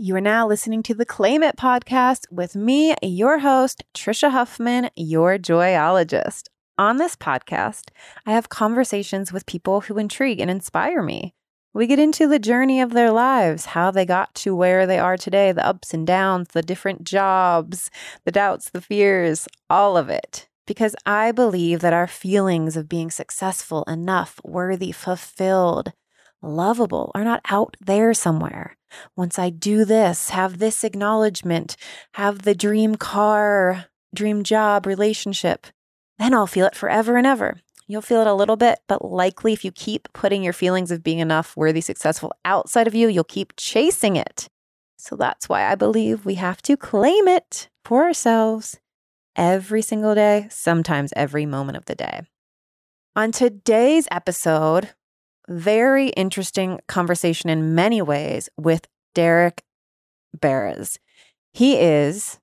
You are now listening to the Claim It podcast with me, your host, Tricia Huffman, your joyologist. On this podcast, I have conversations with people who intrigue and inspire me. We get into the journey of their lives, how they got to where they are today, the ups and downs, the different jobs, the doubts, the fears, all of it. Because I believe that our feelings of being successful, enough, worthy, fulfilled, lovable are not out there somewhere. Once I do this, have this acknowledgement, have the dream car, dream job, relationship, then I'll feel it forever and ever. You'll feel it a little bit, but likely if you keep putting your feelings of being enough, worthy, successful outside of you, you'll keep chasing it. So that's why I believe we have to claim it for ourselves every single day, sometimes every moment of the day. On today's episode, very interesting conversation in many ways with Derek Beres. He is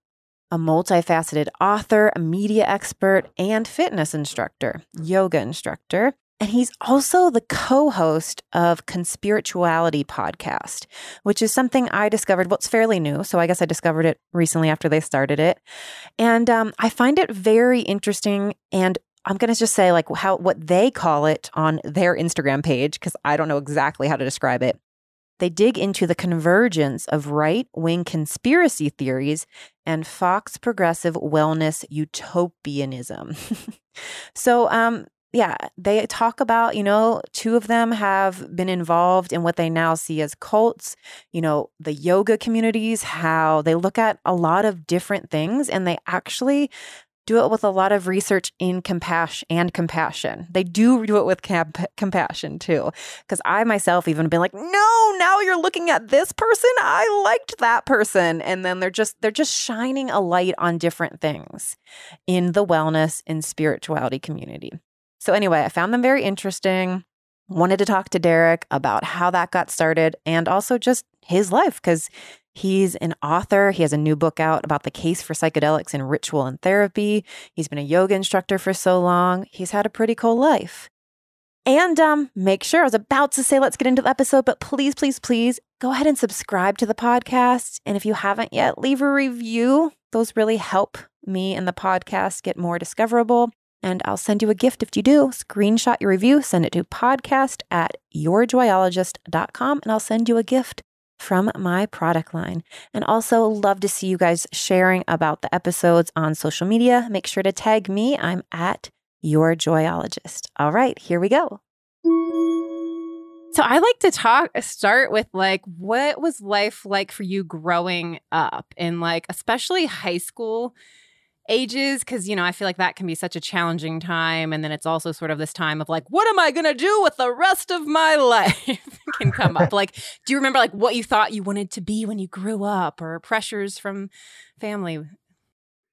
a multifaceted author, a media expert, and fitness instructor, yoga instructor. And he's also the co host of Conspirituality podcast, which is something I discovered. Well, it's fairly new. So I guess I discovered it recently after they started it. And um, I find it very interesting and I'm going to just say like how what they call it on their Instagram page because I don't know exactly how to describe it. They dig into the convergence of right-wing conspiracy theories and Fox progressive wellness utopianism. so um yeah, they talk about, you know, two of them have been involved in what they now see as cults, you know, the yoga communities, how they look at a lot of different things and they actually do it with a lot of research in compassion and compassion. They do do it with camp- compassion too. Because I myself even been like, no, now you're looking at this person. I liked that person. And then they're just they're just shining a light on different things in the wellness and spirituality community. So anyway, I found them very interesting. Wanted to talk to Derek about how that got started and also just his life because He's an author. He has a new book out about the case for psychedelics in ritual and therapy. He's been a yoga instructor for so long. He's had a pretty cool life. And um, make sure, I was about to say, let's get into the episode, but please, please, please go ahead and subscribe to the podcast. And if you haven't yet, leave a review. Those really help me and the podcast get more discoverable. And I'll send you a gift if you do. Screenshot your review, send it to podcast at yourjoyologist.com, and I'll send you a gift from my product line. And also love to see you guys sharing about the episodes on social media. Make sure to tag me. I'm at your joyologist. All right, here we go. So I like to talk start with like what was life like for you growing up in like especially high school ages because you know i feel like that can be such a challenging time and then it's also sort of this time of like what am i going to do with the rest of my life? Can come up. Like do you remember like what you thought you wanted to be when you grew up or pressures from family?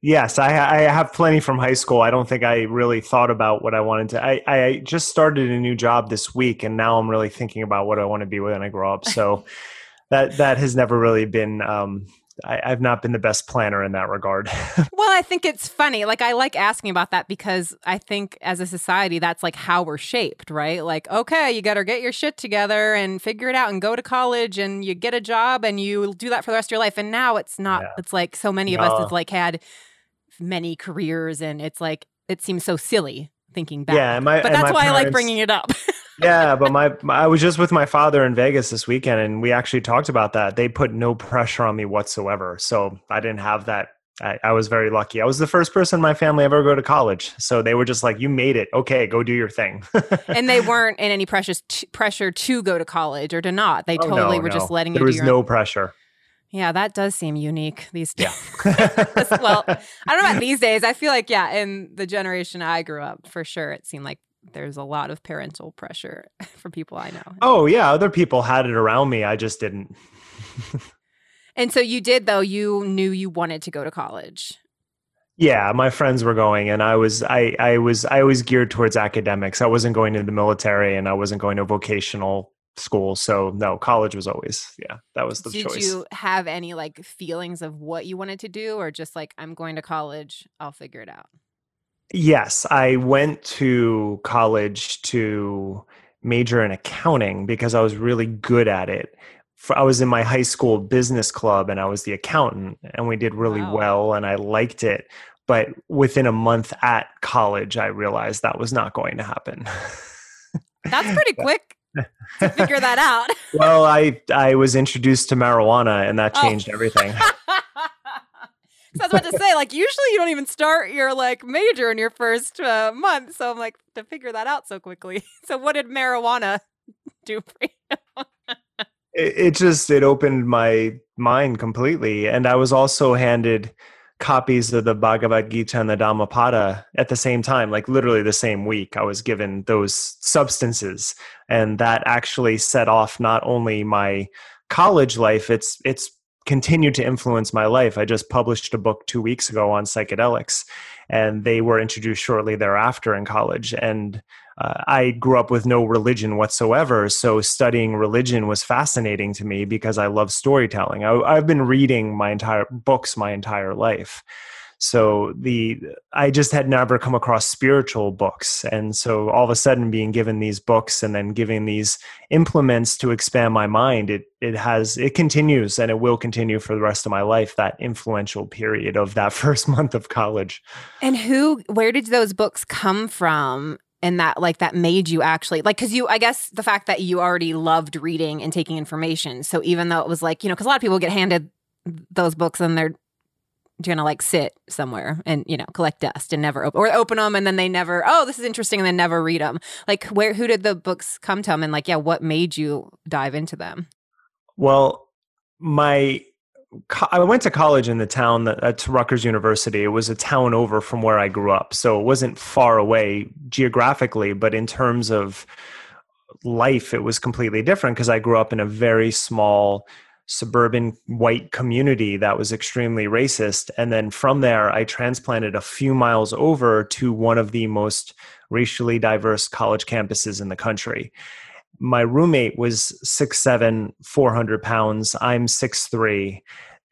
Yes i, I have plenty from high school. I don't think i really thought about what i wanted to I, I just started a new job this week and now i'm really thinking about what i want to be when i grow up. So that that has never really been um, I, have not been the best planner in that regard. well, I think it's funny. Like, I like asking about that because I think as a society, that's like how we're shaped, right? Like, okay, you got to get your shit together and figure it out and go to college and you get a job and you do that for the rest of your life. And now it's not, yeah. it's like so many of no. us have like had many careers and it's like, it seems so silly thinking back. Yeah, my, but that's why parents, I like bringing it up. yeah, but my, my, I was just with my father in Vegas this weekend, and we actually talked about that. They put no pressure on me whatsoever, so I didn't have that. I, I was very lucky. I was the first person in my family ever go to college, so they were just like, "You made it. Okay, go do your thing." and they weren't in any pressure t- pressure to go to college or to not. They oh, totally no, were no. just letting there you. There was no own- pressure. Yeah, that does seem unique these days. Yeah. well, I don't know about these days. I feel like, yeah, in the generation I grew up, for sure, it seemed like there's a lot of parental pressure for people I know. Oh, yeah. Other people had it around me. I just didn't. and so you did, though, you knew you wanted to go to college. Yeah, my friends were going, and I was I I was I was geared towards academics. I wasn't going to the military, and I wasn't going to vocational school. So no, college was always yeah, that was the Did choice. Did you have any like feelings of what you wanted to do, or just like I'm going to college, I'll figure it out? Yes, I went to college to major in accounting because I was really good at it I was in my high school business club and I was the accountant and we did really Wow. well and I liked it. But within a month at college, I realized that was not going to happen. That's pretty quick to figure that out. well, I I was introduced to marijuana and that Oh. changed everything. So I was about to say, like, usually you don't even start your like major in your first uh, month. So I'm like, to figure that out so quickly. So what did marijuana do for you? it, it just it opened my mind completely and i was also handed copies of the bhagavad gita and the dhammapada at the same time like literally the same week i was given those substances and that actually set off not only my college life it's it's continued to influence my life. I just published a book two weeks ago on psychedelics and they were introduced shortly thereafter in college. And uh, I grew up with no religion whatsoever, so studying religion was fascinating to me because I love storytelling. I, I've been reading my entire books my entire life, so the I just had never come across spiritual books, and so all of a sudden being given these books and then giving these implements to expand my mind, it it has it continues and it will continue for the rest of my life. That influential period of that first month of college. And who, where did those books come from? And that, like, that made you actually, like, because you, I guess the fact that you already loved reading and taking information. So even though it was like, you know, because a lot of people get handed those books and they're gonna like sit somewhere and you know collect dust and never open or open them and then they never oh this is interesting and then never read them like where who did the books come to and like yeah what made you dive into them Well, my I went to college in the town that, at Rutgers University. It was a town over from where I grew up, so it wasn't far away geographically, but in terms of life, it was completely different because I grew up in a very small suburban white community that was extremely racist. And then from there, I transplanted a few miles over to one of the most racially diverse college campuses in the country my roommate was six seven, four hundred pounds. I'm six three,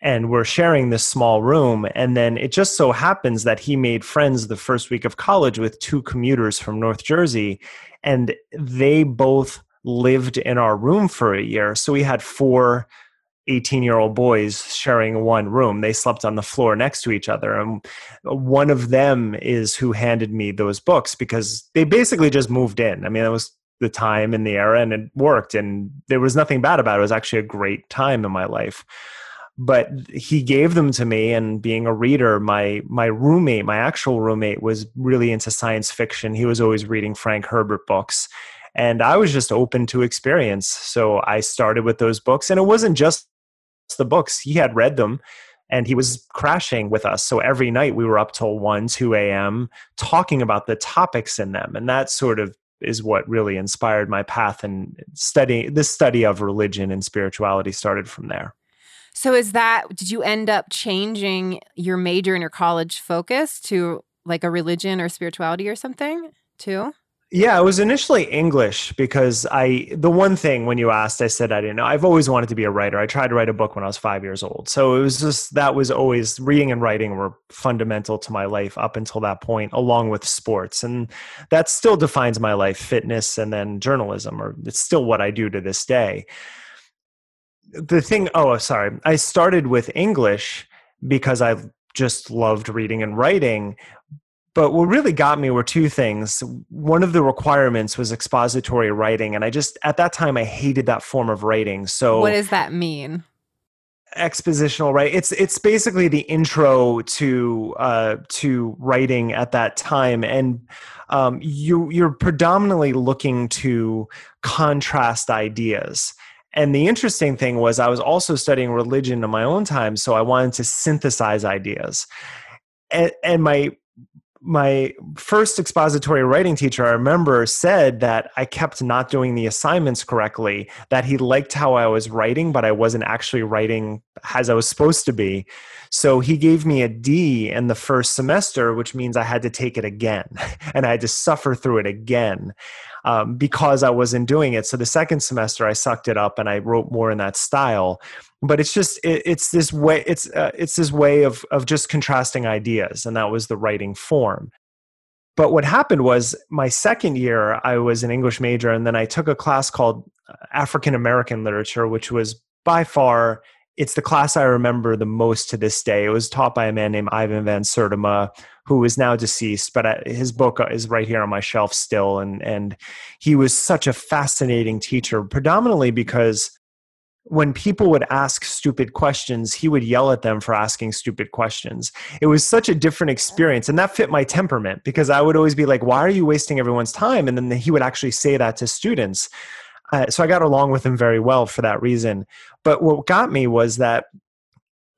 and we're sharing this small room. And then it just so happens that he made friends the first week of college with two commuters from North Jersey, and they both lived in our room for a year. So we had four 18 year old boys sharing one room. They slept on the floor next to each other. And one of them is who handed me those books because they basically just moved in. I mean, it was the time and the era and it worked and there was nothing bad about it. It was actually a great time in my life. But he gave them to me and being a reader, my my roommate, my actual roommate was really into science fiction. He was always reading Frank Herbert books. And I was just open to experience. So I started with those books and it wasn't just the books. He had read them and he was crashing with us. So every night we were up till 1, 2 a.m. talking about the topics in them. And that sort of is what really inspired my path and study this study of religion and spirituality started from there. So is that did you end up changing your major and your college focus to like a religion or spirituality or something too? Yeah, it was initially English because I the one thing when you asked I said I didn't know. I've always wanted to be a writer. I tried to write a book when I was 5 years old. So it was just that was always reading and writing were fundamental to my life up until that point along with sports. And that still defines my life, fitness and then journalism or it's still what I do to this day. The thing oh uh, sorry. I started with English because I just loved reading and writing but what really got me were two things. One of the requirements was expository writing, and I just at that time I hated that form of writing. So What does that mean? expositional right it's it's basically the intro to uh to writing at that time and um you you're predominantly looking to contrast ideas and the interesting thing was i was also studying religion in my own time so i wanted to synthesize ideas and and my my first expository writing teacher, I remember, said that I kept not doing the assignments correctly, that he liked how I was writing, but I wasn't actually writing as I was supposed to be. So he gave me a D in the first semester, which means I had to take it again and I had to suffer through it again. Um, because I wasn't doing it. So the second semester, I sucked it up and I wrote more in that style but it's just it, it's this way it's uh, it's this way of of just contrasting ideas and that was the writing form but what happened was my second year i was an english major and then i took a class called african american literature which was by far it's the class I remember the most to this day. It was taught by a man named Ivan Van Sertima, who is now deceased, but uh, his book is right here on my shelf still. And, and he was such a fascinating teacher, predominantly because when people would ask stupid questions, he would yell at them for asking stupid questions. It was such a different experience. And that fit my temperament because I would always be like, why are you wasting everyone's time? And then he would actually say that to students. Uh, so I got along with him very well for that reason. But what got me was that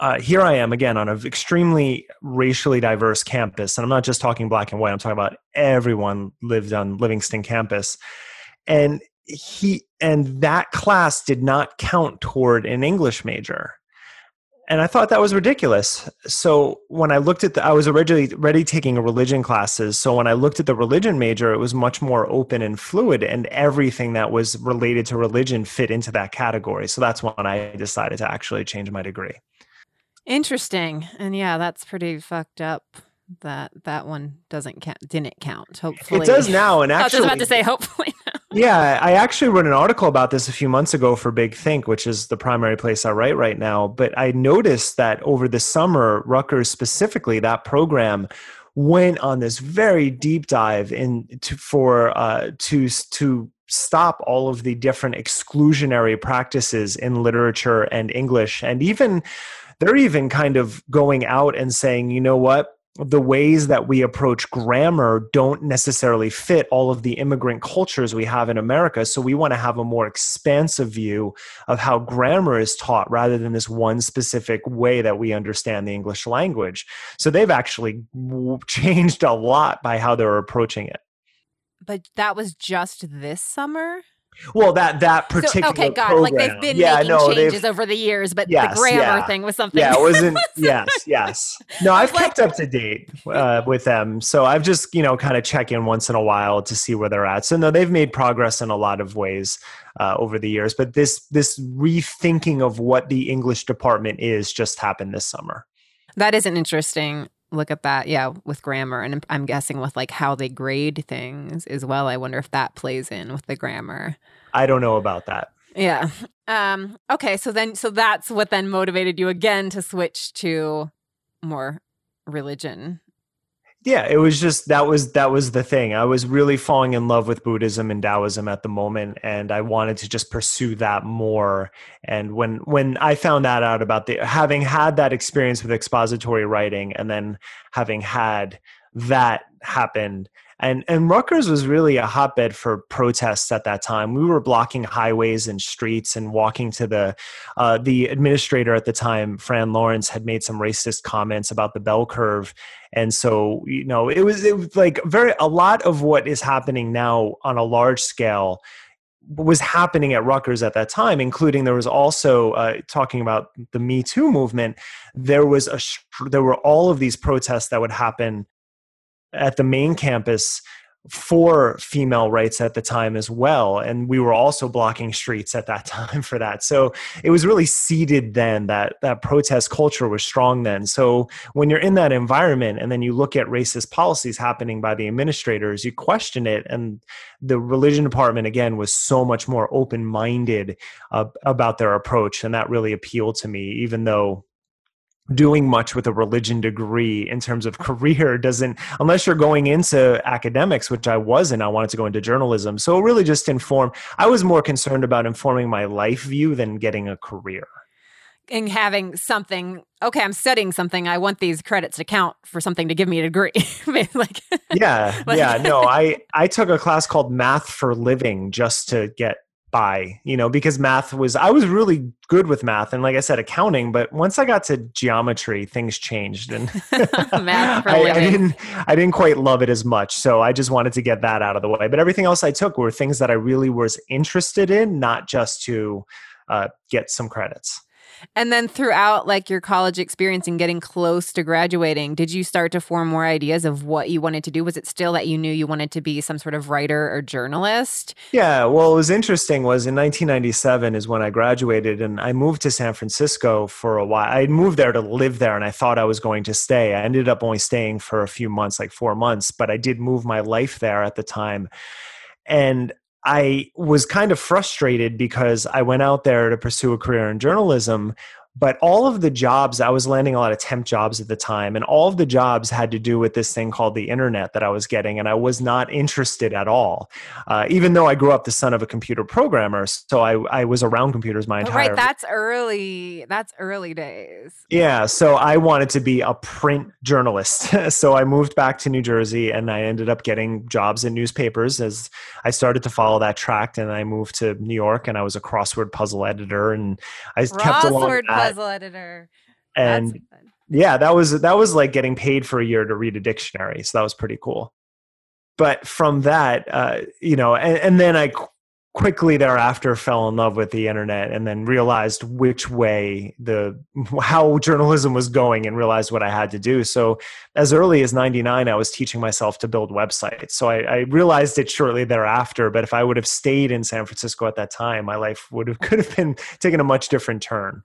uh, here I am again on an extremely racially diverse campus. And I'm not just talking black and white, I'm talking about everyone lived on Livingston campus. And he and that class did not count toward an English major. And I thought that was ridiculous. So when I looked at the, I was originally already taking religion classes. So when I looked at the religion major, it was much more open and fluid, and everything that was related to religion fit into that category. So that's when I decided to actually change my degree. Interesting. And yeah, that's pretty fucked up that that one doesn't count didn't count hopefully it does now and actually i was about to say hopefully yeah i actually wrote an article about this a few months ago for big think which is the primary place i write right now. But i noticed that over the summer rutgers specifically that program went on this very deep dive into for uh, to to stop all of the different exclusionary practices in literature and english. And even they're even kind of going out and saying you know what the ways that we approach grammar don't necessarily fit all of the immigrant cultures we have in America. So we want to have a more expansive view of how grammar is taught rather than this one specific way that we understand the English language. So they've actually changed a lot by how they're approaching it. But that was just this summer? Well, that that particular so, okay, got program, like they've been yeah, making no, changes over the years, but yes, the grammar yeah. thing was something. Yeah, it wasn't. yes, yes. No, I've like, kept up to date uh, with them, so I've just you know kind of check in once in a while to see where they're at. So no, they've made progress in a lot of ways uh, over the years, but this this rethinking of what the English department is just happened this summer. That is an interesting look at that yeah with grammar and i'm guessing with like how they grade things as well i wonder if that plays in with the grammar. I don't know about that. Yeah. Um okay so then so that's what then motivated you again to switch to more religion yeah it was just that was that was the thing. I was really falling in love with buddhism and taoism at the moment and i wanted to just pursue that more. And when when i found that out about the having had that experience with expository writing and then having had that happen and and Rutgers was really a hotbed for protests at that time. We were blocking highways and streets and walking to the uh, the administrator at the time, Fran Lawrence, had made some racist comments about the bell curve, and so you know it was it was like very a lot of what is happening now on a large scale was happening at Rutgers at that time, including there was also uh, talking about the Me Too movement. There was a there were all of these protests that would happen at the main campus for female rights at the time as well and we were also blocking streets at that time for that. So it was really seeded then that that protest culture was strong then. So when you're in that environment and then you look at racist policies happening by the administrators you question it and the religion department again was so much more open minded uh, about their approach and that really appealed to me even though doing much with a religion degree in terms of career doesn't unless you're going into academics which i wasn't i wanted to go into journalism. So really just inform i was more concerned about informing my life view than getting a career. And having something okay i'm studying something i want these credits to count for something to give me a degree. Like yeah like, yeah no i i took a class called math for living just to get by, you know, because math was, I was really good with math and like I said, accounting, but once I got to geometry, things changed and math I, I, didn't, I didn't quite love it as much. So I just wanted to get that out of the way. But everything else I took were things that I really was interested in, not just to uh, get some credits. And then throughout like your college experience and getting close to graduating, did you start to form more ideas of what you wanted to do? Was it still that you knew you wanted to be some sort of writer or journalist? Yeah, well, what was interesting was in 1997 is when I graduated and I moved to San Francisco for a while. I moved there to live there and I thought I was going to stay. I ended up only staying for a few months, like 4 months, but I did move my life there at the time. And I was kind of frustrated because I went out there to pursue a career in journalism, but all of the jobs i was landing a lot of temp jobs at the time and all of the jobs had to do with this thing called the internet that i was getting and i was not interested at all. Uh, even though i grew up the son of a computer programmer so i, I was around computers my entire right that's early that's early days. Yeah so i wanted to be a print journalist. So i moved back to new jersey and i ended up getting jobs in newspapers as i started to follow that track and i moved to new york and i was a crossword puzzle editor and i crossword kept along puzzle editor. And yeah, that was that was like getting paid for a year to read a dictionary, so that was pretty cool. But from that, uh, you know, and, and then I quickly thereafter fell in love with the internet and then realized which way the how journalism was going and realized what i had to do so as early as 99 i was teaching myself to build websites so I, I, realized it shortly thereafter but if i would have stayed in san francisco at that time my life would have could have been taken a much different turn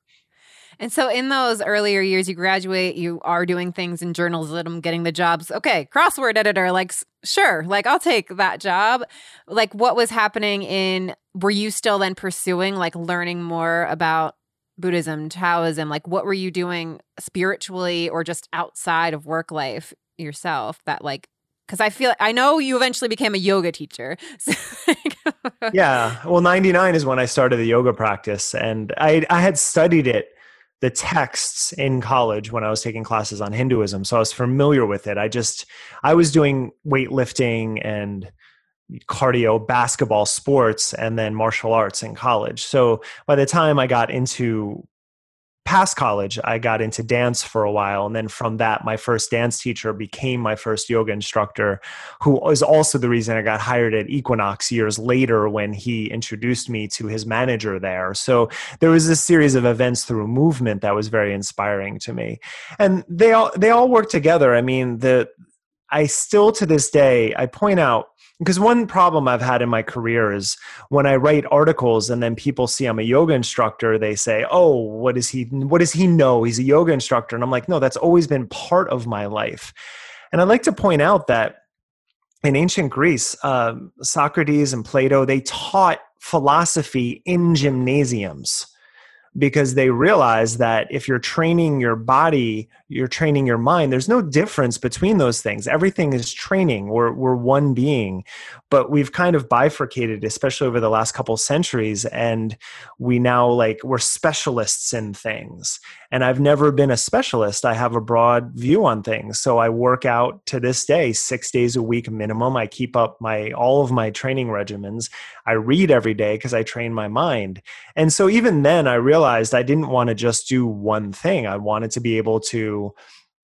and so in those earlier years, you graduate, you are doing things in journalism, getting the jobs. Okay, crossword editor, like, sure, like, I'll take that job. Like, what was happening in, were you still then pursuing, like, learning more about Buddhism, Taoism? Like, what were you doing spiritually or just outside of work life yourself that, like, because I feel I know you eventually became a yoga teacher. yeah, well, ninety nine is when I started the yoga practice, and I I had studied it the texts in college when I was taking classes on Hinduism. So I was familiar with it. I just, I was doing weightlifting and cardio, basketball, sports, and then martial arts in college. So by the time I got into past college, I got into dance for a while. And then from that, my first dance teacher became my first yoga instructor, who was also the reason I got hired at Equinox years later when he introduced me to his manager there. So there was this series of events through movement that was very inspiring to me. And they all they all work together. I mean, the I still to this day I point out because one problem I've had in my career is when I write articles and then people see I'm a yoga instructor, they say, "Oh, what does he what does he know? He's a yoga instructor." And I'm like, "No, that's always been part of my life." And I'd like to point out that in ancient Greece, um, Socrates and Plato they taught philosophy in gymnasiums because they realize that if you're training your body, you're training your mind. There's no difference between those things. Everything is training. We're, we're one being. But we've kind of bifurcated, especially over the last couple centuries. And we now like, we're specialists in things. And I've never been a specialist. I have a broad view on things. So I work out to this day, six days a week minimum. I keep up my, all of my training regimens. I read every day because I train my mind. And so even then, I realized I didn't want to just do one thing. I wanted to be able to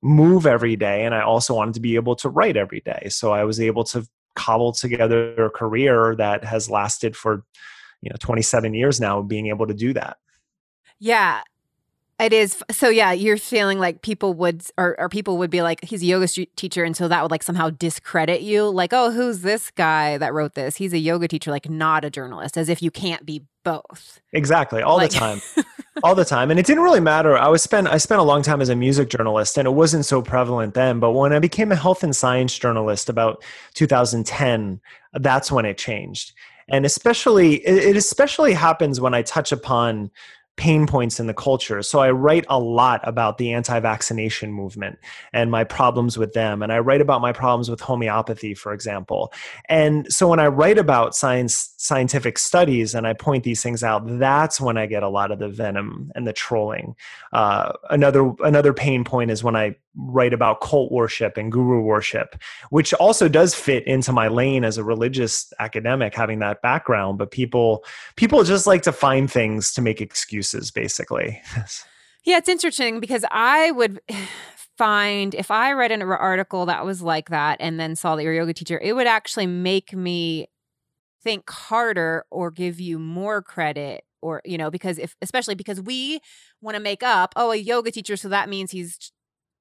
move every day. And I also wanted to be able to write every day. So I was able to cobble together a career that has lasted for, you know, 27 years now, being able to do that. Yeah. It is so. Yeah, you're feeling like people would, or, or people would be like, he's a yoga teacher, and so that would like somehow discredit you. Like, oh, who's this guy that wrote this? He's a yoga teacher, like not a journalist, as if you can't be both. Exactly, all like- the time, all the time. And it didn't really matter. I was spent. I spent a long time as a music journalist, and it wasn't so prevalent then. But when I became a health and science journalist about 2010, that's when it changed. And especially, it especially happens when I touch upon pain points in the culture. So I write a lot about the anti vaccination movement and my problems with them. And I write about my problems with homeopathy, for example. And so when I write about science, scientific studies and I point these things out, that's when I get a lot of the venom and the trolling. Uh, another, another pain point is when I write about cult worship and guru worship, which also does fit into my lane as a religious academic, having that background. But people, people just like to find things to make excuses basically yeah it's interesting because i would find if i read an article that was like that and then saw that you're a yoga teacher it would actually make me think harder or give you more credit or you know because if especially because we want to make up oh a yoga teacher so that means he's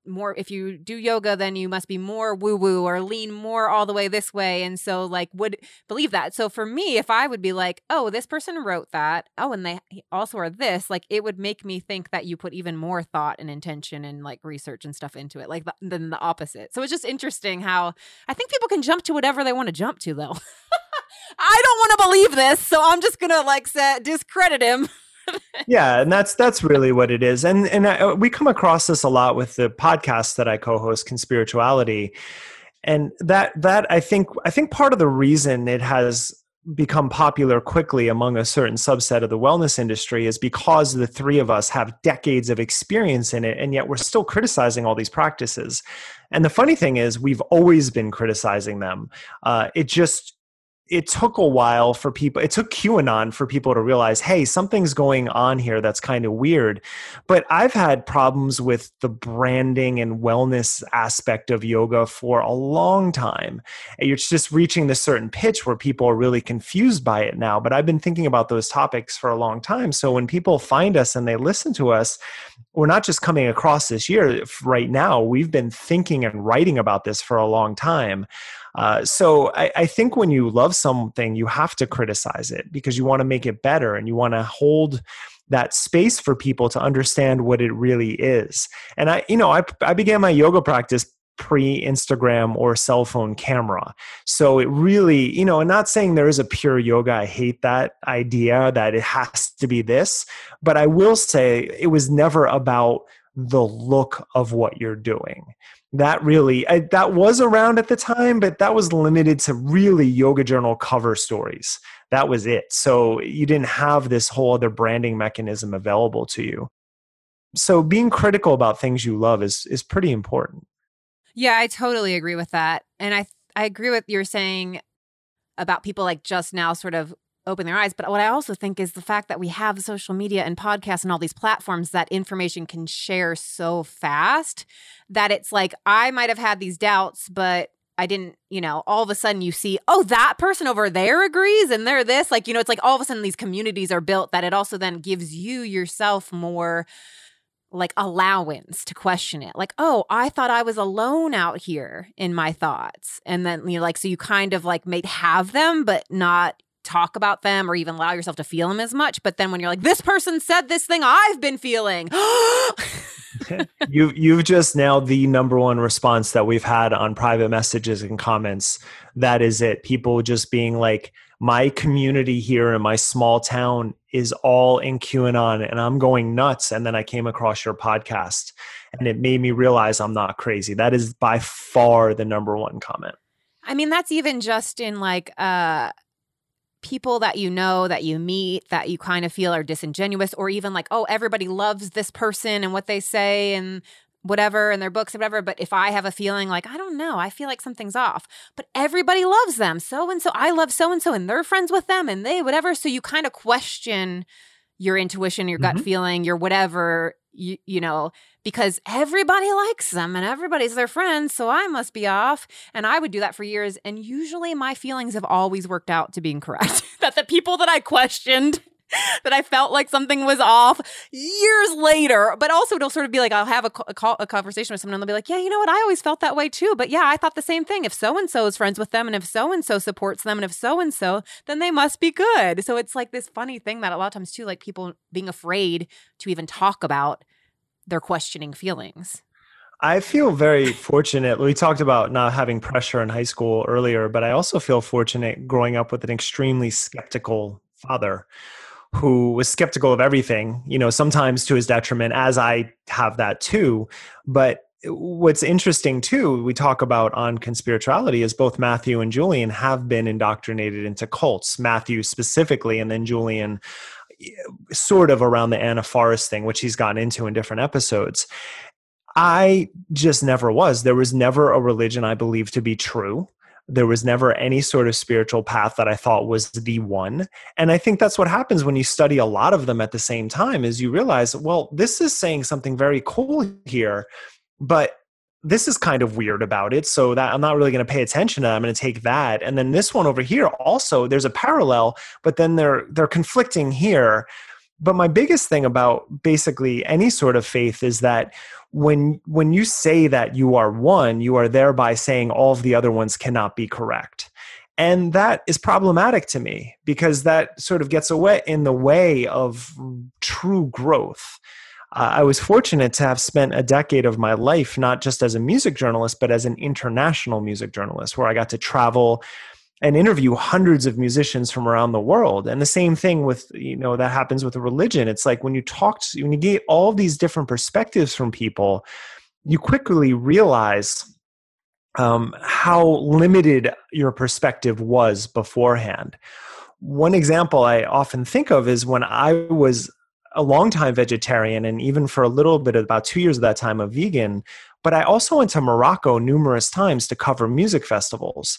more if you do yoga then you must be more woo woo or lean more all the way this way. And so like would believe that. So for me if i would be like oh this person wrote that. Oh and they also are this like it would make me think that you put even more thought and intention and like research and stuff into it like the, than the opposite. So it's just interesting how i think people can jump to whatever they want to jump to though. I don't want to believe this, so I'm just gonna like say, discredit him. Yeah, and that's that's really what it is. And and I, we come across this a lot with the podcast that I co-host, Conspirituality, and that that I think I think part of the reason it has become popular quickly among a certain subset of the wellness industry is because the three of us have decades of experience in it and yet we're still criticizing all these practices. And the funny thing is we've always been criticizing them. Uh, it just it took a while for people it took qanon for people to realize hey something's going on here that's kind of weird. But i've had problems with the branding and wellness aspect of yoga for a long time. You're just reaching this certain pitch where people are really confused by it now but i've been thinking about those topics for a long time. So when people find us and they listen to us we're not just coming across this year right now we've been thinking and writing about this for a long time uh, so I, I think when you love something, you have to criticize it because you want to make it better and you want to hold that space for people to understand what it really is. And I, you know, I, I began my yoga practice pre Instagram or cell phone camera. So it really, you know, and not saying there is a pure yoga. I hate that idea that it has to be this, but I will say it was never about the look of what you're doing that really I, that was around at the time but that was limited to really yoga journal cover stories. That was it. So you didn't have this whole other branding mechanism available to you. So being critical about things you love is is pretty important. Yeah i totally agree with that. And i i agree with you're saying about people like just now sort of open their eyes. But what I also think is the fact that we have social media and podcasts and all these platforms that information can share so fast that it's like I might have had these doubts, but I didn't, you know, all of a sudden you see, oh, that person over there agrees and they're this. Like, you know, it's like all of a sudden these communities are built that it also then gives you yourself more like allowance to question it. Like, oh, I thought I was alone out here in my thoughts. And then, you know, like, so you kind of like may have them, but not talk about them or even allow yourself to feel them as much. But then when you're like, this person said this thing I've been feeling. you you've just nailed the number one response that we've had on private messages and comments. That is it. People just being like, my community here in my small town is all in QAnon and I'm going nuts. And then I came across your podcast and it made me realize I'm not crazy. That is by far the number one comment. I mean, that's even just in like uh people that you know that you meet that you kind of feel are disingenuous or even like oh everybody loves this person and what they say and whatever and their books or whatever but if i have a feeling like i don't know i feel like something's off but everybody loves them so and so i love so and so and they're friends with them and they whatever so you kind of question your intuition your gut mm-hmm. feeling your whatever you, you know because everybody likes them and everybody's their friend. So I must be off. And I would do that for years. And usually my feelings have always worked out to being correct. that the people that I questioned, that I felt like something was off years later. But also, it'll sort of be like I'll have a, a, call, a conversation with someone and they'll be like, yeah, you know what? I always felt that way too. But yeah, I thought the same thing. If so and so is friends with them and if so and so supports them and if so and so, then they must be good. So it's like this funny thing that a lot of times too, like people being afraid to even talk about their questioning feelings. I feel very fortunate. We talked about not having pressure in high school earlier, but I also feel fortunate growing up with an extremely skeptical father who was skeptical of everything, you know, sometimes to his detriment, as I have that too. But what's interesting too, we talk about on conspirituality is both Matthew and Julian have been indoctrinated into cults, Matthew specifically, and then Julian eh, sort of around the Anna Forrest thing, which he's gotten into in different episodes. I just never was. There was never a religion I believed to be true. There was never any sort of spiritual path that I thought was the one. And I think that's what happens when you study a lot of them at the same time is you realize, well, this is saying something very cool here, but this is kind of weird about it so that i'm not really going to pay attention to that i'm going to take that and then this one over here also there's a parallel but then they're they're conflicting here but my biggest thing about basically any sort of faith is that when when you say that you are one you are thereby saying all of the other ones cannot be correct. And that is problematic to me because that sort of gets away in the way of true growth. Uh, I was fortunate to have spent a decade of my life not just as a music journalist, but as an international music journalist, where I got to travel and interview hundreds of musicians from around the world. And the same thing with you know that happens with religion. It's like when you talk to, when you get all these different perspectives from people you quickly realize um, how limited your perspective was beforehand. One example i often think of is when i was a long time vegetarian and even for a little bit about two years of that time a vegan but i also went to morocco numerous times to cover music festivals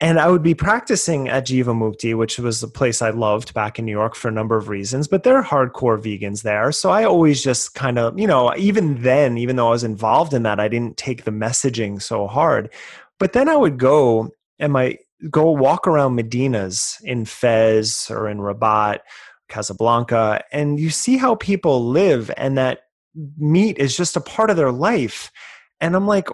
and I would be practicing at Jivamukti, which was a place I loved back in New York for a number of reasons, but there are hardcore vegans there. So I always just kind of, you know, even then, even though I was involved in that, I didn't take the messaging so hard. But then I would go and my go walk around Medinas in Fez or in Rabat, Casablanca, and you see how people live and that meat is just a part of their life. And I'm like,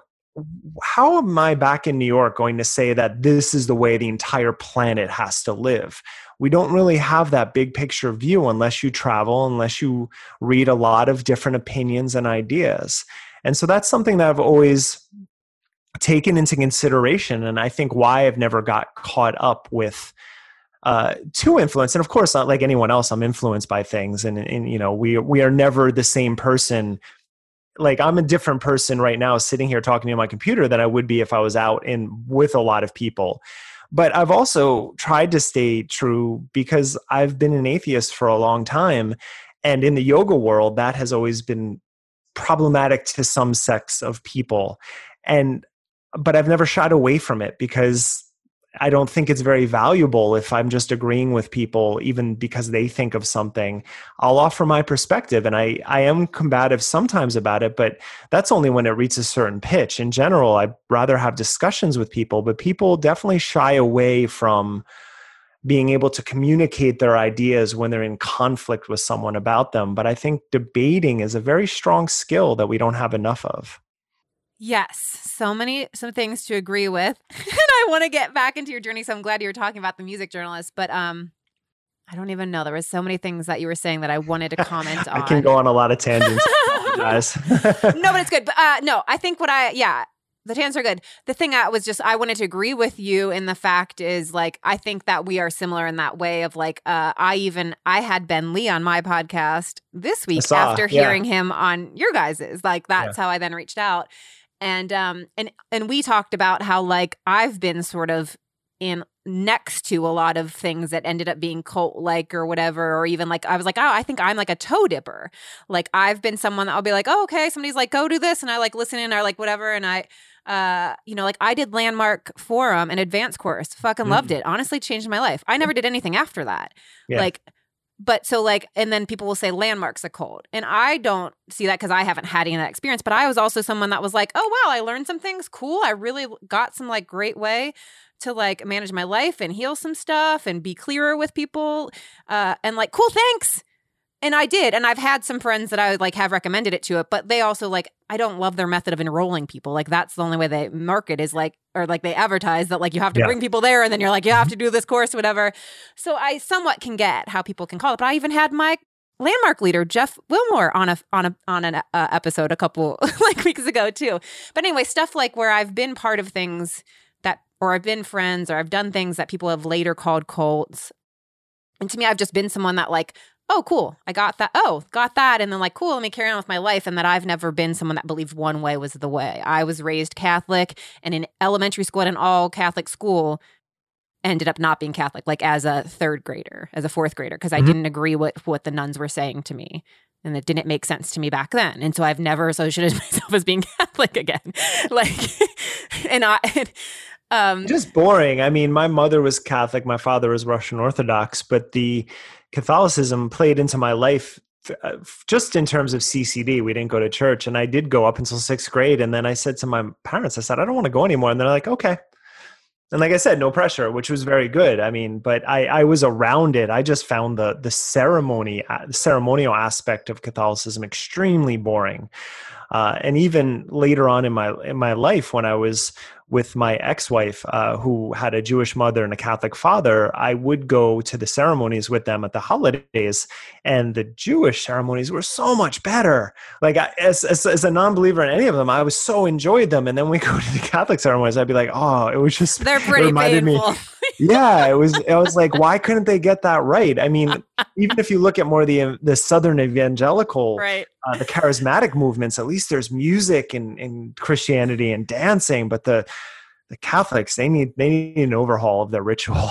how am I back in New York going to say that this is the way the entire planet has to live? We don't really have that big picture view unless you travel, unless you read a lot of different opinions and ideas. And so that's something that I've always taken into consideration. And I think why I've never got caught up with uh, to influence. And of course, not like anyone else, I'm influenced by things. And, and you know, we, we are never the same person like I'm a different person right now sitting here talking to my computer than I would be if I was out in with a lot of people. But I've also tried to stay true because I've been an atheist for a long time. And in the yoga world, that has always been problematic to some sects of people. And but I've never shied away from it because I don't think it's very valuable if I'm just agreeing with people, even because they think of something. I'll offer my perspective, and I, I am combative sometimes about it, but that's only when it reaches a certain pitch. In general, I'd rather have discussions with people, but people definitely shy away from being able to communicate their ideas when they're in conflict with someone about them. But I think debating is a very strong skill that we don't have enough of. Yes, so many some things to agree with. and I want to get back into your journey, so I'm glad you were talking about the music journalist, but um I don't even know. There was so many things that you were saying that I wanted to comment on. I can go on a lot of tangents. guys. no, but it's good. But uh no, I think what I yeah, the tangents are good. The thing I was just I wanted to agree with you in the fact is like I think that we are similar in that way of like uh I even I had Ben Lee on my podcast this week saw, after yeah. hearing him on your guys's. Like that's yeah. how I then reached out and um and and we talked about how like I've been sort of in next to a lot of things that ended up being cult like or whatever or even like I was like oh I think I'm like a toe dipper. Like I've been someone that I'll be like oh okay somebody's like go do this and I like listen in or like whatever and I uh you know like I did landmark forum and advanced course. Fucking mm. loved it. Honestly changed my life. I never did anything after that. Yeah. like but so like and then people will say landmarks a cult and i don't see that because i haven't had any of that experience. But i was also someone that was like oh wow i learned some things. Cool. I really got some like great way to like manage my life and heal some stuff and be clearer with people. Uh and like cool thanks and I did, and I've had some friends that I would like have recommended it to it, but they also like I don't love their method of enrolling people. Like that's the only way they market is like or like they advertise that like you have to yeah. bring people there, and then you're like you have to do this course, whatever. So I somewhat can get how people can call it, but I even had my landmark leader Jeff Wilmore on a on a on an uh, episode a couple like weeks ago too. But anyway, stuff like where I've been part of things that or I've been friends or I've done things that people have later called cults. And to me, I've just been someone that like oh, cool, I got that. Oh, got that. And then, like, cool, let me carry on with my life. And that I've never been someone that believed one way was the way. I was raised Catholic and in elementary school at an all Catholic school, ended up not being Catholic, like as a third grader, as a fourth grader, because I mm-hmm. didn't agree with what the nuns were saying to me. And it didn't make sense to me back then. And so I've never associated myself as being Catholic again. like, and I, um, just boring. I mean, my mother was Catholic, my father was Russian Orthodox, but the Catholicism played into my life uh, just in terms of CCD. We didn't go to church, and I did go up until sixth grade. And then I said to my parents, I said, I don't want to go anymore. And they're like, okay. And like I said, no pressure, which was very good. I mean, but I, I was around it. I just found the the ceremony, uh, the ceremonial aspect of Catholicism extremely boring. Uh, and even later on in my in my life, when I was with my ex-wife uh, who had a jewish mother and a catholic father i would go to the ceremonies with them at the holidays and the jewish ceremonies were so much better. Like I, as, as, as, a non-believer in any of them i was so enjoyed them. And then we go to the catholic ceremonies i'd be like oh it was just they're pretty painful me, yeah it was i was like why couldn't they get that right? I mean even if you look at more of the the southern evangelical right uh, the charismatic movements at least there's music and, and christianity and dancing but the the Catholics they need they need an overhaul of their ritual.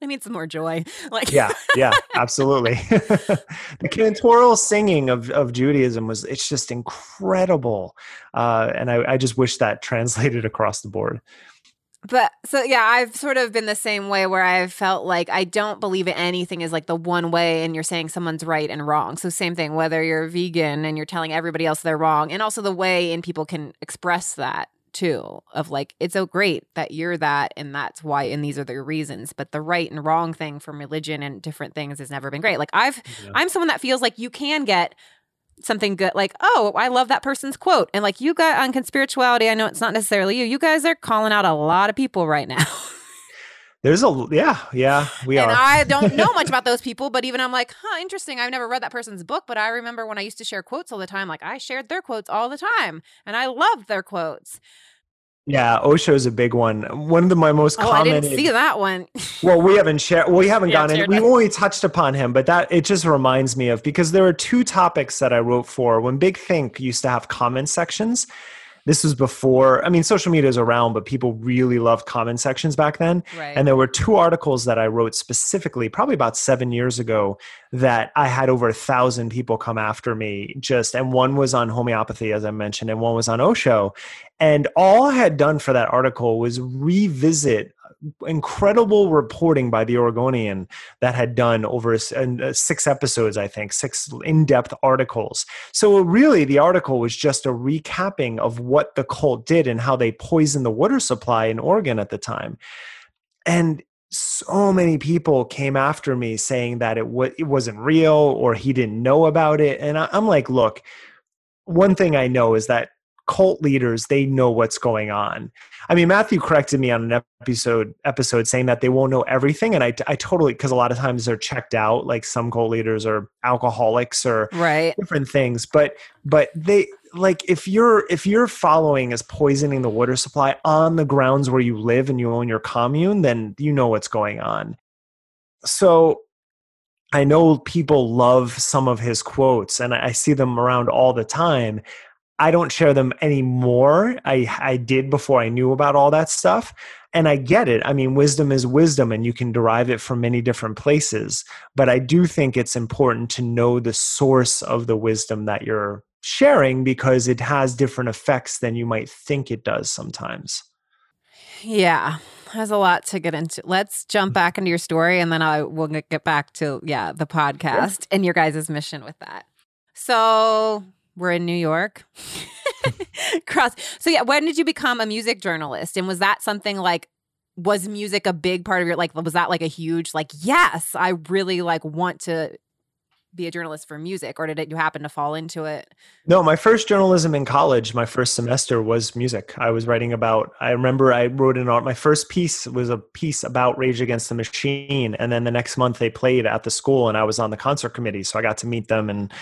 I need some more joy. Like yeah, yeah, absolutely. the cantorial singing of, of Judaism was it's just incredible, uh, and I, I just wish that translated across the board. But so yeah, I've sort of been the same way where I've felt like I don't believe anything is like the one way, and you're saying someone's right and wrong. So same thing, whether you're vegan and you're telling everybody else they're wrong, and also the way in people can express that too of like it's so great that you're that and that's why and these are the reasons but the right and wrong thing from religion and different things has never been great like i've yeah. i'm someone that feels like you can get something good like oh i love that person's quote and like you got on conspirituality i know it's not necessarily you you guys are calling out a lot of people right now There's a yeah, yeah, we are and are. I don't know much about those people, but even I'm like, huh, interesting. I've never read that person's book, but I remember when I used to share quotes all the time. Like I shared their quotes all the time, and I loved their quotes. Yeah, Osho's a big one. One of the, my most common. oh, commented. I didn't see that one. well, we haven't shared. we haven't yeah, gone in. We only touched upon him, but that it just reminds me of because there are two topics that I wrote for when Big Think used to have comment sections, this was before i mean social media is around but people really loved comment sections back then right. and there were two articles that i wrote specifically probably about seven years ago that i had over a thousand people come after me just and one was on homeopathy as i mentioned and one was on osho and all i had done for that article was revisit incredible reporting by the Oregonian that had done over uh, six episodes, I think, six in depth articles. So, really, the article was just a recapping of what the cult did and how they poisoned the water supply in Oregon at the time. And so many people came after me saying that it, w- it wasn't real or he didn't know about it. And I- I'm like, look, one thing I know is that cult leaders they know what's going on i mean matthew corrected me on an episode episode saying that they won't know everything and i, I totally because a lot of times they're checked out like some cult leaders are alcoholics or right different things but but they like if you're if you're following is poisoning the water supply on the grounds where you live and you own your commune then you know what's going on so I know people love some of his quotes and I see them around all the time. I don't share them anymore. I I did before I knew about all that stuff. And I get it. I mean, wisdom is wisdom and you can derive it from many different places. But I do think it's important to know the source of the wisdom that you're sharing because it has different effects than you might think it does sometimes. Yeah, has a lot to get into. Let's jump back into your story and then I will get back to yeah, the podcast yeah. and your guys' mission with that. So, we're in New York. Cross. So yeah, when did you become a music journalist? And was that something like was music a big part of your like was that like a huge like yes, I really like want to be a journalist for music or did it you happen to fall into it? No my first journalism in college my first semester was music. I was writing about i remember i wrote an art my first piece was a piece about rage against the machine and then the next month they played at the school and i was on the concert committee so i got to meet them and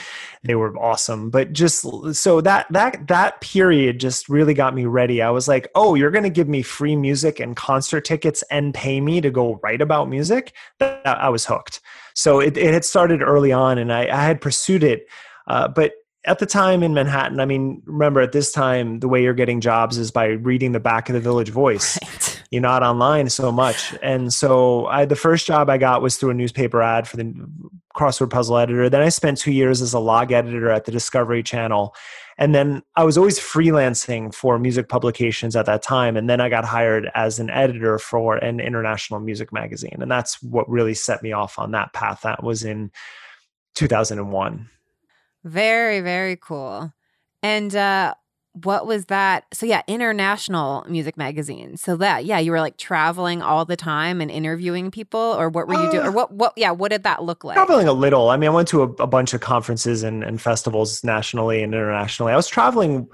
they were awesome. But just so that that that period just really got me ready. I was like oh you're going to give me free music and concert tickets and pay me to go write about music? That, i was hooked so it, it had started early on, and I, I had pursued it. Uh, but at the time in Manhattan, I mean, remember at this time, the way you're getting jobs is by reading the back of the Village Voice. Right. You're not online so much. And so I, the first job I got was through a newspaper ad for the crossword puzzle editor. Then I spent two years as a log editor at the Discovery Channel. And then I was always freelancing for music publications at that time. And then I got hired as an editor for an international music magazine. And that's what really set me off on that path. That was in 2001. Very, very cool. And uh, what was that? So yeah, international music magazine. So that yeah, you were like traveling all the time and interviewing people, or what were you doing? Or uh, what what yeah, what did that look like? Traveling a little. I mean, I went to a, a bunch of conferences and, and festivals nationally and internationally. I was traveling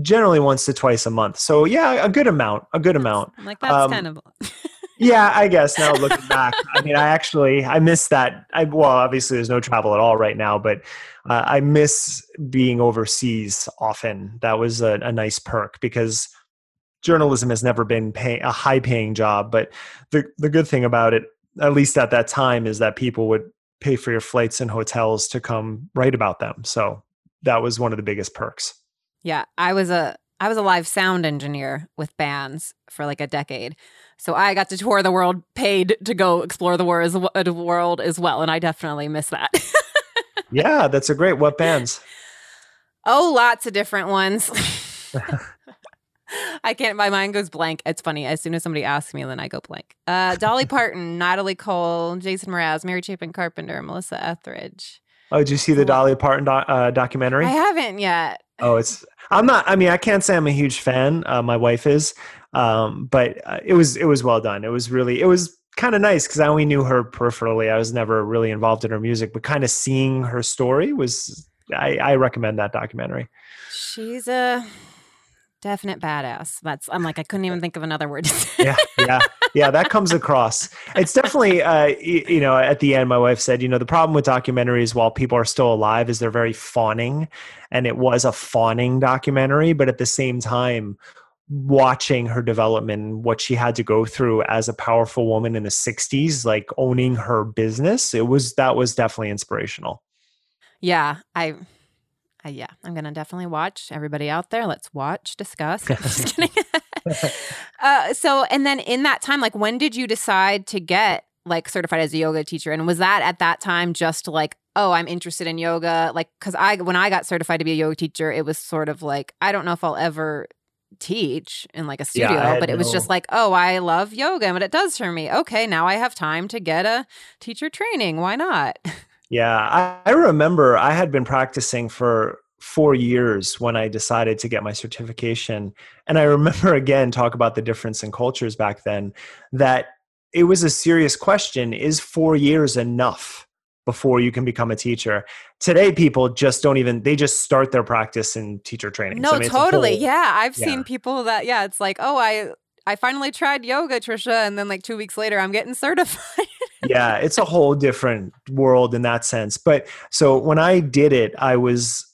generally once to twice a month. So yeah, a good amount, a good amount. Like that's um, kind of. yeah, I guess now looking back, I mean, I actually I miss that. I well, obviously there's no travel at all right now, but uh, I miss being overseas often. That was a, a nice perk because journalism has never been pay, a high paying job. But the the good thing about it, at least at that time, is that people would pay for your flights and hotels to come write about them. So that was one of the biggest perks. Yeah, I was a I was a live sound engineer with bands for like a decade. So I got to tour the world paid to go explore the world as well. And I definitely miss that. yeah, that's a great. What bands? Oh, lots of different ones. I can't, my mind goes blank. It's funny. As soon as somebody asks me, then I go blank. Uh, Dolly Parton, Natalie Cole, Jason Mraz, Mary Chapin Carpenter, Melissa Etheridge. Oh, did you see the Dolly Parton do- uh, documentary? I haven't yet. Oh, it's. I'm not. I mean, I can't say I'm a huge fan. Uh, my wife is, um, but uh, it was it was well done. It was really it was kind of nice because I only knew her peripherally. I was never really involved in her music, but kind of seeing her story was. I, I recommend that documentary. She's a definite badass. That's. I'm like I couldn't even think of another word. yeah, yeah yeah, that comes across. It's definitely, uh, you, you know, at the end, my wife said, you know, the problem with documentaries while people are still alive is they're very fawning. And it was a fawning documentary, but at the same time, watching her development, what she had to go through as a powerful woman in the 60s, like owning her business, it was, that was definitely inspirational. Yeah. I, uh, yeah, I'm gonna definitely watch. Everybody out there, let's watch, discuss. Just kidding. uh, so, and then in that time, like, when did you decide to get like certified as a yoga teacher? And was that at that time just like, oh, I'm interested in yoga? Like, because I when I got certified to be a yoga teacher, it was sort of like, I don't know if I'll ever teach in like a studio, yeah, but it was just like, oh, I love yoga and what it does for me. Okay, now I have time to get a teacher training. Why not? Yeah, I, I remember I had been practicing for four years when I decided to get my certification. And I remember again talk about the difference in cultures back then that it was a serious question is four years enough before you can become a teacher. Today people just don't even they just start their practice in teacher training. No I mean, totally. whole, yeah i've yeah. seen people that yeah it's like oh i i finally tried yoga Tricia and then like two weeks later i'm getting certified. Yeah it's a whole different world in that sense. But so when i did it i was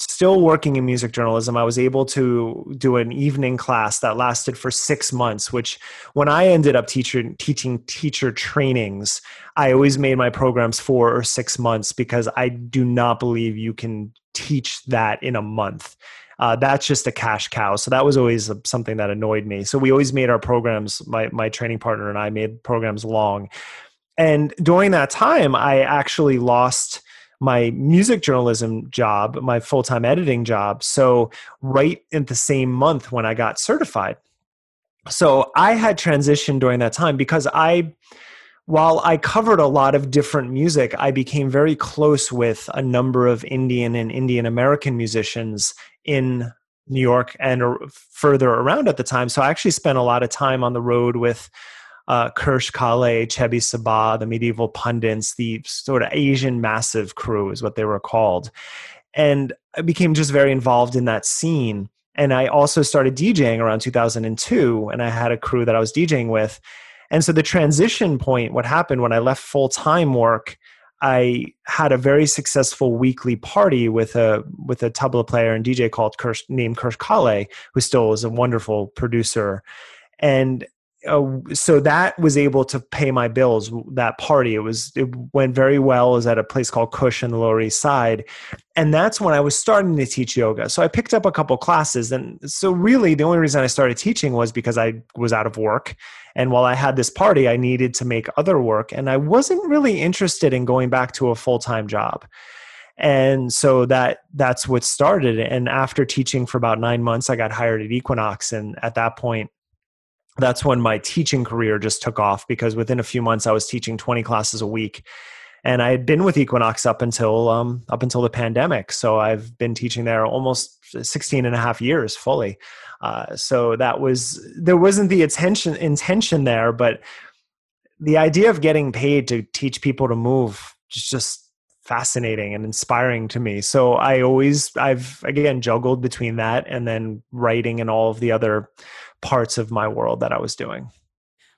still working in music journalism, I was able to do an evening class that lasted for six months, which when I ended up teacher, teaching teacher trainings, I always made my programs four or six months because I do not believe you can teach that in a month. Uh, that's just a cash cow. So that was always something that annoyed me. So we always made our programs, my, my training partner and I made programs long. And during that time, I actually lost – my music journalism job, my full time editing job. So, right in the same month when I got certified. So, I had transitioned during that time because I, while I covered a lot of different music, I became very close with a number of Indian and Indian American musicians in New York and further around at the time. So, I actually spent a lot of time on the road with uh, Karsh Kale, Cheb i Sabbah, the MIDIval PunditZ, the sort of Asian massive crew is what they were called. And I became just very involved in that scene. And I also started DJing around 2002, and I had a crew that I was DJing with. And so the transition point, what happened when I left full time work, I had a very successful weekly party with a with a tabla player and DJ called Karsh, named Karsh Kale, who still is a wonderful producer. And so that was able to pay my bills that party. It was it went very well it was at a place called kush in the lower east side. And that's when i was starting to teach yoga. So i picked up a couple classes and so really the only reason i started teaching was because i was out of work. And while i had this party i needed to make other work and i wasn't really interested in going back to a full-time job. And so that that's what started and after teaching for about nine months i got hired at equinox and at that point that's when my teaching career just took off because within a few months I was teaching 20 classes a week and I had been with Equinox up until um, up until the pandemic. So I've been teaching there almost 16 and a half years fully. Uh, so that was there wasn't the attention intention there, but the idea of getting paid to teach people to move is just fascinating and inspiring to me. So I always I've again juggled between that and then writing and all of the other parts of my world that I was doing.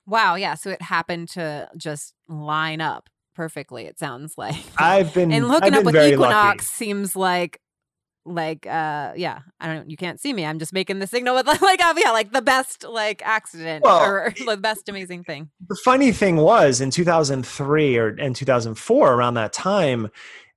Wow, yeah. So it happened to just line up perfectly, it sounds like. I've been and looking I've up with Equinox lucky. seems like like uh yeah i don't you can't see me i'm just making the signal with like oh yeah like the best like accident Well, or the best amazing thing the funny thing was in 2003 or in 2004 around that time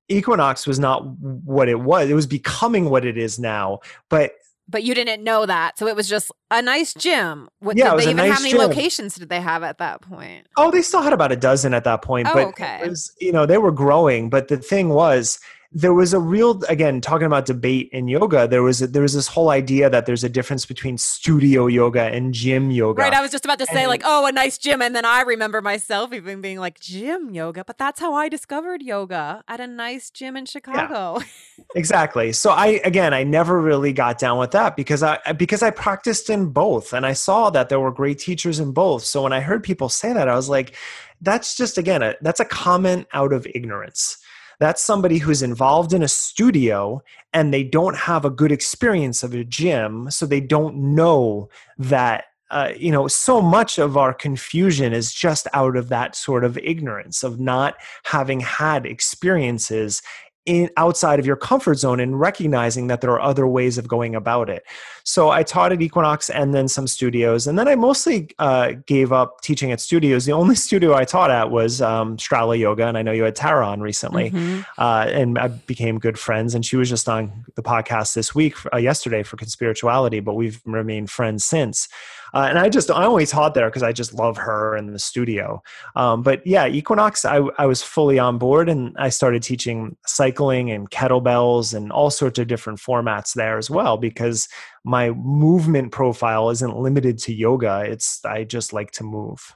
equinox was not what it was it was becoming what it is now but but you didn't know that so it was just a nice gym what, Yeah, it did was they a even nice how many gym. locations did they have at that point oh they still had about a dozen at that point Oh, but okay. it was, you know they were growing but the thing was there was a real again talking about debate in yoga there was a, there was this whole idea that there's a difference between studio yoga and gym yoga. Right i was just about to say And- like oh a nice gym and then i remember myself even being like gym yoga? But that's how i discovered yoga at a nice gym in chicago. Exactly. So i again i never really got down with that because i because i practiced in both and i saw that there were great teachers in both. So when i heard people say that i was like that's just again a, that's a comment out of ignorance that's somebody who's involved in a studio and they don't have a good experience of a gym so they don't know that uh, you know so much of our confusion is just out of that sort of ignorance of not having had experiences in outside of your comfort zone and recognizing that there are other ways of going about it. So I taught at Equinox and then some studios, and then I mostly uh, gave up teaching at studios. The only studio I taught at was um, Strala Yoga, and I know you had Tara on recently, Mhm. uh, and I became good friends. And she was just on the podcast this week, uh, yesterday for Conspirituality, but we've remained friends since. Uh, and I just I only taught there because I just love her in the studio. Um, but yeah, Equinox, I, I was fully on board and I started teaching cycling and kettlebells and all sorts of different formats there as well because my movement profile isn't limited to yoga. It's I just like to move.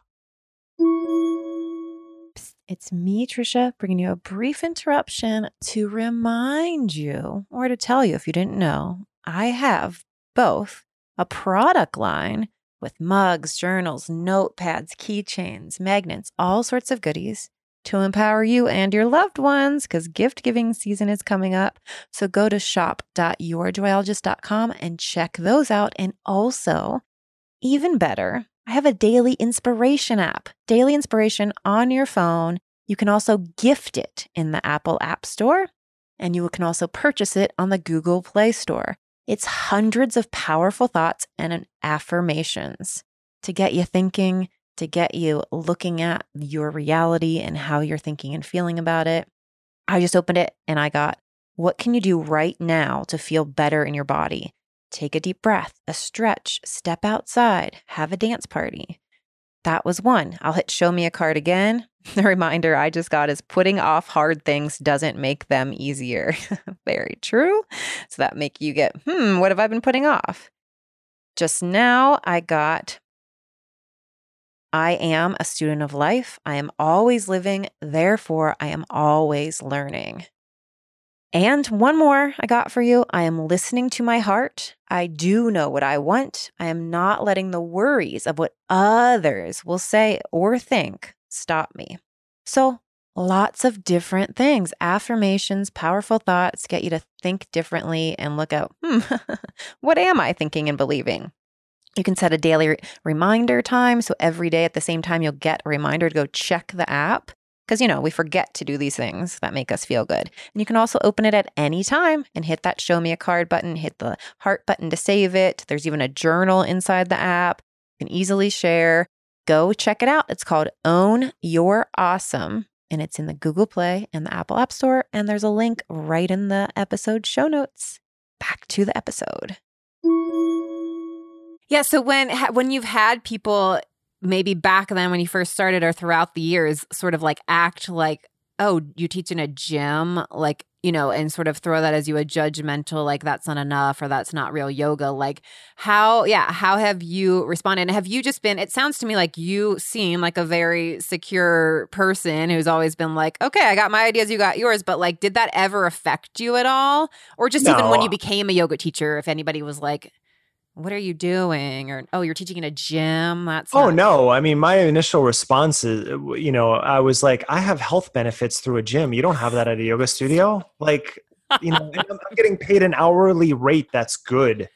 It's me, Tricia, bringing you a brief interruption to remind you, or to tell you if you didn't know, I have both a product line with mugs, journals, notepads, keychains, magnets, all sorts of goodies to empower you and your loved ones because gift giving season is coming up. So go to shop.yourjoyologist.com and check those out. And also, even better, I have a daily inspiration app, daily inspiration on your phone. You can also gift it in the Apple App Store, and you can also purchase it on the Google Play Store. It's hundreds of powerful thoughts and affirmations to get you thinking, to get you looking at your reality and how you're thinking and feeling about it. I just opened it and I got, what can you do right now to feel better in your body? Take a deep breath, a stretch, step outside, have a dance party. That was one. I'll hit show me a card again. The reminder I just got is putting off hard things doesn't make them easier. Very true. So that make you get, hmm, what have I been putting off? Just now I got I am a student of life. I am always living. Therefore, I am always learning. And one more I got for you. I am listening to my heart. I do know what I want. I am not letting the worries of what others will say or think stop me. So, lots of different things affirmations, powerful thoughts get you to think differently and look out, hmm, what am I thinking and believing? You can set a daily re- reminder time. So every day at the same time, you'll get a reminder to go check the app. Because, you know, we forget to do these things that make us feel good. And you can also open it at any time and hit that show me a card button, hit the heart button to save it. There's even a journal inside the app. You can easily share. Go check it out. It's called Own Your Awesome. And it's in the Google Play and the Apple App Store. And there's a link right in the episode show notes. Back to the episode. Yeah. So when when you've had people maybe back then when you first started or throughout the years sort of like act like oh, you teach in a gym, like, you know, and sort of throw that as you a judgmental, like that's not enough or that's not real yoga. Like, how, yeah, how have you responded? And have you just been, it sounds to me like you seem like a very secure person who's always been like, okay, I got my ideas, you got yours. But like, did that ever affect you at all? Or just no. even when you became a yoga teacher, if anybody was like, what are you doing? Or oh you're teaching in a gym? That's oh no. I mean my initial response is uh, you know i was like i have health benefits through a gym. You don't have that at a yoga studio. Like you know i'm getting paid an hourly rate that's good.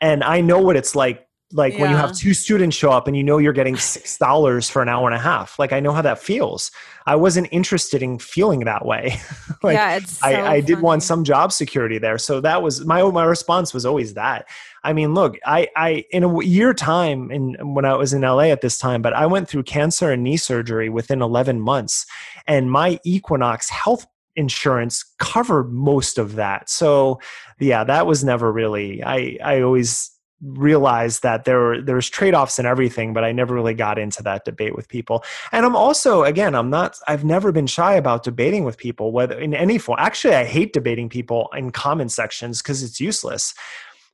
And i know what it's like like yeah. when you have two students show up and you know you're getting six dollars for an hour and a half. Like i know how that feels. I wasn't interested in feeling that way. Like yeah, it's so I, I did want some job security there. So that was my my response was always that i mean look i i in a year time in when i was in la at this time but i went through cancer and knee surgery within 11 months and my equinox health insurance covered most of that. So yeah that was never really i i always realized that there were there's trade-offs in everything but i never really got into that debate with people. And i'm also again i'm not i've never been shy about debating with people whether in any form actually i hate debating people in comment sections because it's useless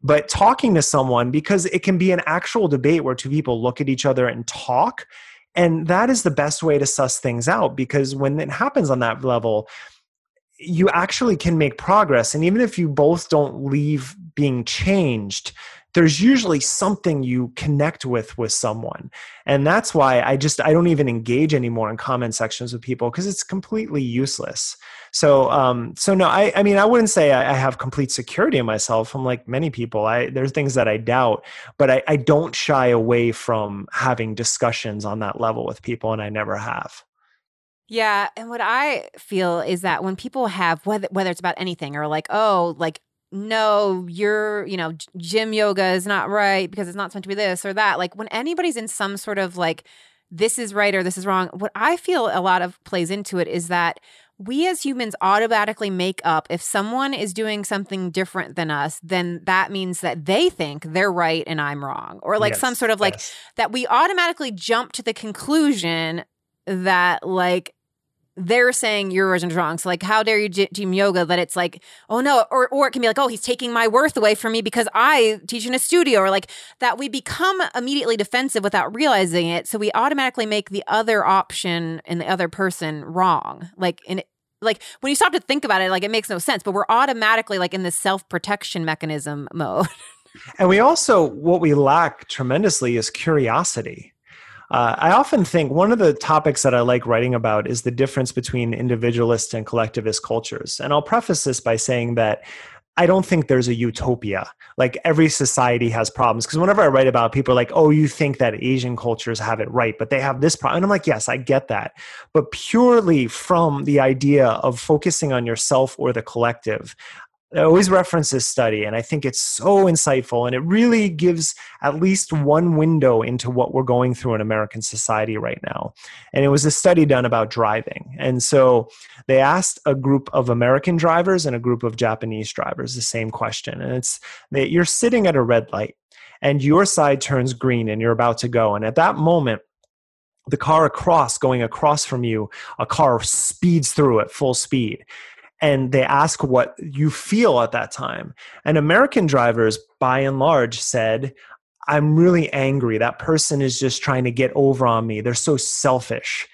but talking to someone because it can be an actual debate where two people look at each other and talk and that is the best way to suss things out because when it happens on that level you actually can make progress. And even if you both don't leave being changed there's usually something you connect with with someone. And that's why i just i don't even engage anymore in comment sections with people because it's completely useless. So um so no i i mean i wouldn't say I, I, have complete security in myself i'm like many people. I there's things that i doubt but I, I don't shy away from having discussions on that level with people and i never have. Yeah, and what I feel is that when people have whether whether it's about anything or like oh like no, you're, you know, gym yoga is not right because it's not supposed to be this or that. Like when anybody's in some sort of like, this is right or this is wrong, what I feel a lot of plays into it is that we as humans automatically make up if someone is doing something different than us, then that means that they think they're right and I'm wrong. Or like yes, some sort of like yes. that we automatically jump to the conclusion that like they're saying your version is wrong. So like, how dare you team yoga that it's like, oh no, or or it can be like, oh, he's taking my worth away from me because I teach in a studio, or like that we become immediately defensive without realizing it. So we automatically make the other option and the other person wrong. Like in like when you stop to think about it, like it makes no sense. But we're automatically like in this self protection mechanism mode. and we also what we lack tremendously is curiosity uh, I often think one of the topics that I like writing about is the difference between individualist and collectivist cultures. And I'll preface this by saying that I don't think there's a utopia. Like every society has problems. Because whenever I write about people are like, oh, you think that Asian cultures have it right, but they have this problem. And I'm like, yes, I get that. But purely from the idea of focusing on yourself or the collective, I always reference this study, and I think it's so insightful, and it really gives at least one window into what we're going through in American society right now. And it was a study done about driving. And so they asked a group of American drivers and a group of Japanese drivers the same question. And it's that you're sitting at a red light, and your side turns green, and you're about to go. And at that moment, the car across, going across from you, a car speeds through at full speed and they ask what you feel at that time. And American drivers, by and large, said, I'm really angry. That person is just trying to get over on me. They're so selfish.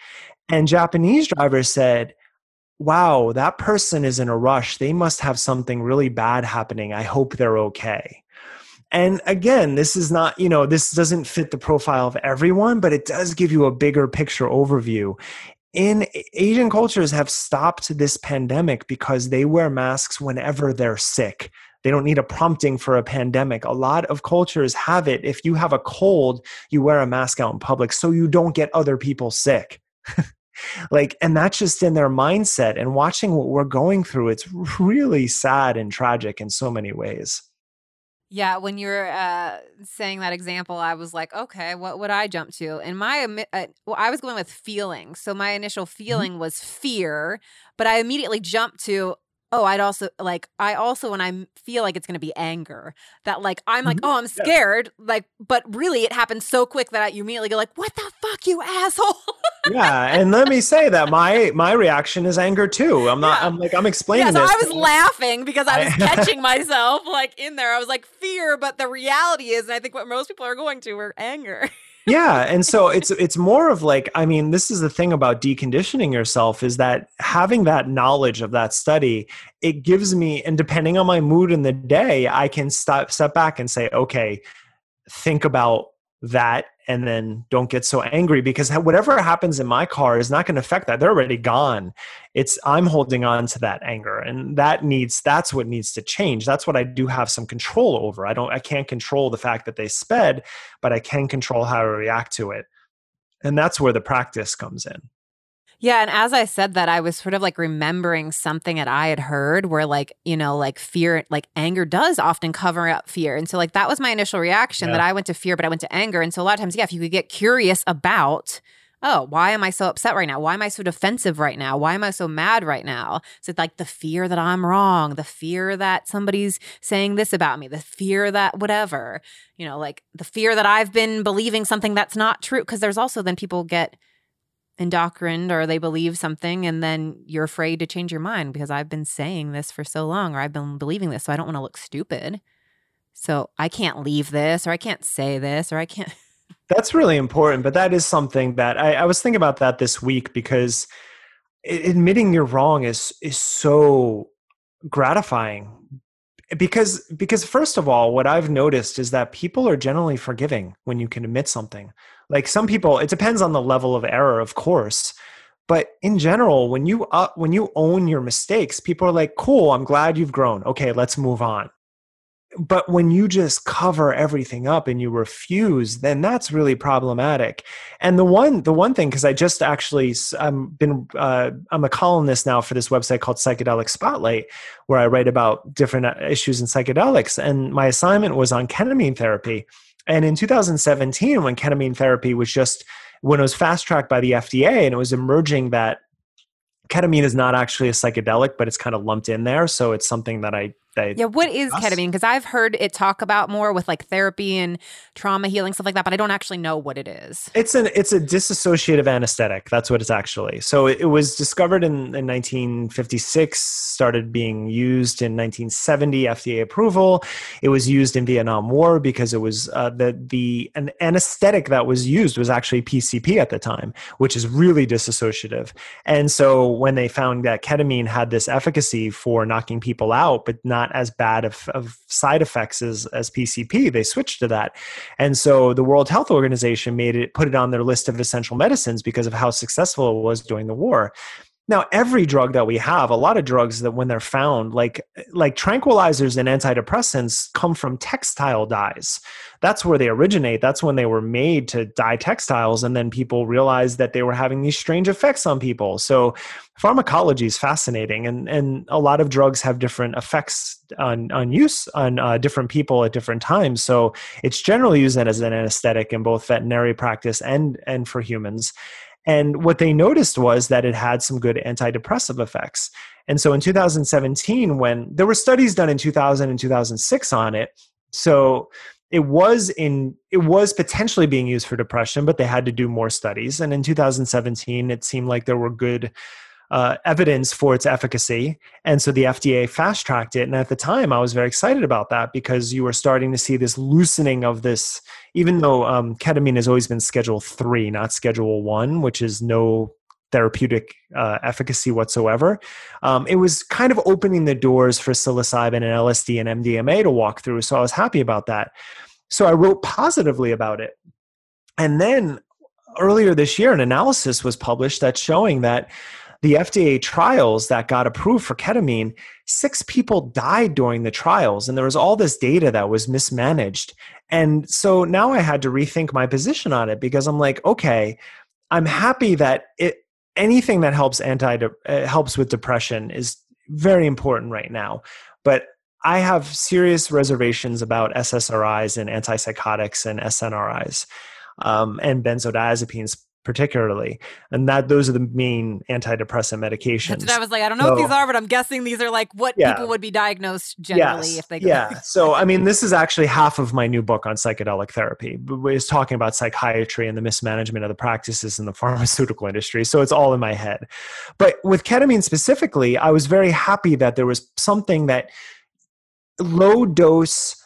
And Japanese drivers said, Wow, that person is in a rush. They must have something really bad happening. I hope they're okay. And again, this is not, you know, this doesn't fit the profile of everyone, but it does give you a bigger picture overview in Asian cultures have stopped this pandemic because they wear masks whenever they're sick. They don't need a prompting for a pandemic. A lot of cultures have it. If you have a cold, you wear a mask out in public so you don't get other people sick. like, and that's just in their mindset. And watching what we're going through, it's really sad and tragic in so many ways. Yeah, when you were uh, saying that example, I was like, okay, what would I jump to? And my, uh, well, I was going with feelings. So my initial mm-hmm. feeling mm-hmm. was fear, but I immediately jumped to, oh, I'd also like, I also, when I feel like it's going to be anger, that like, I'm like, mm-hmm. oh, I'm scared. Yeah. Like, but really it happens so quick that you immediately go like, what the fuck, you asshole? yeah, and let me say that my my reaction is anger too. I'm not. Yeah. I'm like I'm explaining Yeah, so. I was laughing because I was I- catching myself like in there. I was like fear, but the reality is, and I think what most people are going to are anger. Yeah and so it's it's more of like i mean this is the thing about deconditioning yourself is that having that knowledge of that study it gives me and depending on my mood in the day i can stop step back and say okay think about that and then don't get so angry because whatever happens in my car is not going to affect that. They're already gone. It's i'm holding on to that anger and that needs that's what needs to change. That's what i do have some control over. I don't i can't control the fact that they sped but i can control how i react to it. And that's where the practice comes in Yeah, and as I said that, I was sort of like remembering something that I had heard where like, you know, like fear, like anger does often cover up fear. And so like that was my initial reaction that I went to fear, but I went to anger. And so a lot of times, yeah, if you could get curious about, oh, why am I so upset right now? Why am I so defensive right now? Why am I so mad right now? So it's like the fear that I'm wrong, the fear that somebody's saying this about me, the fear that whatever, you know, like the fear that I've been believing something that's not true. Cause there's also then people get indoctrined or they believe something and then you're afraid to change your mind because I've been saying this for so long or I've been believing this so I don't want to look stupid. So I can't leave this or I can't say this or I can't That's really important, but that is something that I, I was thinking about that this week because admitting you're wrong is is so gratifying. Because because first of all, what I've noticed is that people are generally forgiving when you can admit something. Like some people, it depends on the level of error, of course. But in general, when you uh, when you own your mistakes, people are like, "Cool, I'm glad you've grown. Okay, let's move on." but when you just cover everything up and you refuse then that's really problematic and the one the one thing because i just actually I'm been uh, i'm a columnist now for this website called psychedelic spotlight where i write about different uh, issues in psychedelics and my assignment was on ketamine therapy and in 2017 when ketamine therapy was just when it was fast tracked by the fda and it was emerging that ketamine is not actually a psychedelic but it's kind of lumped in there. So it's something that i that Yeah, what is Us? ketamine? Because I've heard it talk about more with like therapy and trauma healing stuff like that, but I don't actually know what it is. It's an it's a dissociative anesthetic. That's what it's actually. So it, it was discovered in, in 1956, started being used in 1970, FDA approval. It was used in Vietnam War because it was uh, the the an anesthetic that was used was actually PCP at the time, which is really dissociative. And so when they found that ketamine had this efficacy for knocking people out, but not as bad of, of side effects as, as PCP, they switched to that. And so the World Health Organization made it put it on their list of essential medicines because of how successful it was during the war. Now, every drug that we have, a lot of drugs that when they're found, like like tranquilizers and antidepressants, come from textile dyes. That's where they originate. That's when they were made to dye textiles, and then people realized that they were having these strange effects on people. So, pharmacology is fascinating, and and a lot of drugs have different effects on on use on uh, different people at different times. So, it's generally used as an anesthetic in both veterinary practice and and for humans. And what they noticed was that it had some good antidepressive effects. And so in 2017, when there were studies done in 2000 and 2006 on it, so it was in it was potentially being used for depression, but they had to do more studies. And in 2017, it seemed like there were good uh, evidence for its efficacy. And so the FDA fast tracked it. And at the time, I was very excited about that because you were starting to see this loosening of this, even though um, ketamine has always been schedule three, not schedule one, which is no therapeutic uh, efficacy whatsoever. Um, it was kind of opening the doors for psilocybin and LSD and MDMA to walk through. So I was happy about that. So I wrote positively about it. And then earlier this year, an analysis was published that's showing that the FDA trials that got approved for ketamine, six people died during the trials, and there was all this data that was mismanaged. And so now I had to rethink my position on it because I'm like, okay, I'm happy that it anything that helps anti uh, helps with depression is very important right now, but I have serious reservations about SSRIs and antipsychotics and SNRIs um, and benzodiazepines particularly and that those are the main antidepressant medications. i was like i don't know so, what these are but i'm guessing these are like what yeah. people would be diagnosed generally yes, if they go yeah. so i mean this is actually half of my new book on psychedelic therapy is talking about psychiatry and the mismanagement of the practices in the pharmaceutical industry. So it's all in my head. But with ketamine specifically i was very happy that there was something that low dose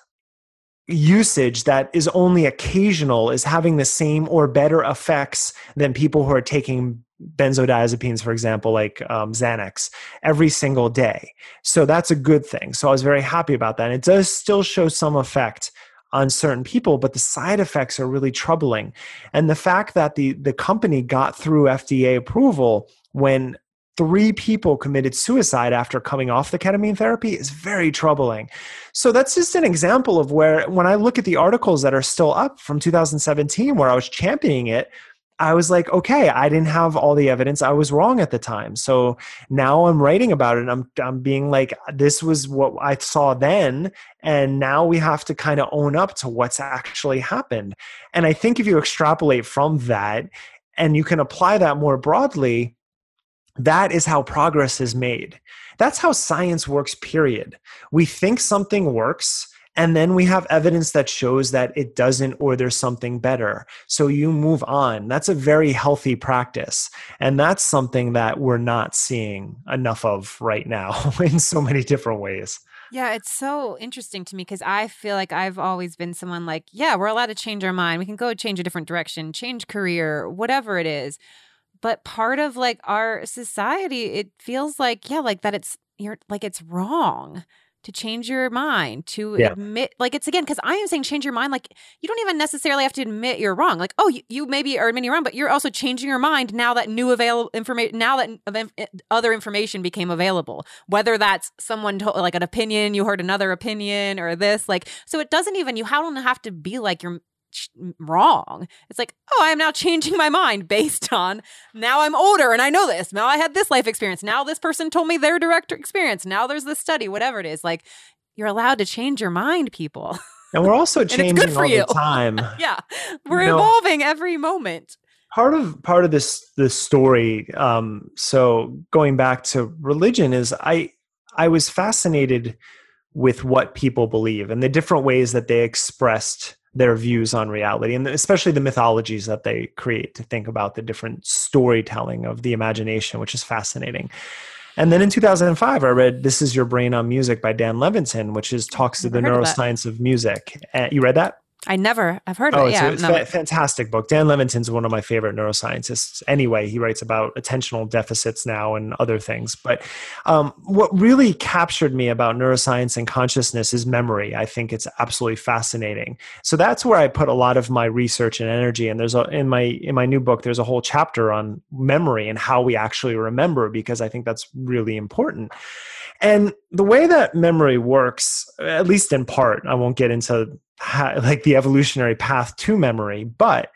usage that is only occasional is having the same or better effects than people who are taking benzodiazepines, for example, like um, Xanax, every single day. So that's a good thing. So I was very happy about that. And it does still show some effect on certain people, but the side effects are really troubling. And the fact that the the company got through FDA approval when three people committed suicide after coming off the ketamine therapy is very troubling. So that's just an example of where, when I look at the articles that are still up from 2017, where I was championing it, I was like, okay, I didn't have all the evidence. I was wrong at the time. So now I'm writing about it. I'm, I'm being like, this was what I saw then. And now we have to kind of own up to what's actually happened. And I think if you extrapolate from that and you can apply that more broadly, that is how progress is made. That's how science works, period. We think something works, and then we have evidence that shows that it doesn't or there's something better. So you move on. That's a very healthy practice. And that's something that we're not seeing enough of right now in so many different ways. Yeah, it's so interesting to me because I feel like I've always been someone like, yeah, we're allowed to change our mind. We can go change a different direction, change career, whatever it is but part of like our society it feels like yeah like that it's you're like it's wrong to change your mind to yeah. admit like it's again because i am saying change your mind like you don't even necessarily have to admit you're wrong like oh you, you maybe are admitting you're wrong but you're also changing your mind now that new available information now that eh, other information became available whether that's someone to, like an opinion you heard another opinion or this like so it doesn't even you don't have to be like you're wrong. It's like, oh, I am now changing my mind based on now I'm older and I know this. Now I had this life experience. Now this person told me their direct experience. Now there's this study, whatever it is. Like, you're allowed to change your mind, people. And we're also changing all you. the time. yeah. We're you evolving know, every moment. Part of part of this this story, um, so going back to religion is I I was fascinated with what people believe and the different ways that they expressed their views on reality and especially the mythologies that they create to think about the different storytelling of the imagination which is fascinating. And then in 2005 i read this is your brain on music by dan levitin which is talks to the neuroscience of, of music. Uh, you read that I never, I've heard of oh, it. Yeah, it's a, it's a fantastic book. Dan Levitin's one of my favorite neuroscientists. Anyway, he writes about attentional deficits now and other things. But um, what really captured me about neuroscience and consciousness is memory. I think it's absolutely fascinating. So that's where I put a lot of my research and energy. And there's a, in my in my new book, there's a whole chapter on memory and how we actually remember because I think that's really important. And the way that memory works, at least in part, I won't get into how, like the evolutionary path to memory, but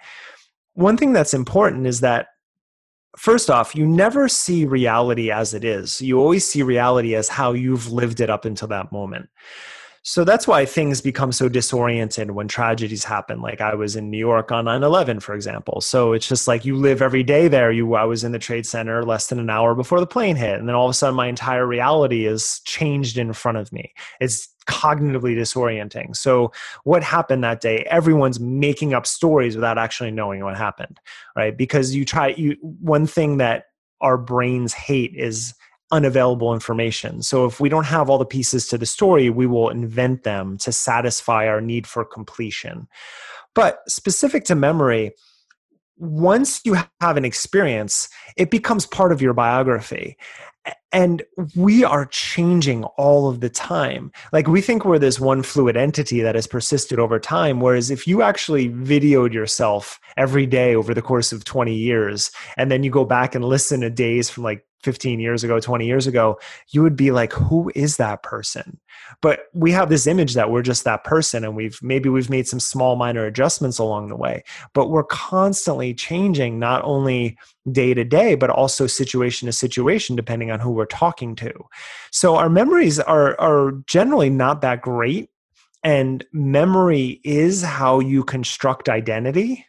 one thing that's important is that first off, you never see reality as it is. You always see reality as how you've lived it up until that moment. So that's why things become so disoriented when tragedies happen. Like I was in New York on 9 11, for example. So it's just like you live every day there. You, I was in the Trade Center less than an hour before the plane hit. And then all of a sudden, my entire reality is changed in front of me. It's cognitively disorienting. So what happened that day? Everyone's making up stories without actually knowing what happened, right? Because you try you one thing that our brains hate is unavailable information. So if we don't have all the pieces to the story, we will invent them to satisfy our need for completion. But specific to memory, once you have an experience, it becomes part of your biography and we are changing all of the time like we think we're this one fluid entity that has persisted over time whereas if you actually videoed yourself every day over the course of 20 years and then you go back and listen to days from like 15 years ago 20 years ago you would be like who is that person? But we have this image that we're just that person and we've maybe we've made some small minor adjustments along the way but we're constantly changing not only day to day but also situation to situation depending on who we're talking to. So our memories are are generally not that great and memory is how you construct identity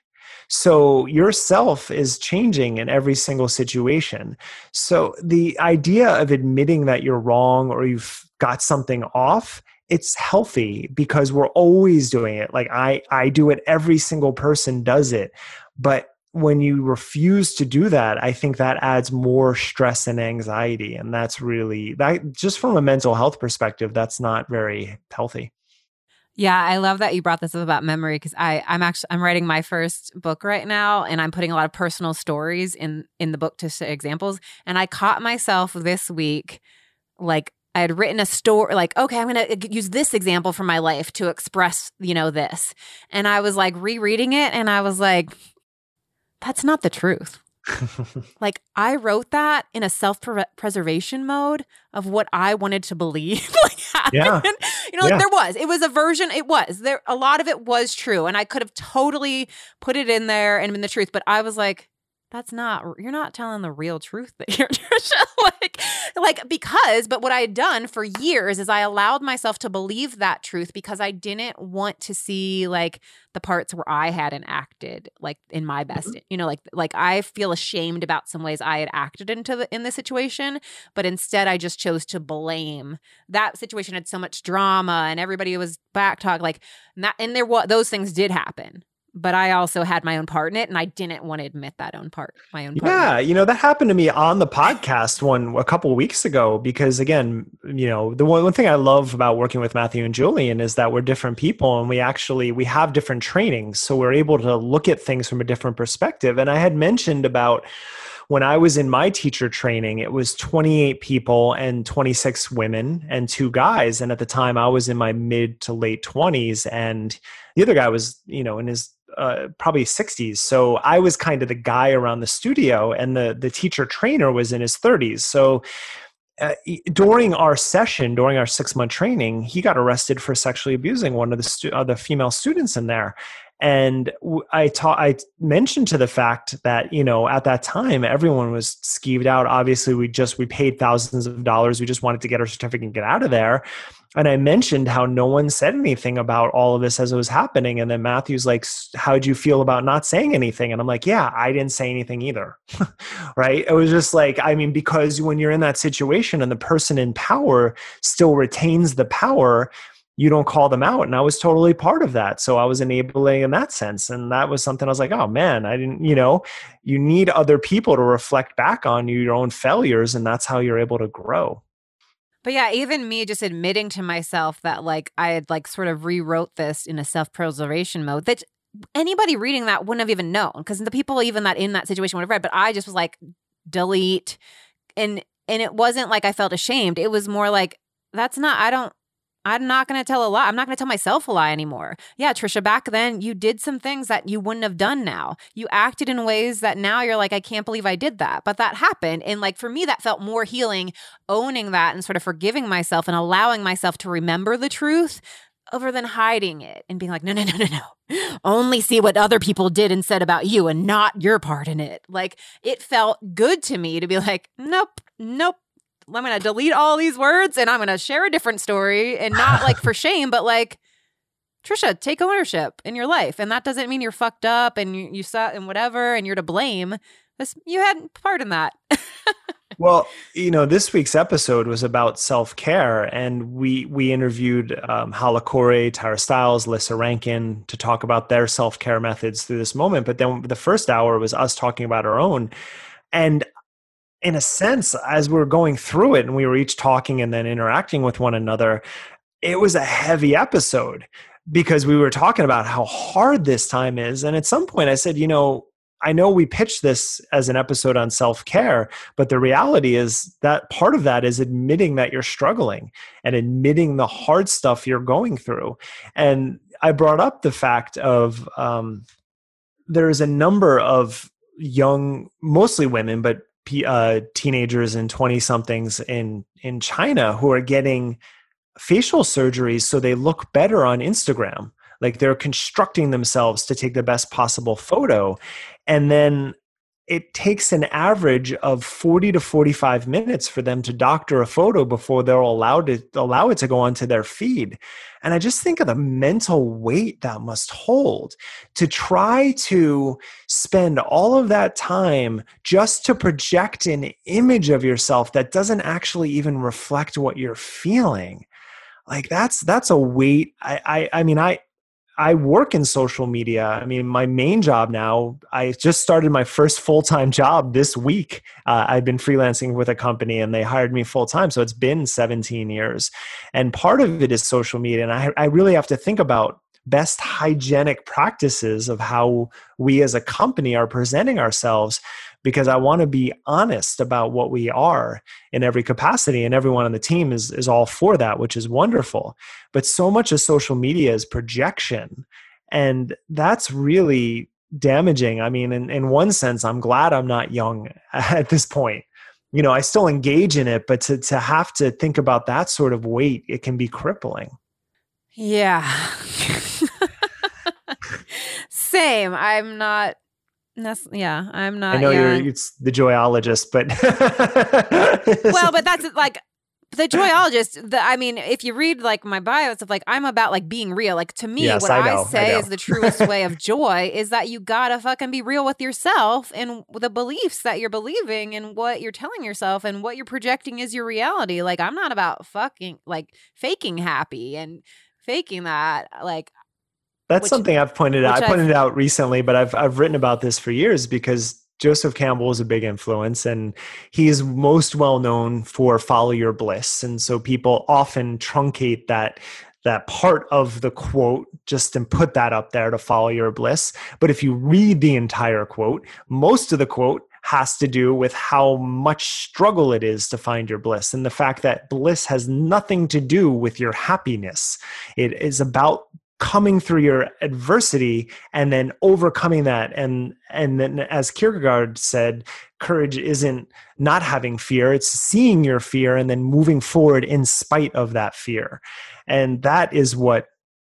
So yourself is changing in every single situation. So the idea of admitting that you're wrong or you've got something off it's healthy because we're always doing it. Like i i do it every single person does it. But when you refuse to do that i think that adds more stress and anxiety and that's really that just from a mental health perspective that's not very healthy yeah, I love that you brought this up about memory because I I'm actually I'm writing my first book right now and I'm putting a lot of personal stories in in the book to say examples and I caught myself this week like I had written a story like okay I'm going to use this example from my life to express you know this and I was like rereading it and I was like that's not the truth. like I wrote that in a self-preservation mode of what I wanted to believe. like yeah. You know, like there was. It was a version, it was. There a lot of it was true. And I could have totally put it in there and been the truth. But I was like, that's not you're not telling the real truth that you're like like because but what I had done for years is I allowed myself to believe that truth because I didn't want to see like the parts where I hadn't acted like in my best mm-hmm. you know like like I feel ashamed about some ways I had acted into the in the situation but instead I just chose to blame that situation had so much drama and everybody was back talk like and that and there was those things did happen but I also had my own part in it, and I didn't want to admit that own part, my own. Part yeah, you know that happened to me on the podcast one a couple weeks ago because again, you know, the one, one thing I love about working with Matthew and Julian is that we're different people, and we actually we have different trainings, so we're able to look at things from a different perspective. And I had mentioned about when I was in my teacher training, it was 28 people and 26 women and two guys. And at the time, I was in my mid to late 20s, and the other guy was, you know, in his uh, probably 60s. So I was kind of the guy around the studio, and the the teacher trainer was in his 30s. So uh, during our session, during our six month training, he got arrested for sexually abusing one of the stu- uh, the female students in there. And I taught, I mentioned to the fact that you know at that time everyone was skeeved out. Obviously, we just we paid thousands of dollars. We just wanted to get our certificate and get out of there and I mentioned how no one said anything about all of this as it was happening. And then Matthew's like, How'd you feel about not saying anything? And I'm like, Yeah, I didn't say anything either. right. It was just like, I mean, because when you're in that situation and the person in power still retains the power, you don't call them out. And I was totally part of that. So I was enabling in that sense. And that was something I was like, oh man, I didn't, you know, you need other people to reflect back on your own failures. And that's how you're able to grow. But yeah, even me just admitting to myself that like I had like sort of rewrote this in a self-preservation mode that anybody reading that wouldn't have even known because the people even that in that situation would have read. But I just was like, delete. And and it wasn't like I felt ashamed. It was more like that's not I don't I'm not going to tell a lie. I'm not going to tell myself a lie anymore. Yeah, Tricia, back then you did some things that you wouldn't have done now. You acted in ways that now you're like, I can't believe I did that. But that happened. And like for me, that felt more healing, owning that and sort of forgiving myself and allowing myself to remember the truth over than hiding it and being like, no, no, no, no, no. Only see what other people did and said about you and not your part in it. Like it felt good to me to be like, nope, nope, I'm going to delete all these words and I'm going to share a different story and not like for shame, but like, Tricia, take ownership in your life. And that doesn't mean you're fucked up and you, you saw and whatever and you're to blame. This, you had part in that. well, you know, this week's episode was about self care, and we we interviewed um, Hala Khouri, Tara Stiles, Lissa Rankin to talk about their self care methods through this moment. But then the first hour was us talking about our own, and in a sense, as we were going through it and we were each talking and then interacting with one another, it was a heavy episode because we were talking about how hard this time is. And at some point, I said, you know, I know we pitched this as an episode on self care, but the reality is that part of that is admitting that you're struggling and admitting the hard stuff you're going through. And I brought up the fact of um, there's a number of young, mostly women, but uh, teenagers and 20 somethings in in China who are getting facial surgeries so they look better on Instagram. Like they're constructing themselves to take the best possible photo. And then it takes an average of 40 to 45 minutes for them to doctor a photo before they're allowed to allow it to go onto their feed. And I just think of the mental weight that must hold to try to spend all of that time just to project an image of yourself that doesn't actually even reflect what you're feeling. Like that's that's a weight. I I, I mean I I work in social media. I mean, my main job now, I just started my first full time job this week. Uh, I've been freelancing with a company and they hired me full time. So it's been 17 years. And part of it is social media. And I, I really have to think about best hygienic practices of how we as a company are presenting ourselves because I want to be honest about what we are in every capacity. And everyone on the team is, is all for that, which is wonderful. But so much of social media is projection. And that's really damaging. I mean, in, in one sense, I'm glad I'm not young at this point. You know, I still engage in it, but to, to have to think about that sort of weight, it can be crippling. Yeah. Same. I'm not that's yeah, I'm not. I know young. you're it's the joyologist, but well, but that's like the joyologist. The, I mean, if you read like my bio, it's like I'm about like being real. Like to me, yes, what I, know, I say I is the truest way of joy is that you gotta fucking be real with yourself and the beliefs that you're believing and what you're telling yourself and what you're projecting is your reality. Like I'm not about fucking like faking happy and faking that. Like that's which, something I've pointed out. I pointed it out recently, but I've I've written about this for years because Joseph Campbell is a big influence and he is most well known for follow your bliss. And so people often truncate that that part of the quote just and put that up there to follow your bliss. But if you read the entire quote, most of the quote has to do with how much struggle it is to find your bliss and the fact that bliss has nothing to do with your happiness. It is about coming through your adversity and then overcoming that. And and then as kierkegaard said courage isn't not having fear it's seeing your fear and then moving forward in spite of that fear. And that is what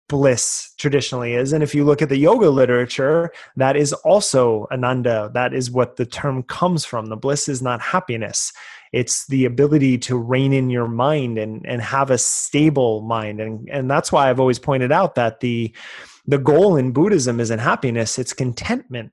bliss traditionally is. And if you look at the yoga literature that is also ananda. That is what the term comes from. The bliss is not happiness it's the ability to rein in your mind and and have a stable mind. And and that's why i've always pointed out that the the goal in buddhism isn't happiness it's contentment.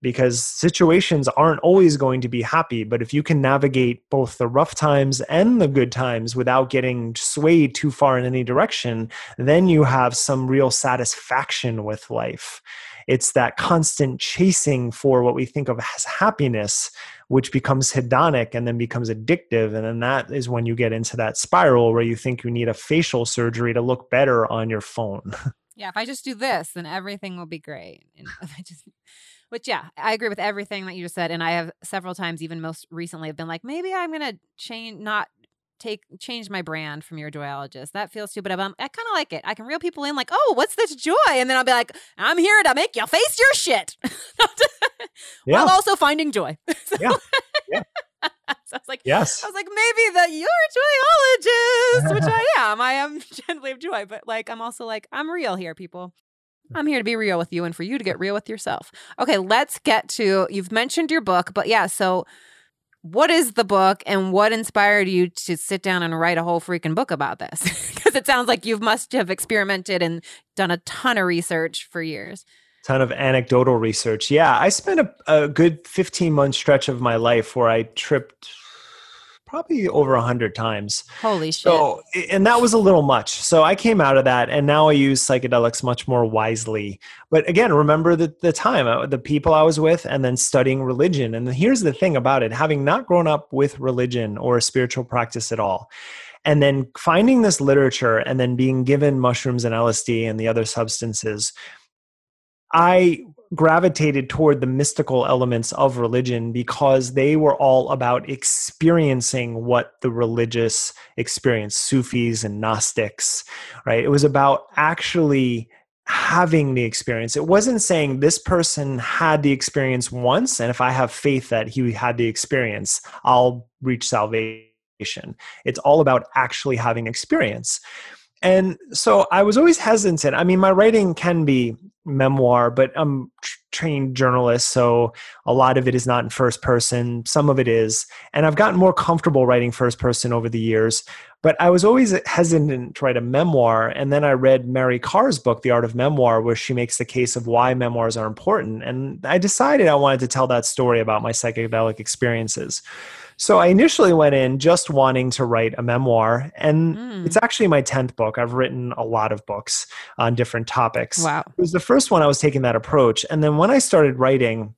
Because situations aren't always going to be happy but if you can navigate both the rough times and the good times without getting swayed too far in any direction then you have some real satisfaction with life it's that constant chasing for what we think of as happiness which becomes hedonic and then becomes addictive. And then that is when you get into that spiral where you think you need a facial surgery to look better on your phone. Yeah, if I just do this, then everything will be great. And I just which yeah, I agree with everything that you just said. And I have several times, even most recently, have been like, maybe I'm gonna change not take change my brand from your joyologist. That feels stupid. But I kind of like it. I can reel people in like, oh, what's this joy? And then I'll be like, I'm here to make you face your shit. yeah. While also finding joy. yeah. Yeah. so I was like, yes. I was like, maybe that you're a joyologist, which I am. I am gently of joy, but like, I'm also like, I'm real here, people. Mm. I'm here to be real with you and for you to get real with yourself. Okay, let's get to you've mentioned your book, but yeah, so what is the book and what inspired you to sit down and write a whole freaking book about this? Because it sounds like you must have experimented and done a ton of research for years. Ton of anecdotal research. Yeah, I spent a, a good 15 month stretch of my life where I tripped probably over a hundred times. Holy shit! So, and that was a little much. So I came out of that, and now I use psychedelics much more wisely. But again, remember the the time, uh, the people I was with, and then studying religion. And here's the thing about it: having not grown up with religion or a spiritual practice at all. And then finding this literature and then being given mushrooms and LSD and the other substances, I gravitated toward the mystical elements of religion because they were all about experiencing what the religious experience sufis and gnostics right? It was about actually having the experience. It wasn't saying this person had the experience once and if i have faith that he had the experience i'll reach salvation. It's all about actually having experience. And so I was always hesitant. I mean, my writing can be memoir, but I'm tr- trained journalist, so a lot of it is not in first person. Some of it is. And I've gotten more comfortable writing first person over the years. But I was always hesitant to write a memoir. And then I read Mary Karr's book, The Art of Memoir, where she makes the case of why memoirs are important. And I decided I wanted to tell that story about my psychedelic experiences. So I initially went in just wanting to write a memoir, and mm. it's actually my 10th book. I've written a lot of books on different topics. Wow. It was the first one I was taking that approach. And then when I started writing,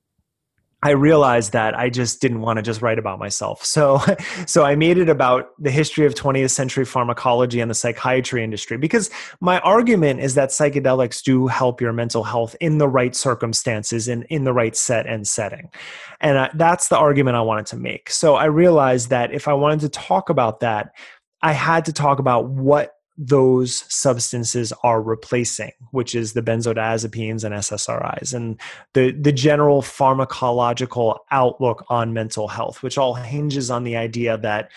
I realized that I just didn't want to just write about myself. So, so I made it about the history of 20th century pharmacology and the psychiatry industry because my argument is that psychedelics do help your mental health in the right circumstances and in the right set and setting. And I, that's the argument I wanted to make. So I realized that if I wanted to talk about that, I had to talk about what those substances are replacing, which is the benzodiazepines and SSRIs, and the, the general pharmacological outlook on mental health, which all hinges on the idea that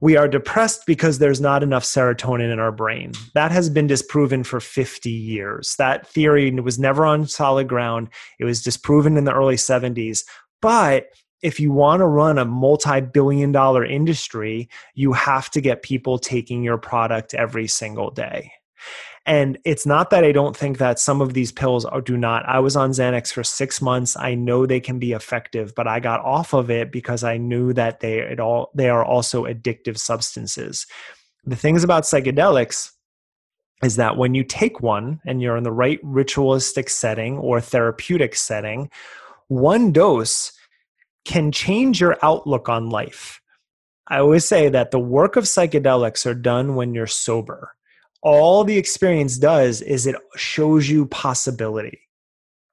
we are depressed because there's not enough serotonin in our brain. That has been disproven for 50 years. That theory was never on solid ground. It was disproven in the early 70s. But if you want to run a multi-billion dollar industry you have to get people taking your product every single day. And it's not that i don't think that some of these pills are, do not. I was on xanax for six months. I know they can be effective but i got off of it because i knew that they it all they are also addictive substances. The things about psychedelics is that when you take one and you're in the right ritualistic setting or therapeutic setting one dose can change your outlook on life. I always say that the work of psychedelics are done when you're sober. All the experience does is it shows you possibility.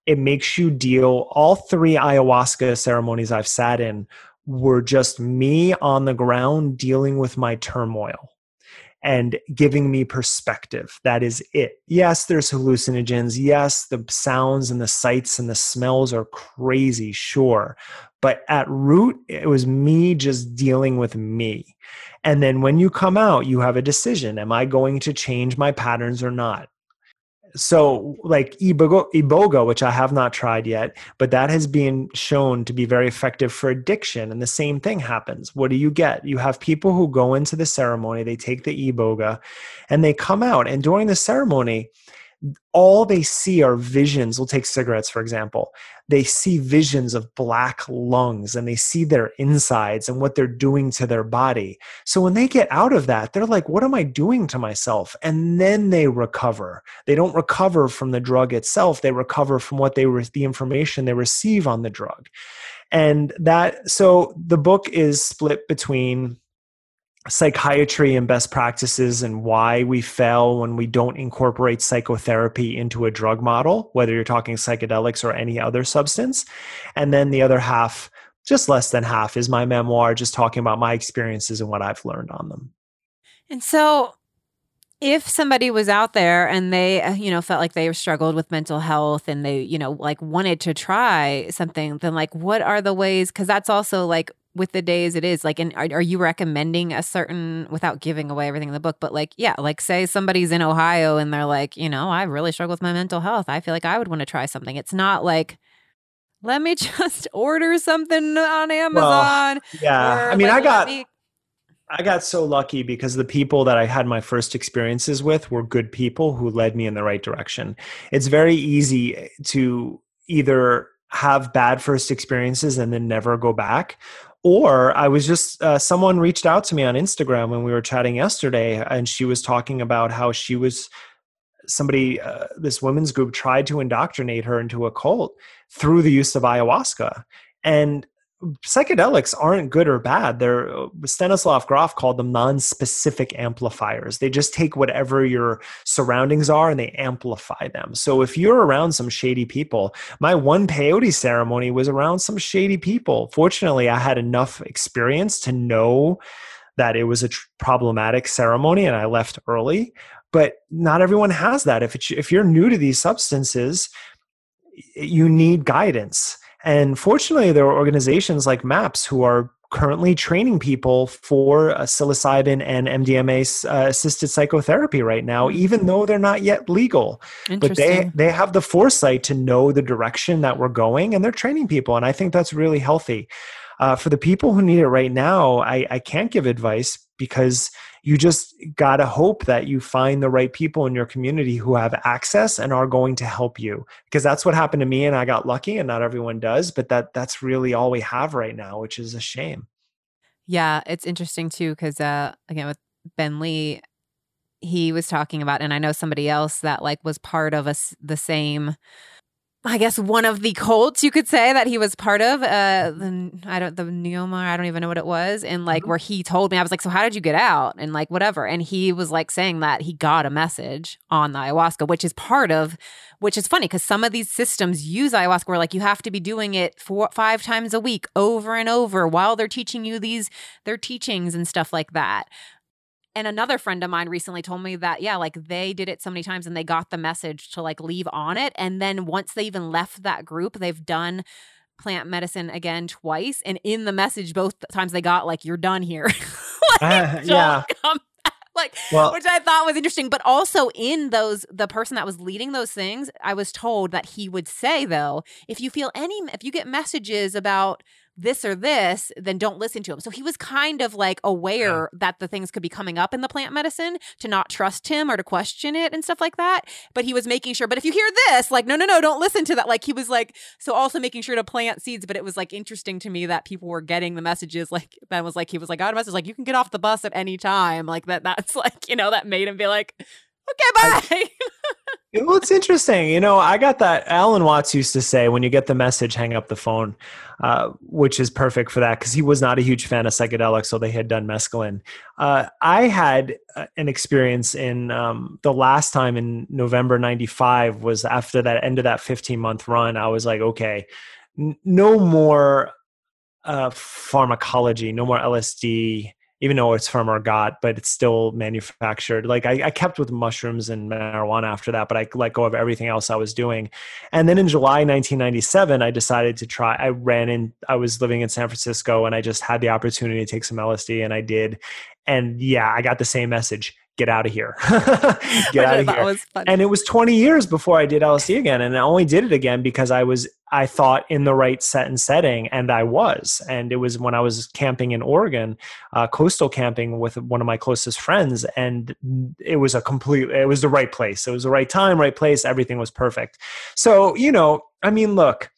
It makes you deal. All three ayahuasca ceremonies I've sat in were just me on the ground dealing with my turmoil and giving me perspective. That is it. Yes, there's hallucinogens. Yes, the sounds and the sights and the smells are crazy, sure. But at root, it was me just dealing with me. And then when you come out, you have a decision. Am I going to change my patterns or not? So, like Iboga, Iboga, which I have not tried yet, but that has been shown to be very effective for addiction. And the same thing happens. What do you get? You have people who go into the ceremony, they take the Iboga, and they come out. And during the ceremony, all they see are visions. We'll take cigarettes, for example. They see visions of black lungs and they see their insides and what they're doing to their body. So when they get out of that, they're like, what am I doing to myself? And then they recover. They don't recover from the drug itself, they recover from what they were, the information they receive on the drug. And that, so the book is split between psychiatry and best practices and why we fail when we don't incorporate psychotherapy into a drug model, whether you're talking psychedelics or any other substance. And then the other half, just less than half, is my memoir, just talking about my experiences and what I've learned on them. And so, if somebody was out there and they, uh, you know, felt like they struggled with mental health and they, you know, like wanted to try something, then like, what are the ways? Because that's also like with the days it is like and are, are, you recommending a certain without giving away everything in the book but like yeah like say somebody's in ohio and they're like you know i really struggle with my mental health. I feel like i would want to try something. It's not like let me just order something on amazon well, yeah. i mean like, i got me- I got so lucky because the people that I had my first experiences with were good people who led me in the right direction. It's very easy eh, to either have bad first experiences and then never go back or I was just uh, someone reached out to me on Instagram when we were chatting yesterday, and she was talking about how she was somebody, uh, this women's group tried to indoctrinate her into a cult through the use of ayahuasca, and psychedelics aren't good or bad. They're uh, Stanislav Grof called them non-specific amplifiers. They just take whatever your surroundings are and they amplify them. So if you're around some shady people, my one peyote ceremony was around some shady people. Fortunately, I had enough experience to know that it was a tr- problematic ceremony and I left early. But not everyone has that. If if you're new to these substances, you need guidance and fortunately, there are organizations like MAPS who are currently training people for uh, psilocybin and MDMA uh, assisted psychotherapy right now, mm-hmm. even though they're not yet legal. But they they have the foresight to know the direction that we're going, and they're training people, and I think that's really healthy. Uh, for the people who need it right now, I, I can't give advice because you just got to hope that you find the right people in your community who have access and are going to help you because that's what happened to me and I got lucky and not everyone does but that that's really all we have right now which is a shame. Yeah, it's interesting too cuz uh again with Ben Lee he was talking about and I know somebody else that like was part of us the same I guess one of the cults you could say that he was part of. Uh, the I don't the Neoma. I don't even know what it was. And like mm-hmm. where he told me, I was like, so how did you get out? And like whatever. And he was like saying that he got a message on the ayahuasca, which is part of, which is funny because some of these systems use ayahuasca where like you have to be doing it four five times a week over and over while they're teaching you these their teachings and stuff like that. And another friend of mine recently told me that, yeah, like they did it so many times and they got the message to like leave on it. And then once they even left that group, they've done plant medicine again twice. And in the message, both times they got like, you're done here. like, uh, yeah. like well, which I thought was interesting. But also in those, the person that was leading those things, I was told that he would say though, if you feel any, if you get messages about this or this, then don't listen to him. So he was kind of like aware yeah. that the things could be coming up in the plant medicine to not trust him or to question it and stuff like that. But he was making sure, but if you hear this, like, no, no, no, don't listen to that. Like he was like, so also making sure to plant seeds. But it was like interesting to me that people were getting the messages. Like Ben was like, he was like, oh, got a message, like, you can get off the bus at any time. Like that, that's like, you know, that made him be like, okay, bye. I, well, it's interesting. You know, I got that. Alan Watts used to say, when you get the message, hang up the phone, uh, which is perfect for that because he was not a huge fan of psychedelics, so they had done mescaline. Uh, I had uh, an experience in um, the last time in November 95 was after that end of that 15 month run. I was like, okay, n- no more uh, pharmacology, no more LSD even though it's from our ergot, but it's still manufactured. Like I, I, kept with mushrooms and marijuana after that, but I let go of everything else I was doing. And then in July 1997, I decided to try. I ran in. I was living in San Francisco, and I just had the opportunity to take some LSD, and I did. And yeah, I got the same message get out of here. get out of here. And it was 20 years before I did LSD again. And I only did it again because I was, I thought in the right set and setting. And I was. And it was when I was camping in Oregon, uh, coastal camping with one of my closest friends. And it was a complete, it was the right place. It was the right time, right place. Everything was perfect. So, you know, I mean, look,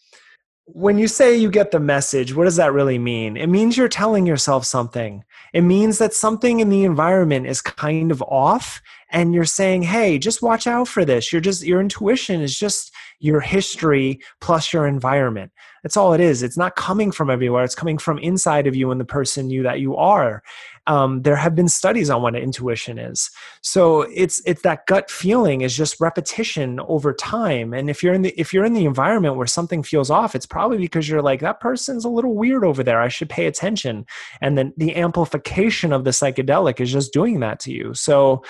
when you say you get the message, what does that really mean? It means you're telling yourself something. It means that something in the environment is kind of off and you're saying, "Hey, just watch out for this." You're just your intuition is just your history plus your environment. That's all it is. It's not coming from everywhere. It's coming from inside of you and the person you that you are um, there have been studies on what intuition is so it's it's that gut feeling is just repetition over time and if you're in the if you're in the environment where something feels off it's probably because you're like that person's a little weird over there i should pay attention and then the amplification of the psychedelic is just doing that to you so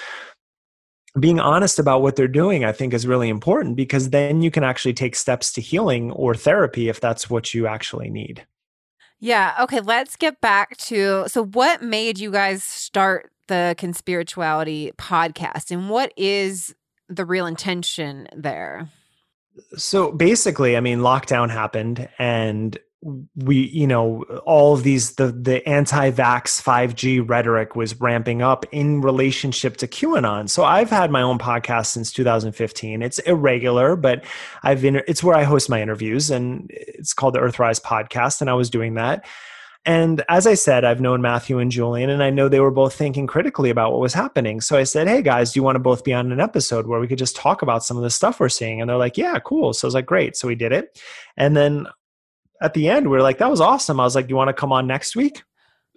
being honest about what they're doing i think is really important because then you can actually take steps to healing or therapy if that's what you actually need yeah. Okay. Let's get back to so, what made you guys start the Conspirituality podcast, and what is the real intention there? So basically, I mean, lockdown happened, and we you know all of these the the anti-vax 5g rhetoric was ramping up in relationship to qanon so i've had my own podcast since 2015 it's irregular but i've been it's where i host my interviews and it's called the earthrise podcast and i was doing that and as I said, I've known Matthew and Julian, and I know they were both thinking critically about what was happening. So I said, Hey guys, do you want to both be on an episode where we could just talk about some of the stuff we're seeing? And they're like, Yeah, cool. So I was like, Great. So we did it. And then at the end, we are like, that was awesome. I was like, do you want to come on next week?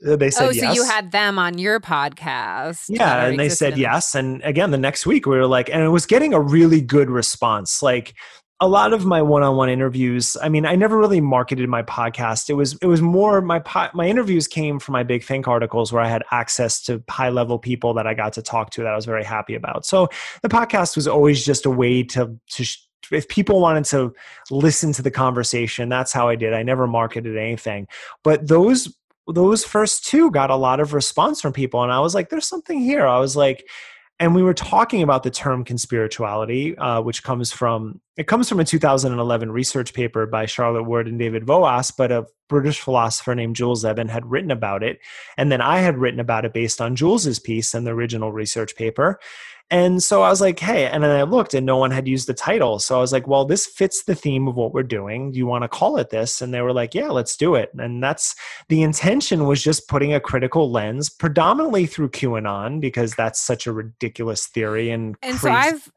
Uh, they said, oh, so yes. you had them on your podcast. Yeah. And they said yes. And again, the next week we were like, and it was getting a really good response. Like a lot of my one-on-one interviews, I mean, I never really marketed my podcast. It was, it was more my, po- my interviews came from my big think articles where I had access to high level people that I got to talk to that I was very happy about. So the podcast was always just a way to, to, if people wanted to listen to the conversation, that's how I did. I never marketed anything. But those those first two got a lot of response from people. And I was like, there's something here. I was like, and we were talking about the term conspirituality, uh, which comes from it comes from a 2011 research paper by Charlotte Ward and David Voas, but a British philosopher named Jules Evans had written about it, and then I had written about it based on Jules's piece and the original research paper. And so I was like, hey, and then I looked and no one had used the title. So I was like, well, this fits the theme of what we're doing. Do you want to call it this? And they were like, yeah, let's do it. And that's the intention was just putting a critical lens, predominantly through QAnon, because that's such a ridiculous theory. And, and so I've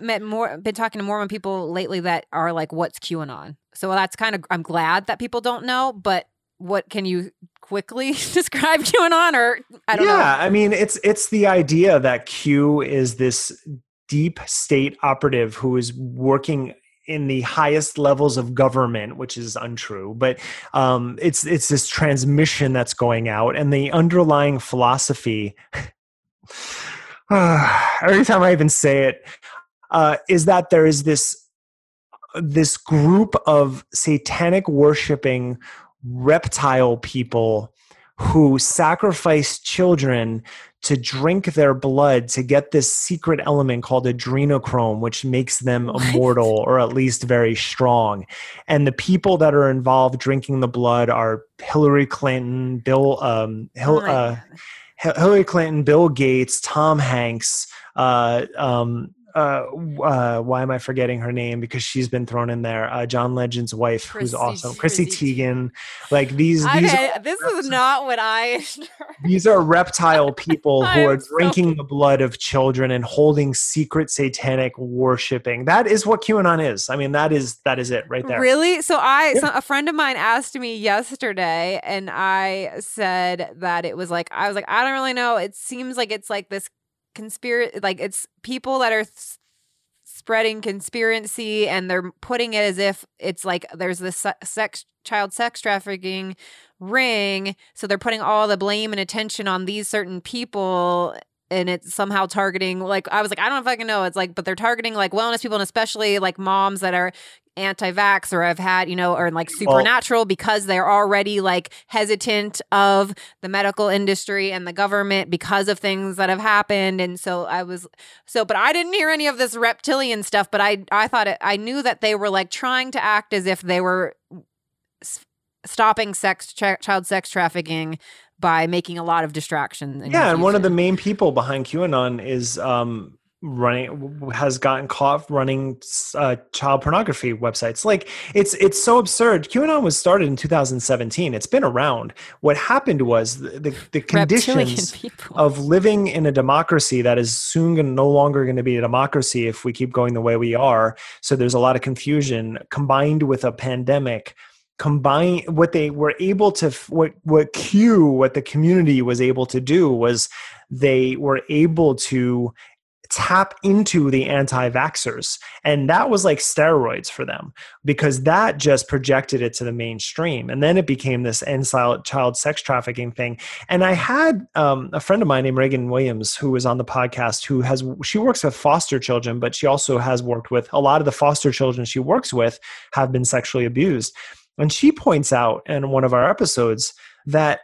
met more, been talking to Mormon people lately that are like, what's QAnon? So that's kind of, I'm glad that people don't know, but what can you quickly describe QAnon or I don't yeah, know. Yeah, I mean it's it's the idea that Q is this deep state operative who is working in the highest levels of government, which is untrue, but um, it's it's this transmission that's going out, and the underlying philosophy. every time I even say it, uh, is that there is this this group of satanic worshiping reptile people who sacrifice children to drink their blood to get this secret element called adrenochrome, which makes them what? immortal or at least very strong. And the people that are involved drinking the blood are Hillary Clinton, Bill, um, Hil- oh uh, Hillary Clinton, Bill Gates, Tom Hanks, uh, um, uh, uh, why am I forgetting her name? Because she's been thrown in there. Uh, John Legend's wife, Chrissy, who's awesome, Chrissy, Chrissy Teigen. Like these, these okay, this is not what I. these are reptile people who are drinking so... the blood of children and holding secret satanic worshiping. That is what QAnon is. I mean, that is that is it right there. Really? So I, yeah. so a friend of mine asked me yesterday, and I said that it was like I was like I don't really know. It seems like it's like this conspiracy like it's people that are th- spreading conspiracy and they're putting it as if it's like there's this sex child sex trafficking ring. So they're putting all the blame and attention on these certain people and it's somehow targeting like I was like I don't know if I know it's like but they're targeting like wellness people and especially like moms that are anti-vax or have had, you know, or like supernatural well, because they're already like hesitant of the medical industry and the government because of things that have happened. And so I was so but I didn't hear any of this reptilian stuff, but I I thought it, I knew that they were like trying to act as if they were stopping sex tra- child sex trafficking by making a lot of distractions. Yeah, and one of the main people behind QAnon is um running has gotten caught running uh, child pornography websites. Like it's it's so absurd. Qanon was started in 2017 it's been around. What happened was the, the, the conditions of living in a democracy that is soon gonna, no longer going to be a democracy if we keep going the way we are. So there's a lot of confusion combined with a pandemic combine what they were able to what what q what the community was able to do was they were able to tap into the anti vaxxers. And that was like steroids for them because that just projected it to the mainstream. And then it became this end child sex trafficking thing. And I had um, a friend of mine named Reagan Williams who was on the podcast who has, she works with foster children, but she also has worked with a lot of the foster children she works with have been sexually abused. And she points out in one of our episodes that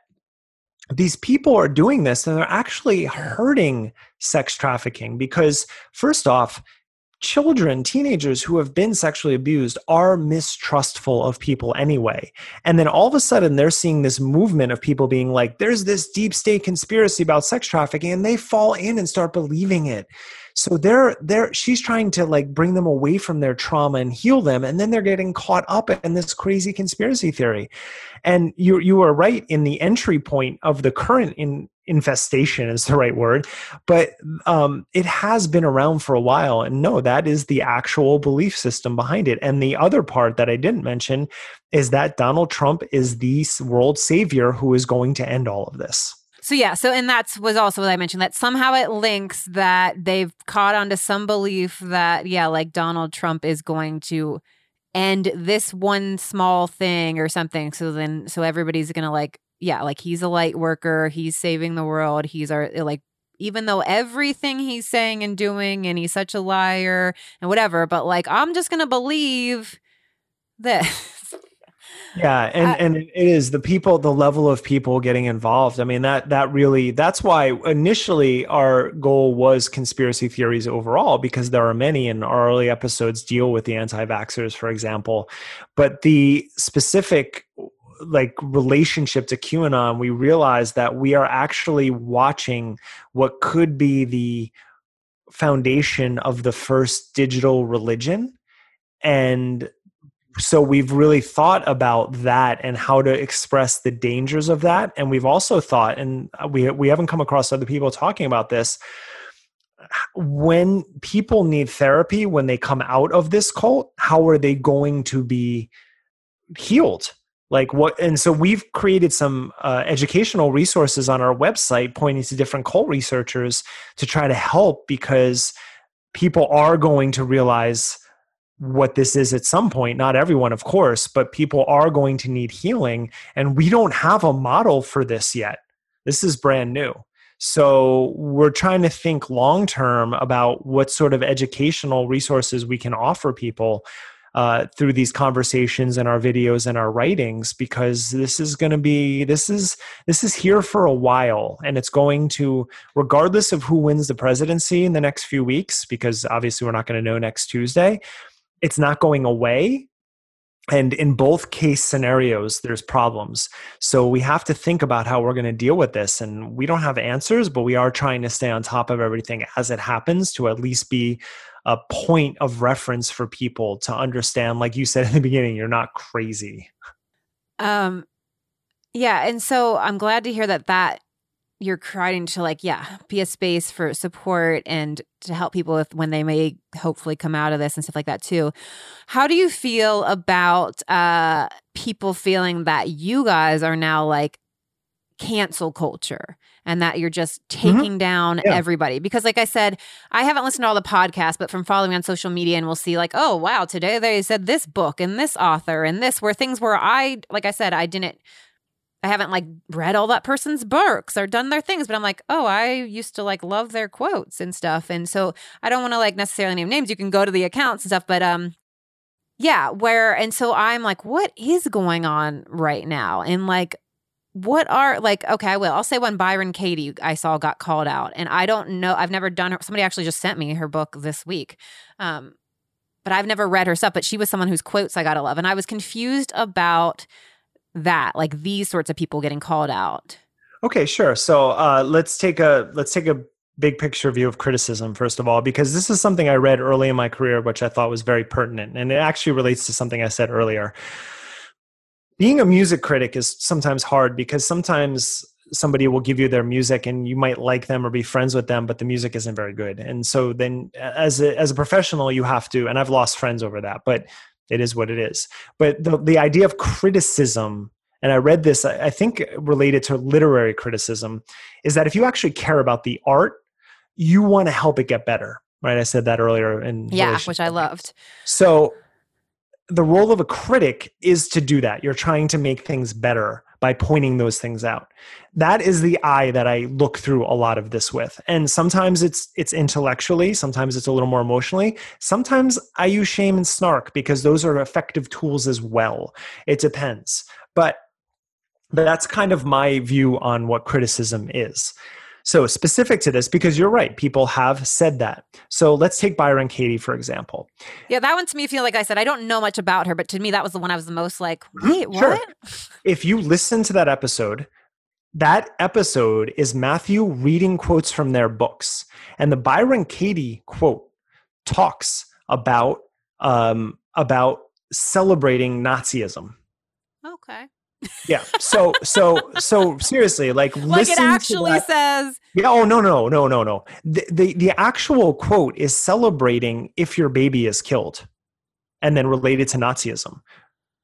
these people are doing this and they're actually hurting sex trafficking because, first off, children, teenagers who have been sexually abused are mistrustful of people anyway. And then all of a sudden they're seeing this movement of people being like, there's this deep state conspiracy about sex trafficking, and they fall in and start believing it. So they're they're she's trying to like bring them away from their trauma and heal them, and then they're getting caught up in this crazy conspiracy theory. And you you are right in the entry point of the current in infestation is the right word, but um, it has been around for a while. And no, that is the actual belief system behind it. And the other part that I didn't mention is that Donald Trump is the world savior who is going to end all of this. So yeah, so and that's was also what I mentioned that somehow it links that they've caught onto some belief that yeah, like Donald Trump is going to end this one small thing or something. So then so everybody's gonna like yeah, like he's a light worker, he's saving the world, he's our like even though everything he's saying and doing and he's such a liar and whatever, but like I'm just gonna believe this. Yeah and uh, and it is the people the level of people getting involved. I mean that that really that's why initially our goal was conspiracy theories overall because there are many and our early episodes deal with the anti-vaxxers for example. But the specific like relationship to qanon we realized that we are actually watching what could be the foundation of the first digital religion. And so we've really thought about that and how to express the dangers of that. And we've also thought and we we haven't come across other people talking about this when people need therapy when they come out of this cult how are they going to be healed? Like what and so we've created some uh, educational resources on our website pointing to different cult researchers to try to help because people are going to realize what this is at some point not everyone of course but people are going to need healing and we don't have a model for this yet. This is brand new. So we're trying to think long term about what sort of educational resources we can offer people uh, through these conversations and our videos and our writings because this is going to be this is this is here for a while and it's going to regardless of who wins the presidency in the next few weeks because obviously we're not going to know next tuesday it's not going away. And in both case scenarios there's problems. So we have to think about how we're going to deal with this and we don't have answers but we are trying to stay on top of everything as it happens to at least be a point of reference for people to understand like you said in the beginning you're not crazy. Um yeah and so i'm glad to hear that that you're trying to like yeah be a space for support and to help people with when they may hopefully come out of this and stuff like that too how do you feel about uh people feeling that you guys are now like cancel culture and that you're just mm-hmm. taking mm-hmm. down yeah. everybody because like i said i haven't listened to all the podcasts but from following on social media and we'll see like oh wow today they said this book and this author and this were things where i like i said i didn't I haven't like read all that person's books or done their things, but I'm like, oh, I used to like love their quotes and stuff. And so I don't want to like necessarily name names. You can go to the accounts and stuff, but um yeah, where and so I'm like, what is going on right now? And like what are like okay i will i'll say when byron katie i saw got called out and i don't know i've never done her somebody actually just sent me her book this week um but i've never read her stuff but she was someone whose quotes i got to love and i was confused about that like these sorts of people getting called out. Okay sure. So uh, let's take a let's take a big picture view of criticism first of all because this is something i read early in my career which i thought was very pertinent and it actually relates to something i said earlier. Being a music critic is sometimes hard because sometimes somebody will give you their music and you might like them or be friends with them but the music isn't very good. And so then as a, as a professional you have to and i've lost friends over that but it is what it is. But the, the idea of criticism, and I read this, I think related to literary criticism, is that if you actually care about the art, you want to help it get better. Right? I said that earlier in Yeah, which I loved. So the role of a critic is to do that. You're trying to make things better by pointing those things out. That is the eye that I look through a lot of this with. And sometimes it's it's intellectually, sometimes it's a little more emotionally. Sometimes I use shame and snark because those are effective tools as well. It depends. But but that's kind of my view on what criticism is. So, specific to this, because you're right, people have said that. So, let's take Byron Katie, for example. Yeah, that one to me feel like I said, I don't know much about her, but to me, that was the one I was the most like, mm-hmm. wait, what? Sure. If you listen to that episode, that episode is Matthew reading quotes from their books. And the Byron Katie quote talks about um, about celebrating Nazism. Okay yeah. So so so seriously, like like it actually says. Yeah. Oh no no no no no. The, the the actual quote is celebrating if your baby is killed, and then related to Nazism,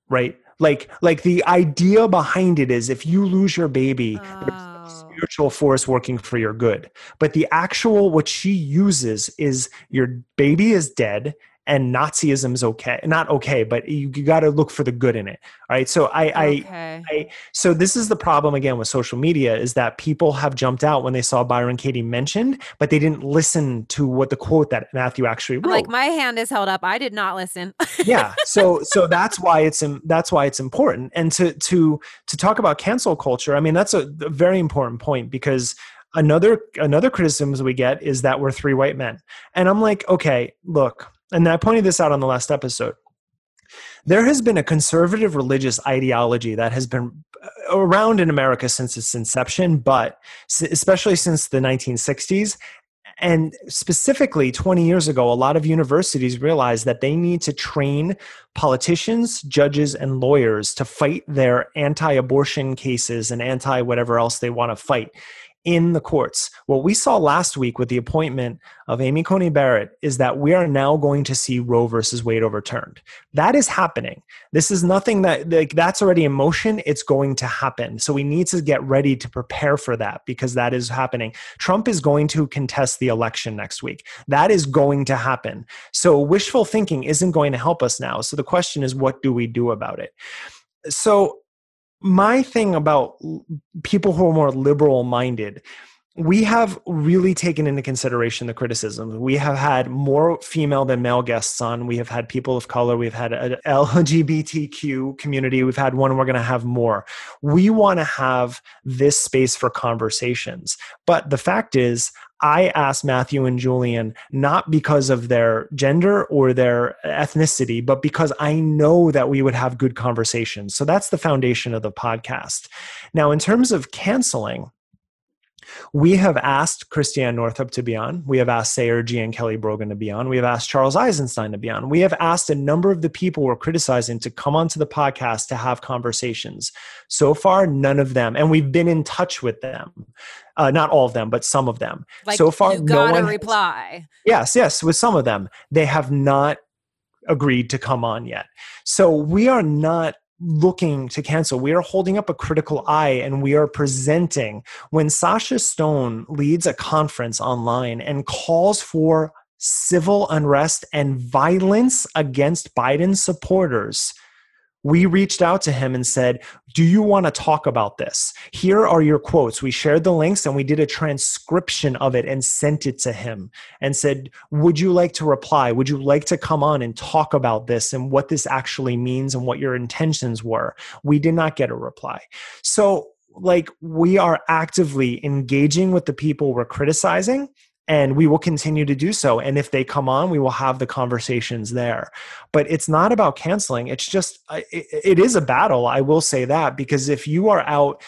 right? Like like the idea behind it is if you lose your baby. Oh. Spiritual force working for your good. But the actual, what she uses is your baby is dead and Nazism is okay. Not okay, but you, you got to look for the good in it. All right. So I, okay. I, I, so this is the problem again with social media is that people have jumped out when they saw Byron Katie mentioned, but they didn't listen to what the quote that Matthew actually wrote. Like my hand is held up. I did not listen. yeah. So, so that's why it's, that's why it's important. And to, to, to talk about cancel culture, I mean, that's a, a very important point because another another criticism we get is that we're three white men and i'm like okay look and i pointed this out on the last episode. There has been a conservative religious ideology that has been uh, around in america since its inception but especially since the 1960s and specifically 20 years ago, a lot of universities realized that they need to train politicians, judges, and lawyers to fight their anti abortion cases and anti whatever else they want to fight in the courts. What we saw last week with the appointment of Amy Coney Barrett is that we are now going to see Roe versus Wade overturned. That is happening. This is nothing that like that's already in motion. It's going to happen. So we need to get ready to prepare for that because that is happening. Trump is going to contest the election next week. That is going to happen. So wishful thinking isn't going to help us now. So the question is what do we do about it? So my thing about people who are more liberal minded we have really taken into consideration the criticism. We have had more female than male guests on. We have had people of color. We've had an LGBTQ community. We've had one. We're going to have more. We want to have this space for conversations. But the fact is, I asked Matthew and Julian not because of their gender or their ethnicity, but because I know that we would have good conversations. So that's the foundation of the podcast. Now, in terms of canceling, we have asked Christiane Northrup to be on. We have asked Sayer Ji and Kelly Brogan to be on. We have asked Charles Eisenstein to be on. We have asked a number of the people we're criticizing to come onto the podcast to have conversations. So far, none of them, and we've been in touch with them. Uh, not all of them, but some of them. Like so far, you got no a reply. Yes, yes, with some of them, they have not agreed to come on yet. So we are not looking to cancel. We are holding up a critical eye and we are presenting. When Sacha Stone leads a conference online and calls for civil unrest and violence against Biden supporters, we reached out to him and said, Do you want to talk about this? Here are your quotes. We shared the links and we did a transcription of it and sent it to him and said, Would you like to reply? Would you like to come on and talk about this and what this actually means and what your intentions were? We did not get a reply. So, like, we are actively engaging with the people we're criticizing and we will continue to do so. And if they come on we will have the conversations there. But it's not about canceling. It's just it is a battle i will say that because if you are out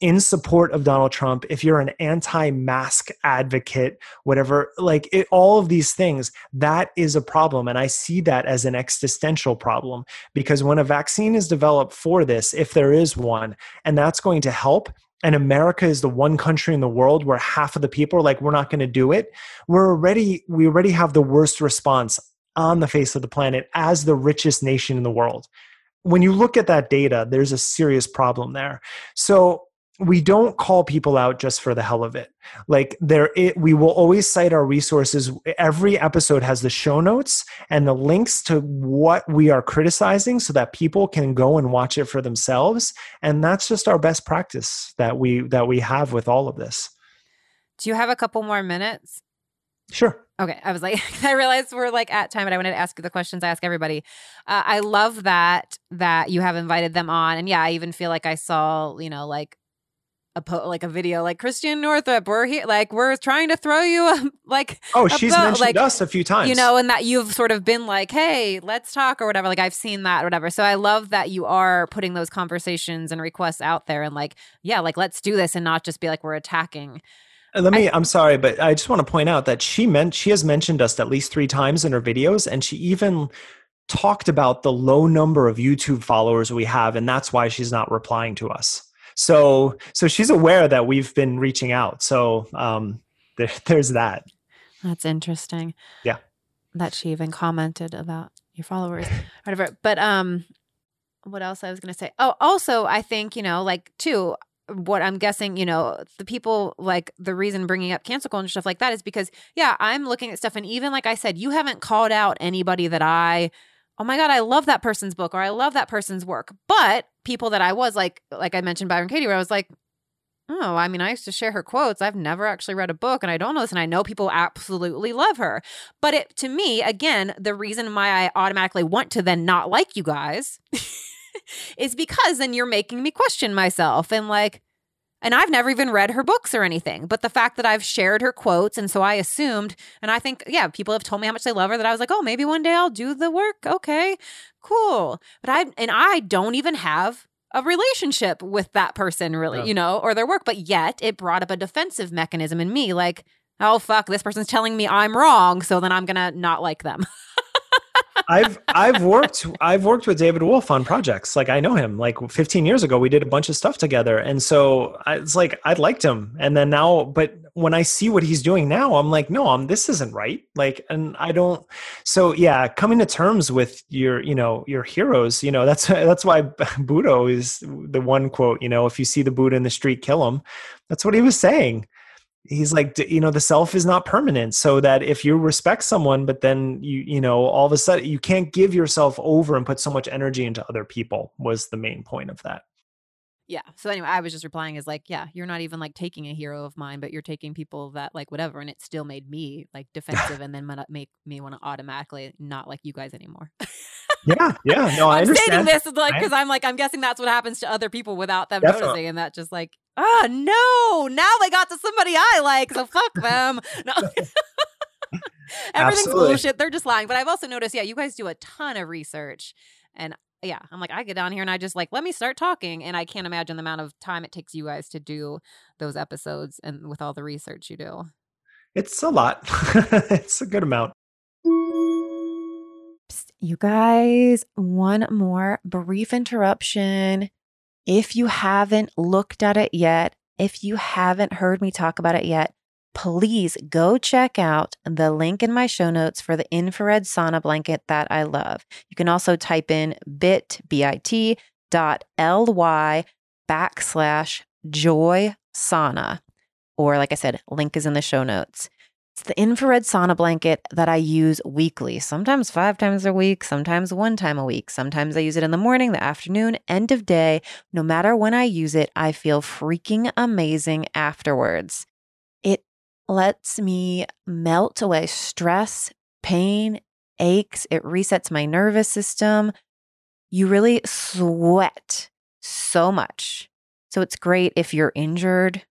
in support of donald trump if you're an anti-mask advocate whatever like it, all of these things that is a problem. And i see that as an existential problem because when a vaccine is developed for this if there is one and that's going to help and America is the one country in the world where half of the people are like, we're not going to do it, we're already, we already have the worst response on the face of the planet as the richest nation in the world. When you look at that data, there's a serious problem there. So we don't call people out just for the hell of it. Like there it, we will always cite our resources. Every episode has the show notes and the links to what we are criticizing so that people can go and watch it for themselves. And that's just our best practice that we that we have with all of this. Do you have a couple more minutes? Sure. Okay, I was like, I realized we're like at time, but I wanted to ask you the questions I ask everybody. Uh, I love that that you have invited them on, and yeah, I even feel like I saw, you know, like a po- like a video like Christiane Northrup, we're here, like we're trying to throw you a, like oh she's boat. mentioned like, us a few times, you know, and that you've sort of been like, hey, let's talk or whatever. Like I've seen that or whatever. So I love that you are putting those conversations and requests out there and like, yeah, like let's do this and not just be like we're attacking. Uh, let me. I'm sorry, but I just want to point out that she meant she has mentioned us at least three times in her videos, and she even talked about the low number of YouTube followers we have, and that's why she's not replying to us. So so she's aware that we've been reaching out. So um, there, there's that. That's interesting. Yeah. That she even commented about your followers, whatever. But um, what else I was going to say? Oh, also, I think you know, like too. what I'm guessing, you know, the people like the reason bringing up cancel culture and stuff like that is because, yeah, I'm looking at stuff. And even like I said, you haven't called out anybody that I, oh my God, I love that person's book or I love that person's work. But people that I was like, like I mentioned Byron Katie, where I was like, Oh, I mean, I used to share her quotes. I've never actually read a book and I don't know this. And I know people absolutely love her. But it, to me, again, the reason why I automatically want to then not like you guys is because then you're making me question myself and like, and I've never even read her books or anything. But the fact that I've shared her quotes, and so I assumed, and I think, yeah, people have told me how much they love her that I was like, oh, maybe one day I'll do the work. Okay, cool. But I, and I don't even have a relationship with that person, really, yeah. you know, or their work. But yet it brought up a defensive mechanism in me like, oh, fuck, this person's telling me I'm wrong. So then I'm going to not like them. I've I've worked I've worked with David Wolfe on projects. Like I know him. Like 15 years ago, we did a bunch of stuff together, and so I, it's like I liked him. And then now, but when I see what he's doing now, I'm like, no, I'm this isn't right. Like, and I don't. So yeah, coming to terms with your you know your heroes. You know that's that's why Buddha is the one quote. You know, if you see the Buddha in the street, kill him. That's what he was saying he's like you know the self is not permanent so that if you respect someone but then you you know all of a sudden you can't give yourself over and put so much energy into other people was the main point of that. Yeah so anyway i was just replying as like yeah you're not even like taking a hero of mine but you're taking people that like whatever and it still made me like defensive and then make me want to automatically not like you guys anymore. Yeah yeah no i I'm understand saying this is like because i'm like i'm guessing that's what happens to other people without them Definitely. noticing and that just like oh no. Now they got to somebody i like so fuck them. No. Everything's Absolutely. bullshit. They're just lying. But i've also noticed yeah you guys do a ton of research. And yeah i'm like i get down here and i just like let me start talking. And i can't imagine the amount of time it takes you guys to do those episodes and with all the research you do. It's a lot. It's a good amount. You guys, one more brief interruption. If you haven't looked at it yet, if you haven't heard me talk about it yet, please go check out the link in my show notes for the infrared sauna blanket that I love. You can also type in bit, B-I-T dot L-Y backslash joy sauna. Or like I said, link is in the show notes. It's the infrared sauna blanket that I use weekly, sometimes five times a week, sometimes one time a week. Sometimes I use it in the morning, the afternoon, end of day. No matter when I use it, I feel freaking amazing afterwards. It lets me melt away stress, pain, aches. It resets my nervous system. You really sweat so much. So it's great if you're injured,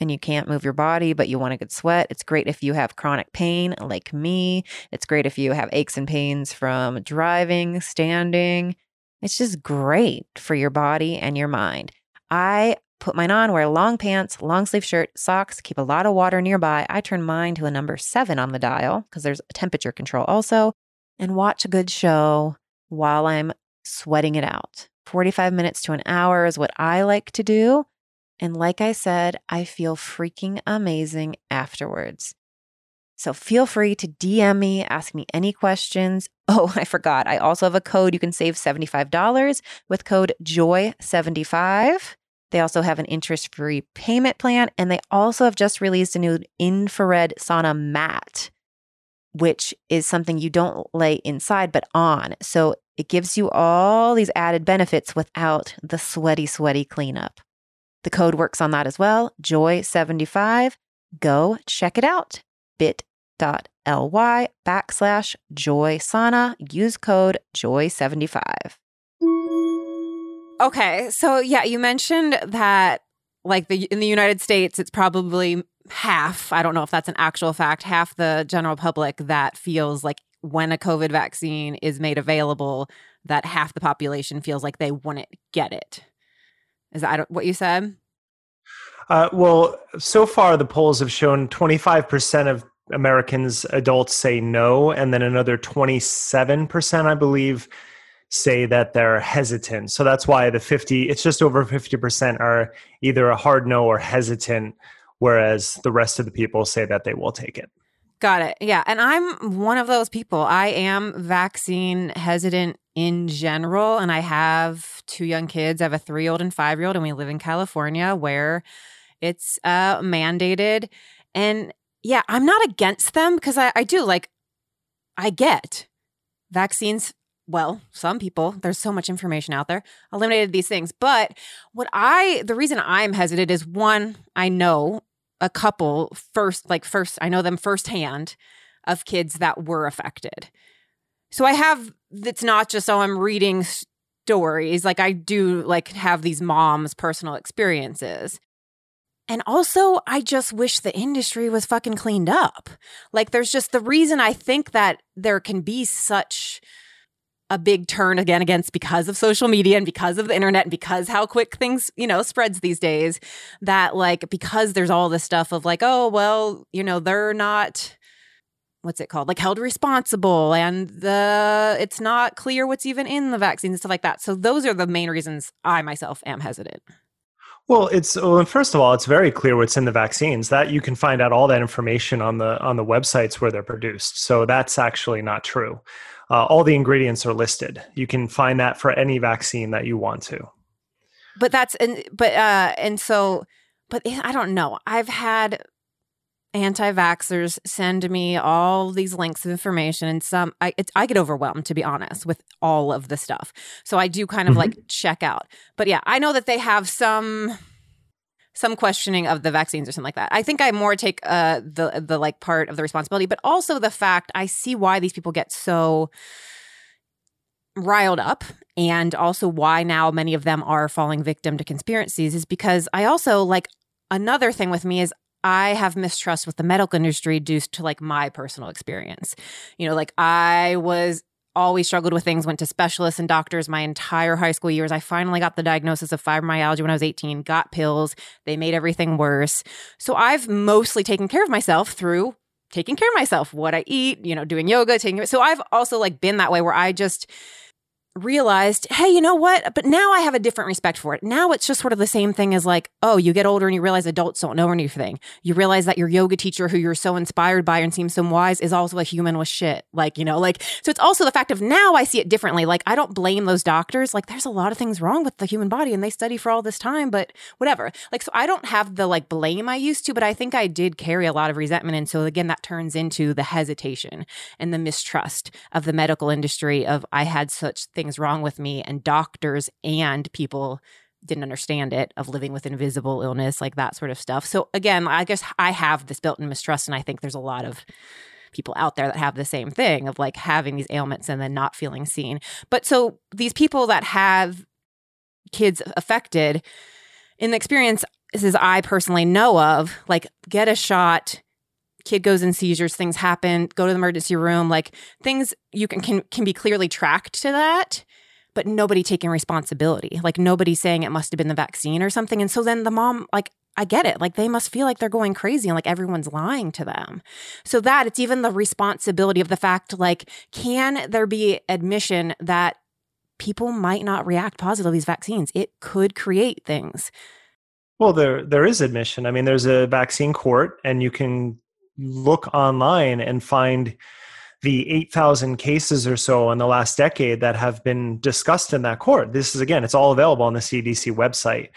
and you can't move your body, but you want a good sweat. It's great if you have chronic pain like me. It's great if you have aches and pains from driving, standing. It's just great for your body and your mind. I put mine on, wear long pants, long sleeve shirt, socks, keep a lot of water nearby. I turn mine to a number seven on the dial because there's temperature control also, and watch a good show while I'm sweating it out. 45 minutes to an hour is what I like to do. And like I said, I feel freaking amazing afterwards. So feel free to DM me, ask me any questions. Oh, I forgot. I also have a code. You can save $75 with code JOY75. They also have an interest free payment plan. And they also have just released a new infrared sauna mat, which is something you don't lay inside, but on. So it gives you all these added benefits without the sweaty, sweaty cleanup. The code works on that as well. Joy75. Go check it out. bit.ly backslash joy sauna. Use code joy75. Okay. So, yeah, you mentioned that like the in the United States, it's probably half. I don't know if that's an actual fact. Half the general public that feels like when a COVID vaccine is made available, that half the population feels like they wouldn't get it. Is that what you said? Uh, well, so far the polls have shown 25% of Americans, adults say no, and then another 27%, I believe, say that they're hesitant. So that's why the 50, it's just over 50% are either a hard no or hesitant, whereas the rest of the people say that they will take it. Got it. Yeah. And I'm one of those people. I am vaccine hesitant in general. And I have two young kids. I have a three year old and five year old, and we live in California where it's uh, mandated. And yeah, I'm not against them because I, I do like, I get vaccines. Well, some people, there's so much information out there, eliminated these things. But what I, the reason I'm hesitant is one, I know a couple first, like first, I know them firsthand of kids that were affected. So I have, it's not just, oh, I'm reading stories. Like I do like have these moms' personal experiences. And also, I just wish the industry was fucking cleaned up. Like, there's just the reason I think that there can be such a big turn again against because of social media and because of the internet and because how quick things, you know, spreads these days that like because there's all this stuff of like, oh, well, you know, they're not what's it called? Like held responsible and the it's not clear what's even in the vaccines and stuff like that. So those are the main reasons I myself am hesitant. Well, it's well, first of all, it's very clear what's in the vaccines. That you can find out all that information on the on the websites where they're produced. So that's actually not true. Uh, all the ingredients are listed. You can find that for any vaccine that you want to. But that's and but uh and so but I don't know. I've had anti-vaxxers send me all these links of information and some I I get overwhelmed to be honest with all of the stuff. So I do kind of mm-hmm. like check out. But yeah, I know that they have some some questioning of the vaccines or something like that. I think I more take uh the the like part of the responsibility, but also the fact I see why these people get so riled up and also why now many of them are falling victim to conspiracies is because I also like another thing with me is I have mistrust with the medical industry due to like my personal experience. You know, like I was always struggled with things, went to specialists and doctors my entire high school years. I finally got the diagnosis of fibromyalgia when I was 18, got pills. They made everything worse. So I've mostly taken care of myself through taking care of myself, what I eat, you know, doing yoga, taking so I've also like been that way where I just realized, hey, you know what? But now I have a different respect for it. Now it's just sort of the same thing as like, oh, you get older and you realize adults don't know anything. You realize that your yoga teacher who you're so inspired by and seems so wise is also a human with shit. Like, you know, like, so it's also the fact of now I see it differently. Like, I don't blame those doctors. Like, there's a lot of things wrong with the human body and they study for all this time, but whatever. Like, so I don't have the like blame I used to, but I think I did carry a lot of resentment. And so again, that turns into the hesitation and the mistrust of the medical industry of I had such things wrong with me and doctors and people didn't understand it of living with invisible illness like that sort of stuff. So again i guess i have this built-in mistrust and i think there's a lot of people out there that have the same thing of like having these ailments and then not feeling seen. But so these people that have kids affected in the experience this is i personally know of like get a shot kid goes in seizures, things happen, go to the emergency room, like things you can can, can be clearly tracked to that, but nobody taking responsibility. Like nobody saying it must have been the vaccine or something. And so then the mom, like, I get it. Like they must feel like they're going crazy and like everyone's lying to them. So that it's even the responsibility of the fact, like, can there be admission that people might not react positively to these vaccines? It could create things. Well, there there is admission. I mean, there's a vaccine court, and you can look online and find the 8,000 cases or so in the last decade that have been discussed in that court. This is again, it's all available on the CDC website.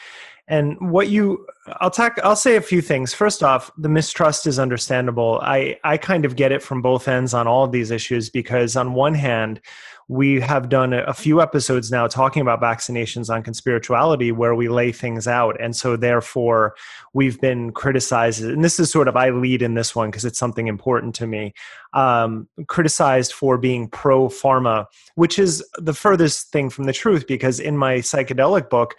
And what you I'll talk I'll say a few things. First off, the mistrust is understandable. I I kind of get it from both ends on all of these issues because on one hand, we have done a few episodes now talking about vaccinations on conspirituality where we lay things out and so therefore we've been criticized and this is sort of i lead in this one because it's something important to me um, criticized for being pro pharma which is the furthest thing from the truth because in my psychedelic book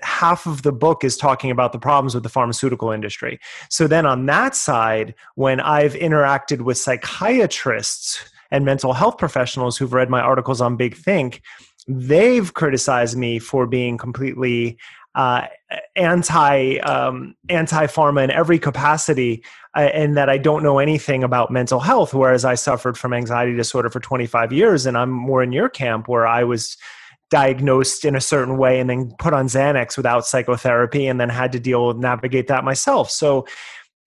half of the book is talking about the problems with the pharmaceutical industry. So then on that side, when I've interacted with psychiatrists and mental health professionals who've read my articles on Big Think, they've criticized me for being completely uh, anti um, anti pharma in every capacity, uh, and that I don't know anything about mental health. Whereas I suffered from anxiety disorder for 25 years, and I'm more in your camp where I was diagnosed in a certain way and then put on Xanax without psychotherapy, and then had to deal with navigate that myself. So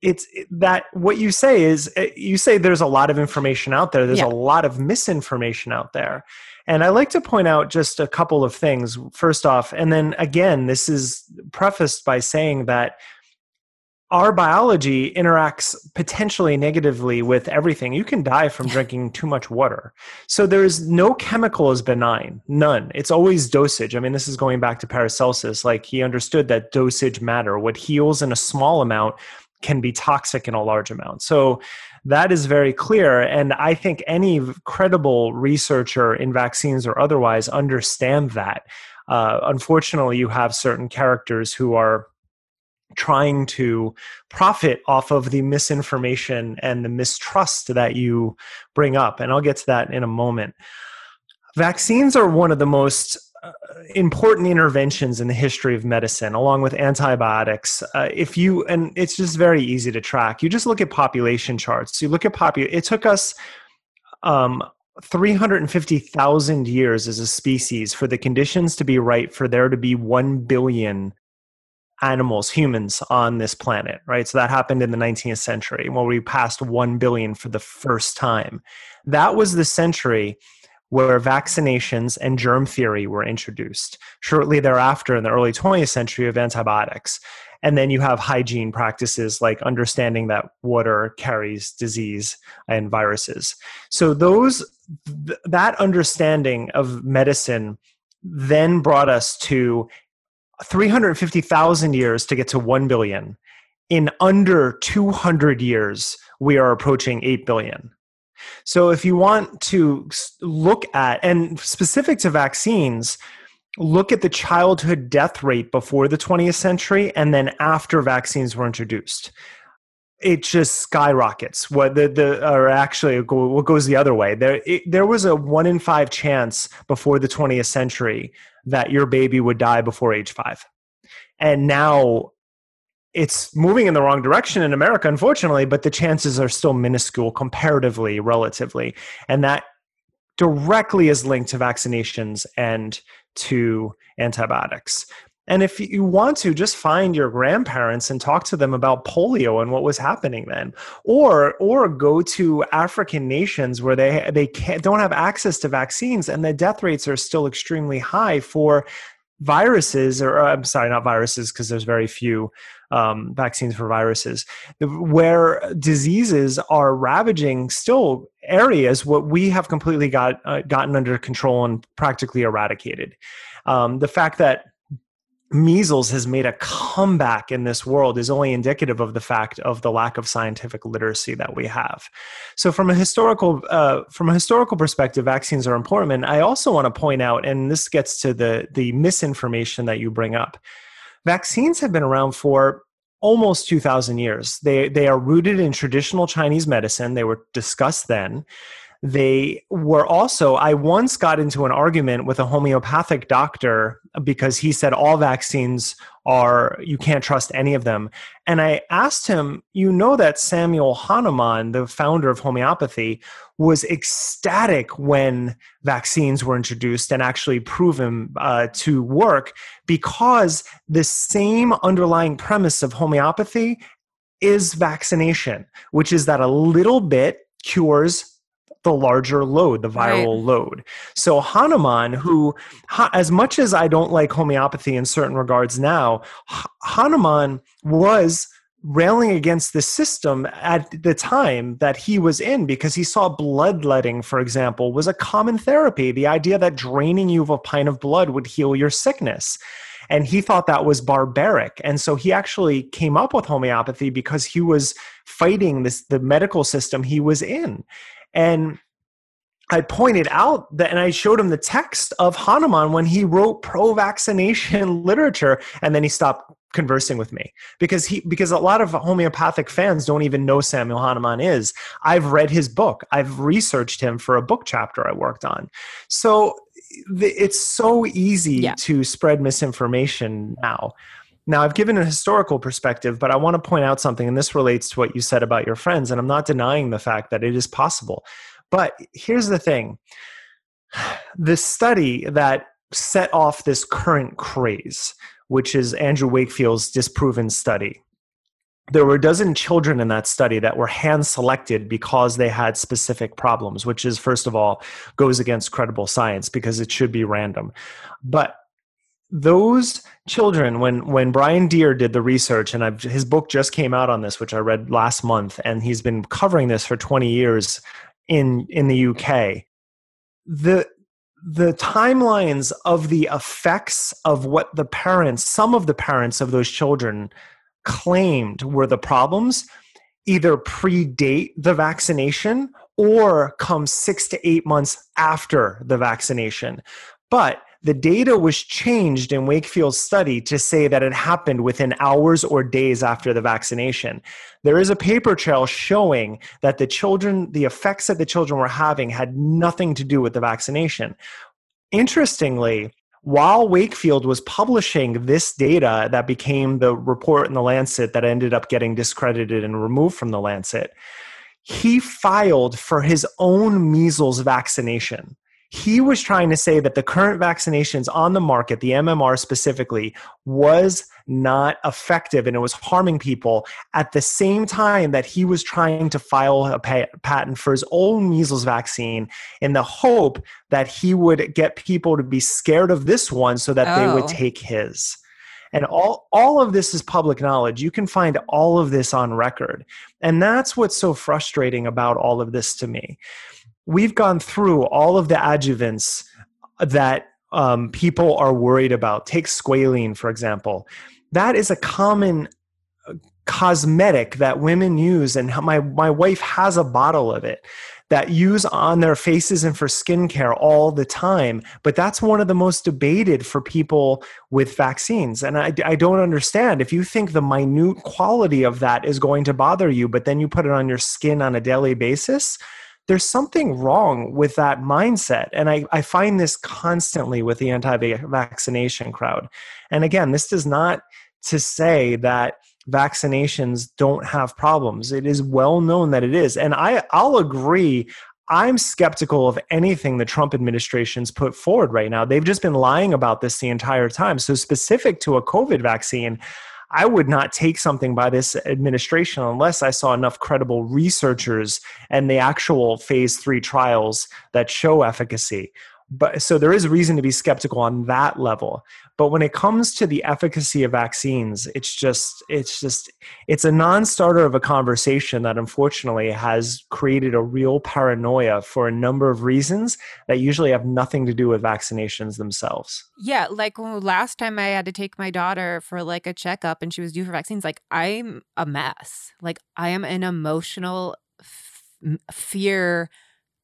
it's that what you say is eh, you say there's a lot of information out there. There's Yeah. a lot of misinformation out there. And i like to point out just a couple of things first off and then again this is prefaced by saying that our biology interacts potentially negatively with everything. You can die from drinking too much water. So there's no chemical is benign. None. It's always dosage. I mean this is going back to paracelsus. Like he understood that dosage matter. What heals in a small amount can be toxic in a large amount so that is very clear and i think any credible researcher in vaccines or otherwise understand that uh, unfortunately you have certain characters who are trying to profit off of the misinformation and the mistrust that you bring up. And I'll get to that in a moment. Vaccines are one of the most important interventions in the history of medicine, along with antibiotics. Uh, if you, and it's just very easy to track, you just look at population charts. You look at popu, it took us um, 350,000 years as a species for the conditions to be right for there to be 1 billion animals, humans on this planet, right? So that happened in the 19th century where we passed 1 billion for the first time. That was the century where vaccinations and germ theory were introduced. Shortly thereafter, in the early 20th century, of antibiotics. And then you have hygiene practices like understanding that water carries disease and viruses. So those th- that understanding of medicine then brought us to 350,000 years to get to 1 billion. In under 200 years, we are approaching 8 billion. So, if you want to look at, and specific to vaccines, look at the childhood death rate before the 20th century and then after vaccines were introduced. It just skyrockets. What the, the or actually what goes the other way? There it, there was a one in five chance before the 20th century that your baby would die before age five, and now it's moving in the wrong direction in America, unfortunately, but the chances are still minuscule comparatively, relatively. And that directly is linked to vaccinations and to antibiotics. And if you want to, just find your grandparents and talk to them about polio and what was happening then, or or go to African nations where they they don't have access to vaccines and the death rates are still extremely high for viruses. Or I'm sorry, not viruses because there's very few um, vaccines for viruses, where diseases are ravaging still areas what we have completely got uh, gotten under control and practically eradicated. Um, the fact that measles has made a comeback in this world is only indicative of the fact of the lack of scientific literacy that we have. So from a historical uh, from a historical perspective vaccines are important. And i also want to point out and this gets to the the misinformation that you bring up vaccines have been around for almost 2000 years. They they are rooted in traditional chinese medicine. They were discussed then they were also i once got into an argument with a homeopathic doctor because he said all vaccines are you can't trust any of them. And i asked him you know that samuel hahnemann the founder of homeopathy was ecstatic when vaccines were introduced and actually proven uh, to work because the same underlying premise of homeopathy is vaccination which is that a little bit cures the larger load, the viral right. load. So Hahnemann, who, as much as I don't like homeopathy in certain regards now, Hahnemann was railing against the system at the time that he was in because he saw bloodletting, for example, was a common therapy. The idea that draining you of a pint of blood would heal your sickness. And he thought that was barbaric. And so he actually came up with homeopathy because he was fighting this the medical system he was in. And I pointed out that, and I showed him the text of Hahnemann when he wrote pro-vaccination literature, and then he stopped conversing with me because he because a lot of homeopathic fans don't even know Samuel Hahnemann is. I've read his book. I've researched him for a book chapter I worked on. So it's so easy yeah. to spread misinformation now. Now, I've given a historical perspective, but I want to point out something, and this relates to what you said about your friends, and I'm not denying the fact that it is possible. But here's the thing the study that set off this current craze, which is Andrew Wakefield's disproven study, there were a dozen children in that study that were hand selected because they had specific problems, which is, first of all, goes against credible science because it should be random. But those children, when when Brian Deer did the research, and I've, his book just came out on this, which I read last month, and he's been covering this for 20 years in in the UK. The the timelines of the effects of what the parents, some of the parents of those children claimed were the problems either predate the vaccination or come six to eight months after the vaccination. But the data was changed in Wakefield's study to say that it happened within hours or days after the vaccination. There is a paper trail showing that the children, the effects that the children were having had nothing to do with the vaccination. Interestingly, while Wakefield was publishing this data that became the report in the Lancet that ended up getting discredited and removed from the Lancet, he filed for his own measles vaccination he was trying to say that the current vaccinations on the market, the MMR specifically, was not effective and it was harming people at the same time that he was trying to file a patent for his own measles vaccine in the hope that he would get people to be scared of this one so that oh. they would oh. take his. And all, all of this is public knowledge. You can find all of this on record. And that's what's so frustrating about all of this to me we've gone through all of the adjuvants that um, people are worried about. Take squalene, for example. That is a common uh, cosmetic that women use, and my, my wife has a bottle of it that use on their faces and for skincare all the time. But that's one of the most debated for people with vaccines. And I, I don't understand. If you think the minute quality of that is going to bother you, but then you put it on your skin on a daily basis, there's something wrong with that mindset. And I, I find this constantly with the anti vaccination crowd. And again, this does not to say that vaccinations don't have problems. It is well known that it is. And I, I'll agree. I'm skeptical of anything the Trump administration's put forward right now. They've just been lying about this the entire time. So, specific to a COVID vaccine, I would not take something by this administration unless I saw enough credible researchers and the actual phase three trials that show efficacy but so there is reason to be skeptical on that level. But when it comes to the efficacy of vaccines it's just it's just it's a non-starter of a conversation that unfortunately has created a real paranoia for a number of reasons that usually have nothing to do with vaccinations themselves. Yeah like last time i had to take my daughter for like a checkup and she was due for vaccines like i'm a mess. Like i am an emotional f- fear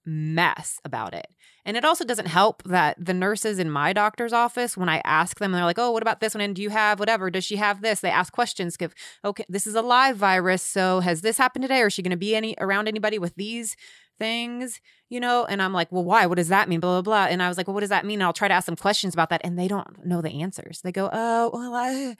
mess about it and it also doesn't help that the nurses in my doctor's office, when I ask them, they're like, oh, what about this one? And do you have whatever? Does she have this? They ask questions. Give, okay, this is a live virus. So has this happened today? Or is she going to be any around anybody with these things? You know? And I'm like, well, why? What does that mean? Blah, blah, blah. And I was like, well, what does that mean? And I'll try to ask them questions about that. And they don't know the answers. They go, oh, well, I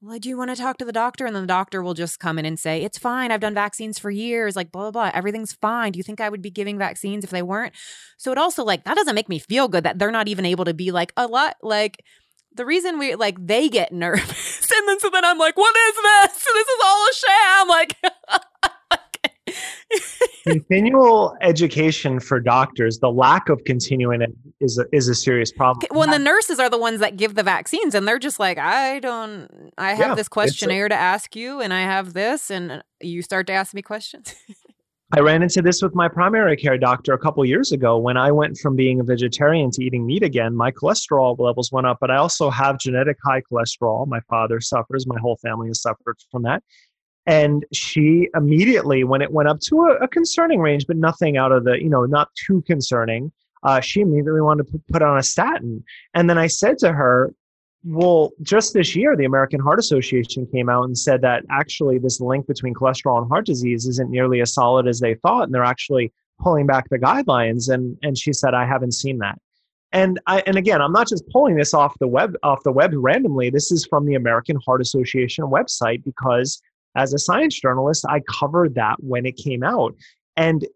well, do you want to talk to the doctor? And then the doctor will just come in and say, It's fine. I've done vaccines for years, like blah, blah, blah. Everything's fine. Do you think I would be giving vaccines if they weren't? So it also, like, that doesn't make me feel good that they're not even able to be like, a lot, like, the reason we like they get nervous and then so then I'm like, what is this? This is all a sham. Like continual education for doctors, the lack of continuing it is a, is a serious problem. Well, the nurses are the ones that give the vaccines, and they're just like, I don't, I have yeah, this questionnaire a- to ask you, and I have this, and you start to ask me questions. I ran into this with my primary care doctor a couple years ago when I went from being a vegetarian to eating meat again. My cholesterol levels went up, but I also have genetic high cholesterol. My father suffers, my whole family has suffered from that. And she immediately, when it went up to a, a concerning range, but nothing out of the, you know, not too concerning, uh, she immediately wanted to put on a statin. And then I said to her, well, just this year, the American Heart Association came out and said that actually this link between cholesterol and heart disease isn't nearly as solid as they thought. And they're actually pulling back the guidelines. And, and she said, I haven't seen that. And I, and again, I'm not just pulling this off the web off the web randomly. This is from the American Heart Association website because as a science journalist, I covered that when it came out. And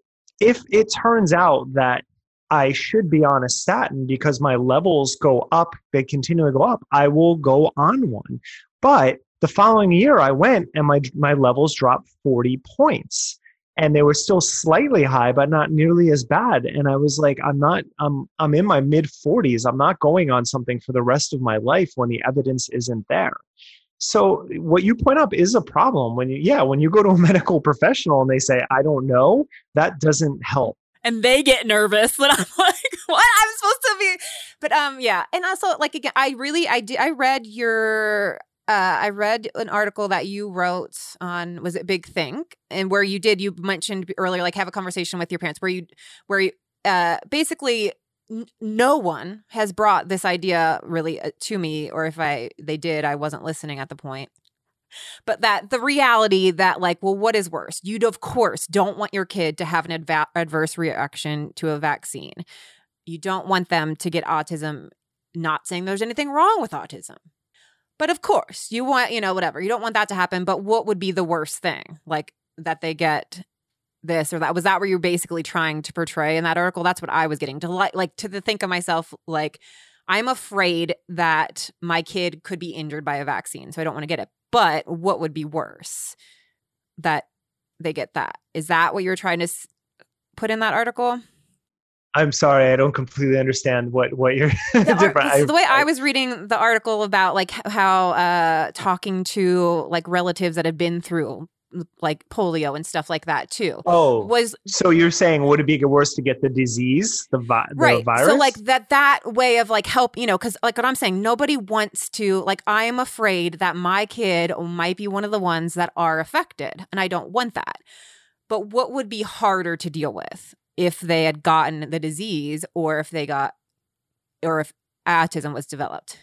if it turns out that I should be on a statin because my levels go up, they continue to go up, I will go on one. But The following year, I went and my, my levels dropped 40 points and they were still slightly high but not nearly as bad and i was like i'm not i'm i'm in my mid 40s i'm not going on something for the rest of my life when the evidence isn't there so what you point up is a problem when you yeah when you go to a medical professional and they say i don't know that doesn't help. And they get nervous and i'm like what? I'm supposed to be but um yeah. And also like again i really i did i read your uh, I read an article that you wrote on was it Big Think, and where you did you mentioned earlier like have a conversation with your parents where you where you uh, basically no one has brought this idea really uh, to me, or if I they did, I wasn't listening at the point. But that the reality that like, well, what is worse? You'd of course don't want your kid to have an adva- adverse reaction to a vaccine. You don't want them to get autism. Not saying there's anything wrong with autism but of course, you want, you know, whatever. You don't want that to happen. But what would be the worst thing? Like that they get this or that. Was that where you're basically trying to portray in that article? That's what I was getting to like, like to the think of myself like, I'm afraid that my kid could be injured by a vaccine, so I don't want to get it. But what would be worse? That they get that. Is that what you're trying to s- put in that article? I'm sorry, I don't completely understand what what you're the, different. Ar- I, the way I, I was reading the article about like how uh talking to like relatives that have been through like polio and stuff like that too oh was so you're saying would it be worse to get the disease the, vi- the right virus? so like that that way of like help you know because like what i'm saying nobody wants to like i am afraid that my kid might be one of the ones that are affected and i don't want that. But what would be harder to deal with if they had gotten the disease or if they got or if autism was developed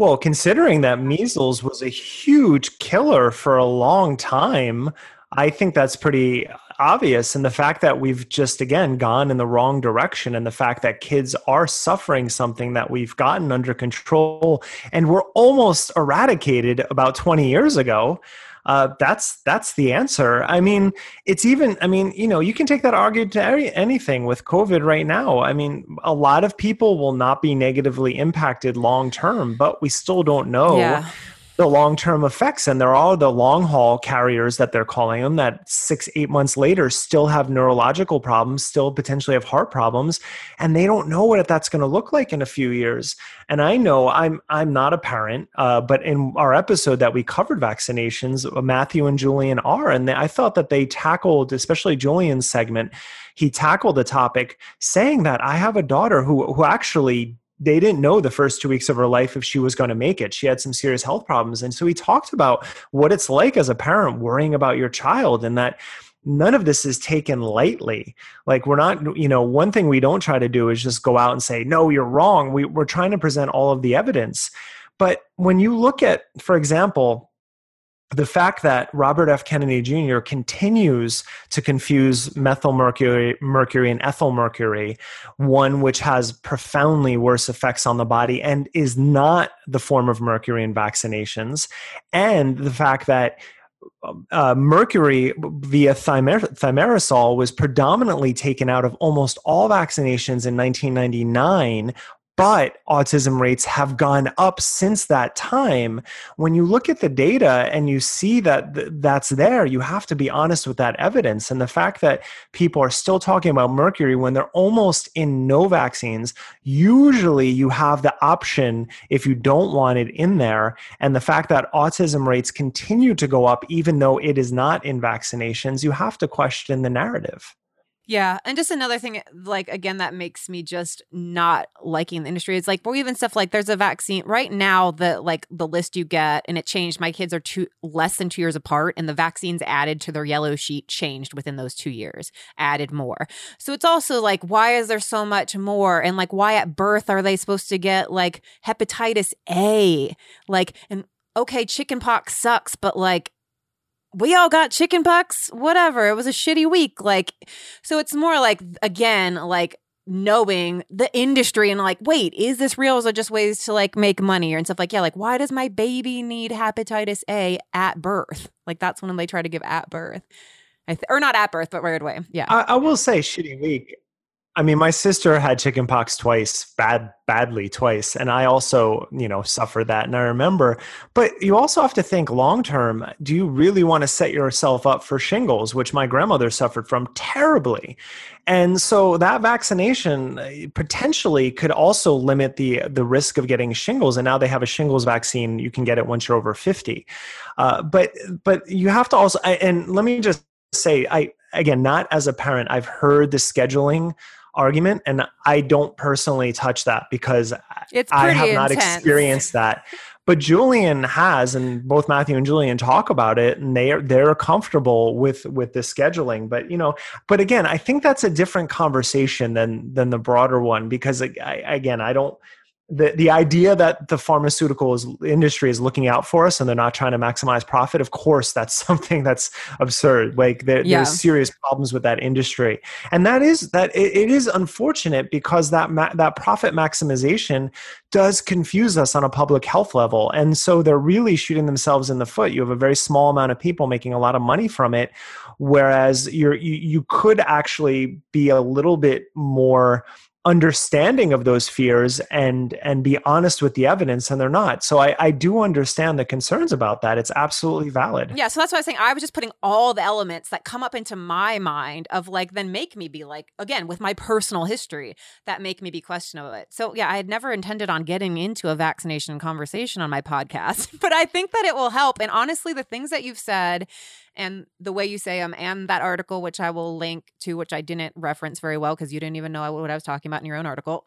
Well, considering that measles was a huge killer for a long time, I think that's pretty obvious. And the fact that we've just, again, gone in the wrong direction, and the fact that kids are suffering something that we've gotten under control and were almost eradicated about 20 years ago. Uh, that's that's the answer. I mean, it's even. I mean, you know, you can take that argument to any, anything with COVID right now. I mean, a lot of people will not be negatively impacted long term, but we still don't know yeah the long term effects. And there are the long haul carriers that they're calling them that six, eight months later still have neurological problems, still potentially have heart problems, and they don't know what that's going to look like in a few years. And I know I'm I'm not a parent, uh, but in our episode that we covered vaccinations, uh, Matthew and Julian are, and they, I thought that they tackled, especially Julian's segment, he tackled the topic saying that I have a daughter who who actually they didn't know the first two weeks of her life if she was going to make it. She had some serious health problems. And so he talked about what it's like as a parent worrying about your child and that none of this is taken lightly. Like we're not, you know, one thing we don't try to do is just go out and say, no, you're wrong. We, we're trying to present all of the evidence. But when you look at, for example, the fact that Robert F. Kennedy Jr. continues to confuse methyl mercury, mercury and ethyl mercury, one which has profoundly worse effects on the body and is not the form of mercury in vaccinations, and the fact that uh, mercury via thimer- thimerosal was predominantly taken out of almost all vaccinations in 1999 but autism rates have gone up since that time. When you look at the data and you see that th- that's there, you have to be honest with that evidence. And the fact that people are still talking about mercury when they're almost in no vaccines, usually you have the option if you don't want it in there. And the fact that autism rates continue to go up, even though it is not in vaccinations, you have to question the narrative. Yeah. And just another thing, eh, like, again, that makes me just not liking the industry. It's like, well, even stuff like there's a vaccine right now, the like the list you get, and it changed. My kids are two less than two years apart, and the vaccines added to their yellow sheet changed within those two years, added more. So it's also like, why is there so much more? And like, why at birth are they supposed to get like hepatitis A? Like, and okay, chickenpox sucks, but like, we all got chicken pox, whatever. It was a shitty week. Like, so it's more like, again, like knowing the industry and like, wait, is this real? Is it just ways to like make money and stuff like, yeah, like, why does my baby need hepatitis A at birth? Like, that's when they try to give at birth. Th- or not at birth, but right away. Yeah. I, I will say, shitty week. I mean, my sister had chickenpox twice, bad, badly twice, and I also, you know, suffered that. And I remember, but you also have to think long term. Do you really want to set yourself up for shingles, which my grandmother suffered from terribly? And so that vaccination uh, potentially could also limit the the risk of getting shingles. And now they have a shingles vaccine; you can get it once you're over fifty. Uh, but but you have to also, and let me just say, I again, not as a parent, I've heard the scheduling argument and i don't personally touch that because i have not experienced that. But julian has and both matthew and julian talk about it and they're they're comfortable with with the scheduling. But you know but again i think that's a different conversation than than the broader one because I, again i don't the the idea that the pharmaceutical industry is looking out for us and they're not trying to maximize profit of course that's something that's absurd. Like there, yeah. there's serious problems with that industry. And that is that it, it is unfortunate because that ma- that profit maximization does confuse us on a public health level. And so they're really shooting themselves in the foot. You have a very small amount of people making a lot of money from it whereas you're you, you could actually be a little bit more understanding of those fears and and be honest with the evidence and they're not. So I, I do understand the concerns about that. It's absolutely valid. Yeah so that's what i was saying i was just putting all the elements that come up into my mind of like then make me be like again with my personal history that make me be questionable. Of it so yeah i had never intended on getting into a vaccination conversation on my podcast but i think that it will help. And honestly the things that you've said and the way you say them and that article which i will link to which i didn't reference very well because you didn't even know what i was talking about in your own article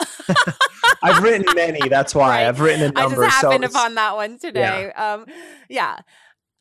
i've written many that's why right. i've written a number i just happened so upon that one today yeah. um yeah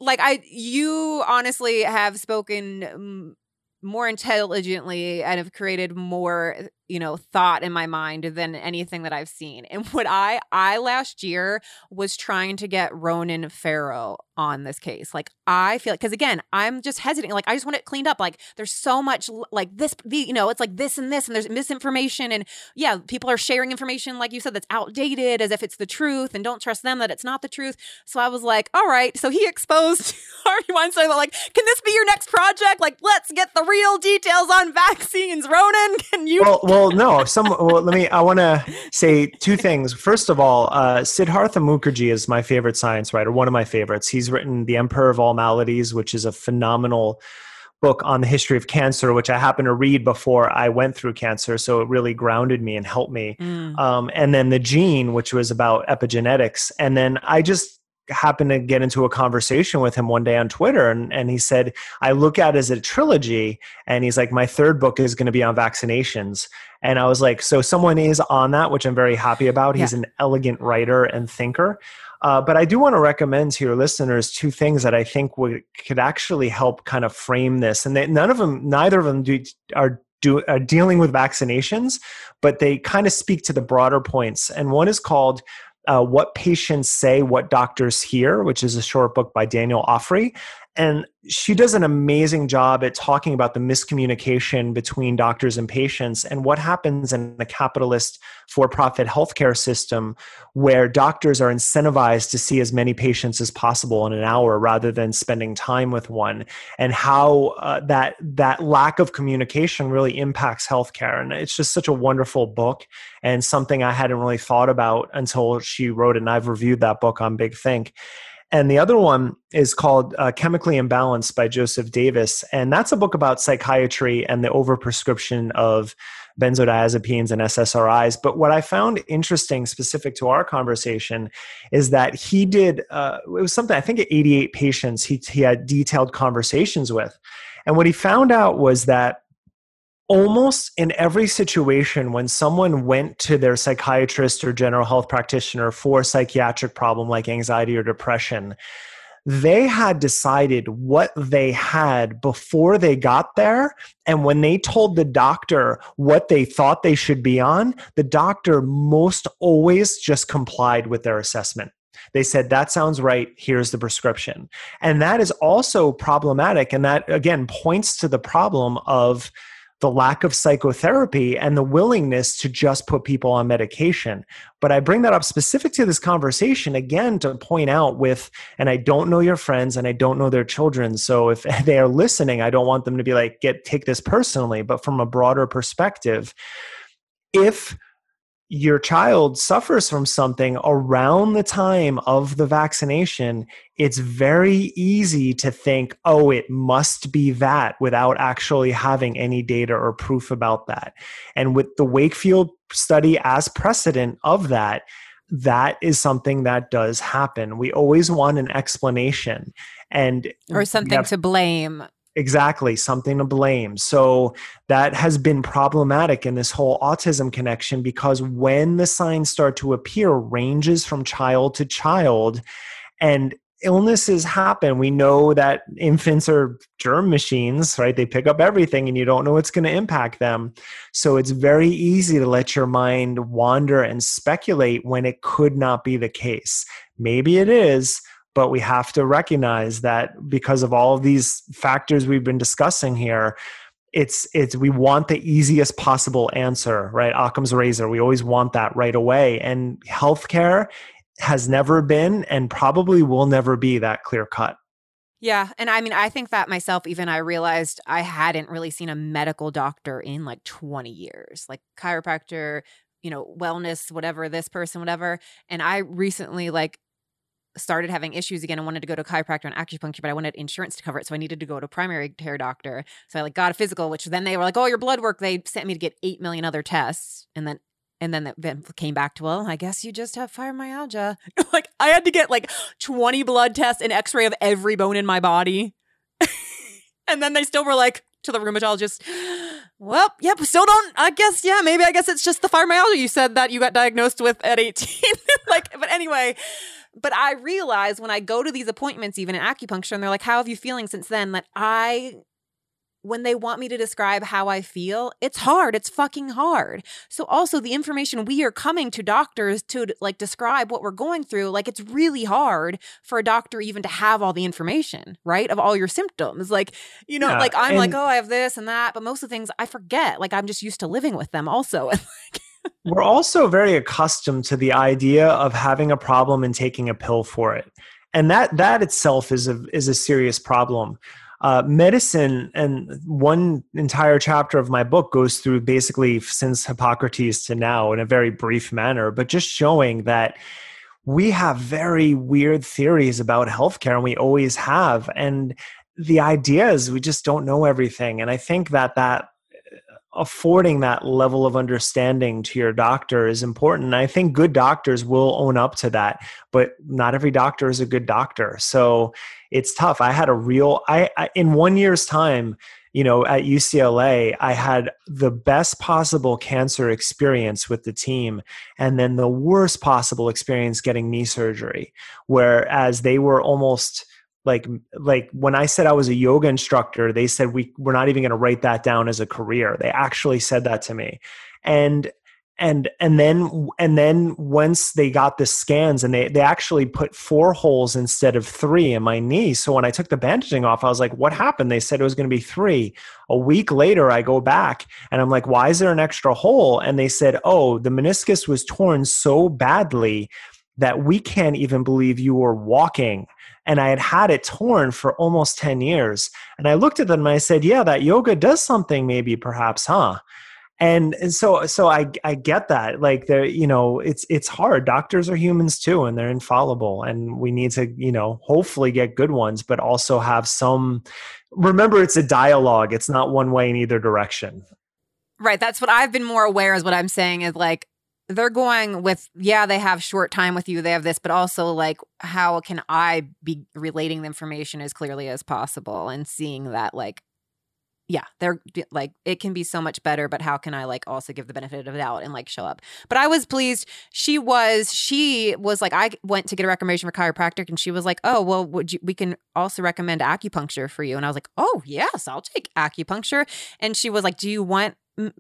like i you honestly have spoken more intelligently and have created more you know thought in my mind than anything that i've seen. And what i i last year was trying to get ronan farrow on this case. Like i feel because again i'm just hesitating like i just want it cleaned up. Like there's so much like this the you know it's like this and this and there's misinformation. And yeah people are sharing information like you said that's outdated as if it's the truth and don't trust them that it's not the truth. So i was like all right. So he exposed Harvey Weinstein. Like can this be your next project? Like let's get the real details on vaccines. Ronan can you well, well no. Some. Well, let me. I want to say two things. First of all, uh, Siddhartha Mukherjee is my favorite science writer. One of my favorites. He's written *The Emperor of All Maladies*, which is a phenomenal book on the history of cancer, which I happened to read before I went through cancer. So it really grounded me and helped me. Mm. Um, and then The Gene, which was about epigenetics. And then I just happened to get into a conversation with him one day on Twitter, and, and he said, I look at it as a trilogy. And he's like, My third book is going to be on vaccinations. And I was like, So someone is on that, which I'm very happy about. He's an elegant writer and thinker. Uh, but I do want to recommend to your listeners two things that I think would could actually help kind of frame this. And they, none of them, neither of them do, are do, are dealing with vaccinations, but they kind of speak to the broader points. And one is called uh, What Patients Say, What Doctors Hear, which is a short book by Danielle Ofri. And she does an amazing job at talking about the miscommunication between doctors and patients and what happens in a capitalist for profit healthcare system where doctors are incentivized to see as many patients as possible in an hour rather than spending time with one and how uh, that that lack of communication really impacts healthcare. And it's just such a wonderful book and something I hadn't really thought about until she wrote it and I've reviewed that book on Big Think and the other one is called uh, Chemically Imbalanced by Joseph Davis. And that's a book about psychiatry and the overprescription of benzodiazepines and SSRIs. But what I found interesting, specific to our conversation, is that he did, uh, it was something, I think, 88 patients he, he had detailed conversations with. And what he found out was that almost in every situation when someone went to their psychiatrist or general health practitioner for a psychiatric problem like anxiety or depression they had decided what they had before they got there. And when they told the doctor what they thought they should be on, the doctor most always just complied with their assessment. They said, That sounds right. Here's the prescription. And that is also problematic. And that, again, points to the problem of the lack of psychotherapy and the willingness to just put people on medication. But I bring that up specific to this conversation again to point out with, and I don't know your friends and I don't know their children. So if they are listening, I don't want them to be like, get take this personally, but from a broader perspective, if your child suffers from something around the time of the vaccination, it's very easy to think, oh, it must be that without actually having any data or proof about that. And with the Wakefield study as precedent of that, that is something that does happen. We always want an explanation and or something have, to blame Exactly, something to blame. So that has been problematic in this whole autism connection because when the signs start to appear, ranges from child to child, and illnesses happen. We know that infants are germ machines, right? They pick up everything and you don't know what's going to impact them. So it's very easy to let your mind wander and speculate when it could not be the case. Maybe it is, but we have to recognize that because of all of these factors we've been discussing here it's it's we want the easiest possible answer right occam's razor we always want that right away and healthcare has never been and probably will never be that clear cut yeah. And I mean, I think that myself, even I realized I hadn't really seen a medical doctor in like 20 years, like chiropractor, you know, wellness, whatever, this person, whatever. And I recently, like, started having issues again and wanted to go to chiropractor and acupuncture, but I wanted insurance to cover it. So I needed to go to primary care doctor. So I like got a physical, which then they were like, oh, your blood work. They sent me to get 8 million other tests. And then and then that then came back to, well, I guess you just have fibromyalgia. like I had to get like 20 blood tests and x-ray of every bone in my body. and then they still were like to the rheumatologist, well, yep, still don't, I guess, yeah, maybe I guess it's just the fibromyalgia you said that you got diagnosed with at 18. like, but anyway, but I realize when I go to these appointments, even in acupuncture, and they're like, How have you feeling since then? That I when they want me to describe how I feel, it's hard. It's fucking hard. So also the information we are coming to doctors to like describe what we're going through, like it's really hard for a doctor even to have all the information, right? Of all your symptoms. Like, you know, yeah, like I'm like, oh, I have this and that, but most of the things I forget. Like I'm just used to living with them also. We're also very accustomed to the idea of having a problem and taking a pill for it. And that that itself is a is a serious problem. Uh, medicine and one entire chapter of my book goes through basically since Hippocrates to now in a very brief manner, but just showing that we have very weird theories about healthcare and we always have. And the idea is we just don't know everything. And I think that that affording that level of understanding to your doctor is important. And I think good doctors will own up to that, but not every doctor is a good doctor. So it's tough. I had a real, I, I in one year's time, you know, at UCLA, I had the best possible cancer experience with the team and then the worst possible experience getting knee surgery, whereas they were almost like like when i said i was a yoga instructor they said we we're not even going to write that down as a career. They actually said that to me. And and and then and then once they got the scans and they they actually put four holes instead of three in my knee. So when i took the bandaging off i was like what happened? They said it was going to be three. A week later i go back and i'm like why is there an extra hole? And they said oh the meniscus was torn so badly that we can't even believe you were walking and I had had it torn for almost 10 years. And I looked at them and I said, yeah, that yoga does something maybe perhaps, huh? And, and so so I I get that like there you know it's it's hard doctors are humans too and they're infallible and we need to you know hopefully get good ones but also have some remember it's a dialogue it's not one way in either direction Right. That's what I've been more aware is what I'm saying is like they're going with yeah they have short time with you they have this but also like how can i be relating the information as clearly as possible and seeing that like yeah they're like it can be so much better but how can i like also give the benefit of the doubt and like show up? But i was pleased. She was she was like i went to get a recommendation for chiropractic and she was like oh well would you we can also recommend acupuncture for you. And i was like oh yes i'll take acupuncture. And she was like do you want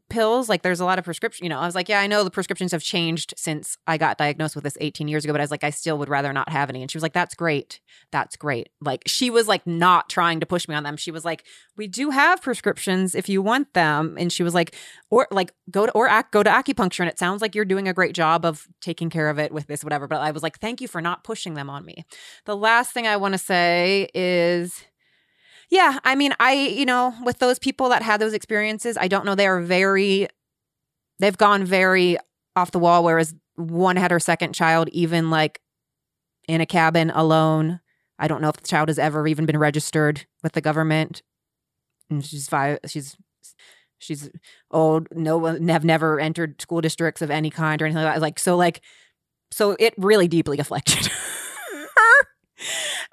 pills. Like there's a lot of prescription, you know, I was like, yeah, I know the prescriptions have changed since I got diagnosed with this 18 years ago, but I was like, I still would rather not have any. And she was like, that's great. That's great. Like she was like not trying to push me on them. She was like, we do have prescriptions if you want them. And she was like, or like go to, or ac- go to acupuncture. And it sounds like you're doing a great job of taking care of it with this, whatever. But I was like, thank you for not pushing them on me. The last thing I want to say is, yeah, I mean, I, you know, with those people that had those experiences, I don't know, they are very, they've gone very off the wall. Whereas one had her second child, even like in a cabin alone. I don't know if the child has ever even been registered with the government. And she's five, she's, she's old, no one have never entered school districts of any kind or anything like that. Like, so, like, so it really deeply afflicted her.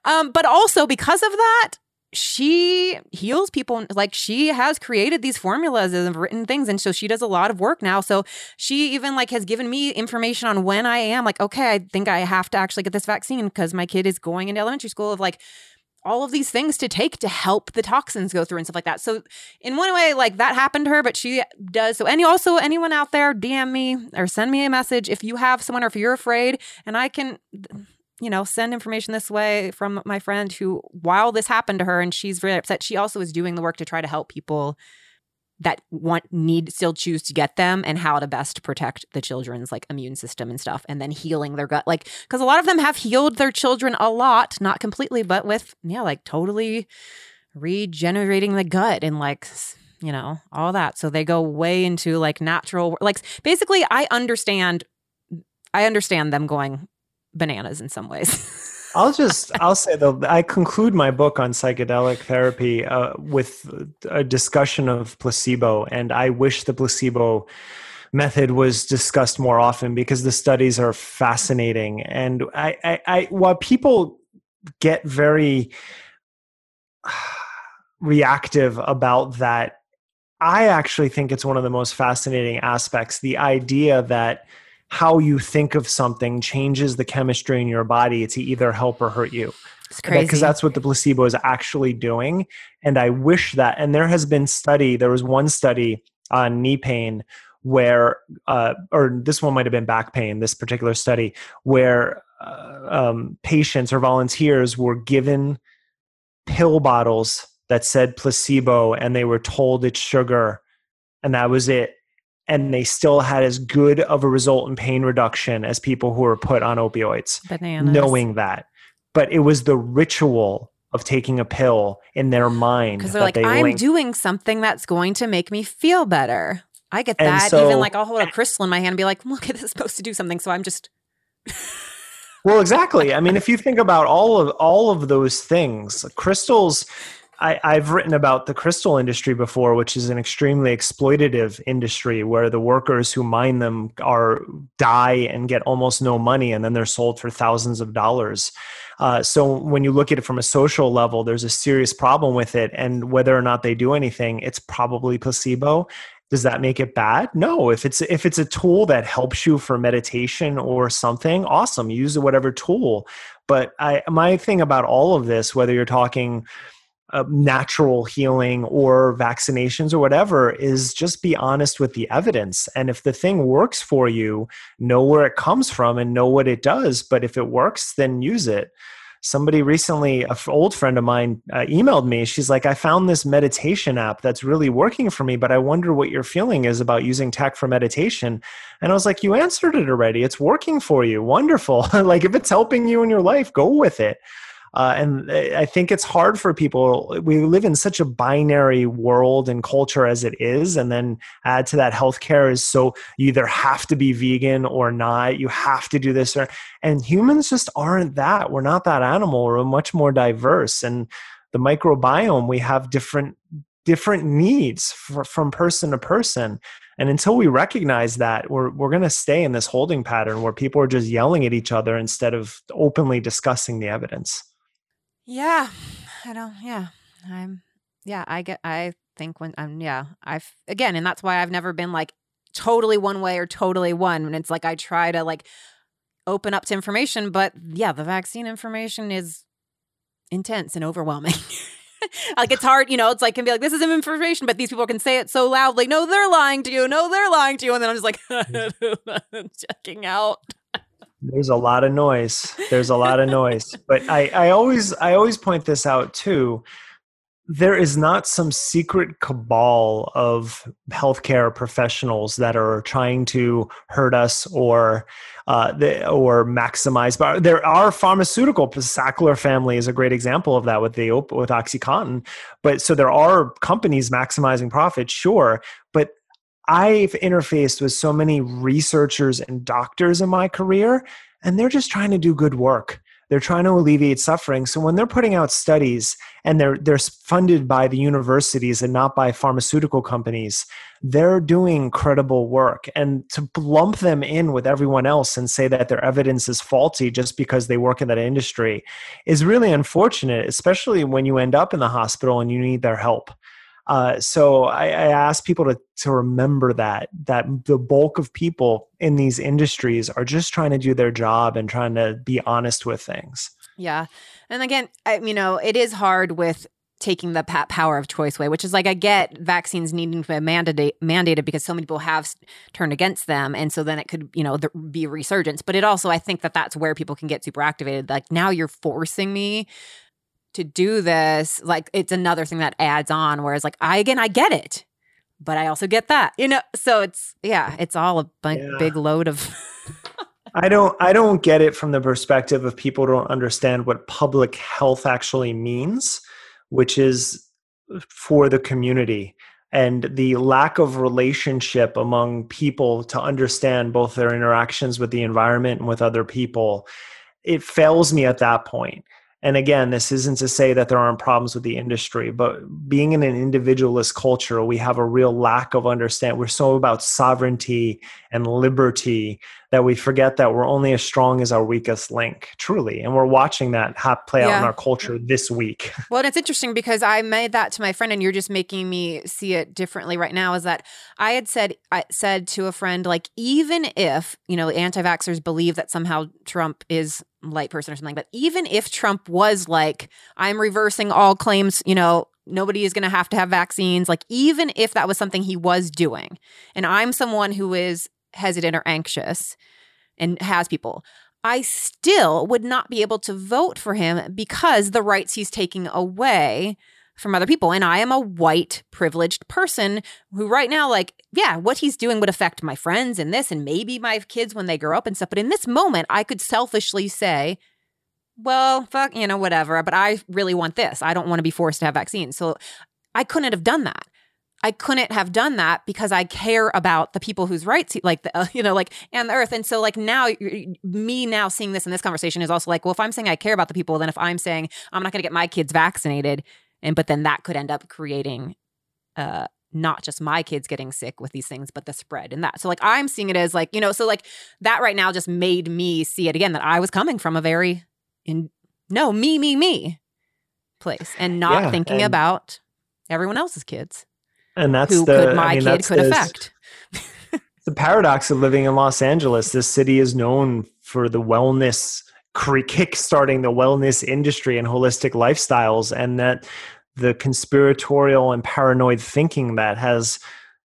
Um, but also because of that, she heals people like she has created these formulas and written things and so she does a lot of work now so she even like has given me information on when i am like okay i think i have to actually get this vaccine because my kid is going into elementary school of like all of these things to take to help the toxins go through and stuff like that. So in one way, like that happened to her, but she does. So any also anyone out there, DM me or send me a message if you have someone or if you're afraid, and I can you know, send information this way from my friend who, while this happened to her and she's really upset, she also is doing the work to try to help people that want need still choose to get them and how to best protect the children's like immune system and stuff and then healing their gut like because a lot of them have healed their children a lot not completely but with yeah like totally regenerating the gut and like you know all that. So they go way into like natural like basically i understand i understand them going bananas in some ways. I'll just I'll say though I conclude my book on psychedelic therapy uh, with a discussion of placebo, and I wish the placebo method was discussed more often because the studies are fascinating. And I, I, I while people get very reactive about that, I actually think it's one of the most fascinating aspects. The idea that how you think of something changes the chemistry in your body to either help or hurt you. It's crazy. Because that's what the placebo is actually doing. And I wish that, and there has been study, there was one study on knee pain where, uh, or this one might have been back pain, this particular study, where uh, um, patients or volunteers were given pill bottles that said placebo and they were told it's sugar and that was it and they still had as good of a result in pain reduction as people who were put on opioids. Bananas. Knowing that. But it was the ritual of taking a pill in their mind. Because they're like, they I'm linked. doing something that's going to make me feel better. I get And that. so- Even like I'll hold a crystal in my hand and be like, look, this is supposed to do something. So I'm just Well, exactly. I mean, if you think about all of all of those things, crystals. I, I've written about the crystal industry before, which is an extremely exploitative industry where the workers who mine them are die and get almost no money, and then they're sold for thousands of dollars. Uh, so when you look at it from a social level, there's a serious problem with it, and whether or not they do anything, it's probably placebo. Does that make it bad? No. If it's if it's a tool that helps you for meditation or something, awesome. Use whatever tool. But I my thing about all of this, whether you're talking natural healing or vaccinations or whatever is just be honest with the evidence. And if the thing works for you know where it comes from and know what it does. But if it works then use it. Somebody recently an old friend of mine uh, emailed me. She's like i found this meditation app that's really working for me but i wonder what your feeling is about using tech for meditation. And i was like you answered it already. It's working for you. Wonderful. Like if it's helping you in your life go with it uh, and I think it's hard for people. We live in such a binary world and culture as it is, and then add to that, healthcare is so you either have to be vegan or not. You have to do this, or and humans just aren't that. We're not that animal. We're much more diverse, and the microbiome we have different different needs for, from person to person. And until we recognize that, we're we're going to stay in this holding pattern where people are just yelling at each other instead of openly discussing the evidence. Yeah, I don't. Yeah, I'm. Yeah, I get. I think when I'm. Yeah, I've again, and that's why I've never been like totally one way or totally one. And it's like I try to like open up to information, but yeah, the vaccine information is intense and overwhelming. like it's hard, you know, it's like can be like this is information, but these people can say it so loudly. No, they're lying to you. No, they're lying to you. And then I'm just like checking out. There's a lot of noise. There's a lot of noise. But I, I always I always point this out too there is not some secret cabal of healthcare professionals that are trying to hurt us or uh, the, or maximize. But there are pharmaceutical. The Sackler family is a great example of that with the with OxyContin. But so there are companies maximizing profit, sure. But I've interfaced with so many researchers and doctors in my career, and they're just trying to do good work they're trying to alleviate suffering. So when they're putting out studies and they're they're funded by the universities and not by pharmaceutical companies, they're doing credible work. And to lump them in with everyone else and say that their evidence is faulty just because they work in that industry is really unfortunate, especially when you end up in the hospital and you need their help. Uh, so I, I ask people to to remember that that the bulk of people in these industries are just trying to do their job and trying to be honest with things. Yeah, and again, I, you know, it is hard with taking the power of choice away, which is like I get vaccines needing to be mandated, mandated because so many people have turned against them, and so then it could you know be resurgence. But it also I think that that's where people can get super activated. Like now you're forcing me to do this, like it's another thing that adds on. Whereas, like, I again, I get it, but I also get that, you know. So it's yeah, it's all a b- yeah. big load of. I don't I don't get it from the perspective of people don't understand what public health actually means, which is for the community and the lack of relationship among people to understand both their interactions with the environment and with other people it fails me at that point and again this isn't to say that there aren't problems with the industry but being in an individualist culture we have a real lack of understand we're so about sovereignty and liberty that we forget that we're only as strong as our weakest link truly and we're watching that play out yeah. in our culture this week well it's interesting because i made that to my friend and you're just making me see it differently right now is that i had said i said to a friend like even if you know anti-vaxxers believe that somehow trump is light person or something but even if trump was like i'm reversing all claims you know nobody is going to have to have vaccines like even if that was something he was doing and i'm someone who is hesitant or anxious and has people, I still would not be able to vote for him because the rights he's taking away from other people. And I am a white privileged person who, right now, like, yeah, what he's doing would affect my friends and this, and maybe my kids when they grow up and stuff. But in this moment, I could selfishly say, well, fuck, you know, whatever. But I really want this. I don't want to be forced to have vaccines. So I couldn't have done that. I couldn't have done that because I care about the people whose rights, like the, uh, you know, like and the earth. And so, like now, me now seeing this in this conversation is also like, well, if I'm saying I care about the people, then if I'm saying I'm not going to get my kids vaccinated, and but then that could end up creating, uh, not just my kids getting sick with these things, but the spread and that. So, like, I'm seeing it as like, you know, so like that right now just made me see it again that I was coming from a very in no me me me place and not yeah, thinking and- about everyone else's kids and that's who the, could my I mean, kid could the, affect. the paradox of living in Los Angeles. This city is known for the wellness kick-starting the wellness industry and holistic lifestyles, and that the conspiratorial and paranoid thinking that has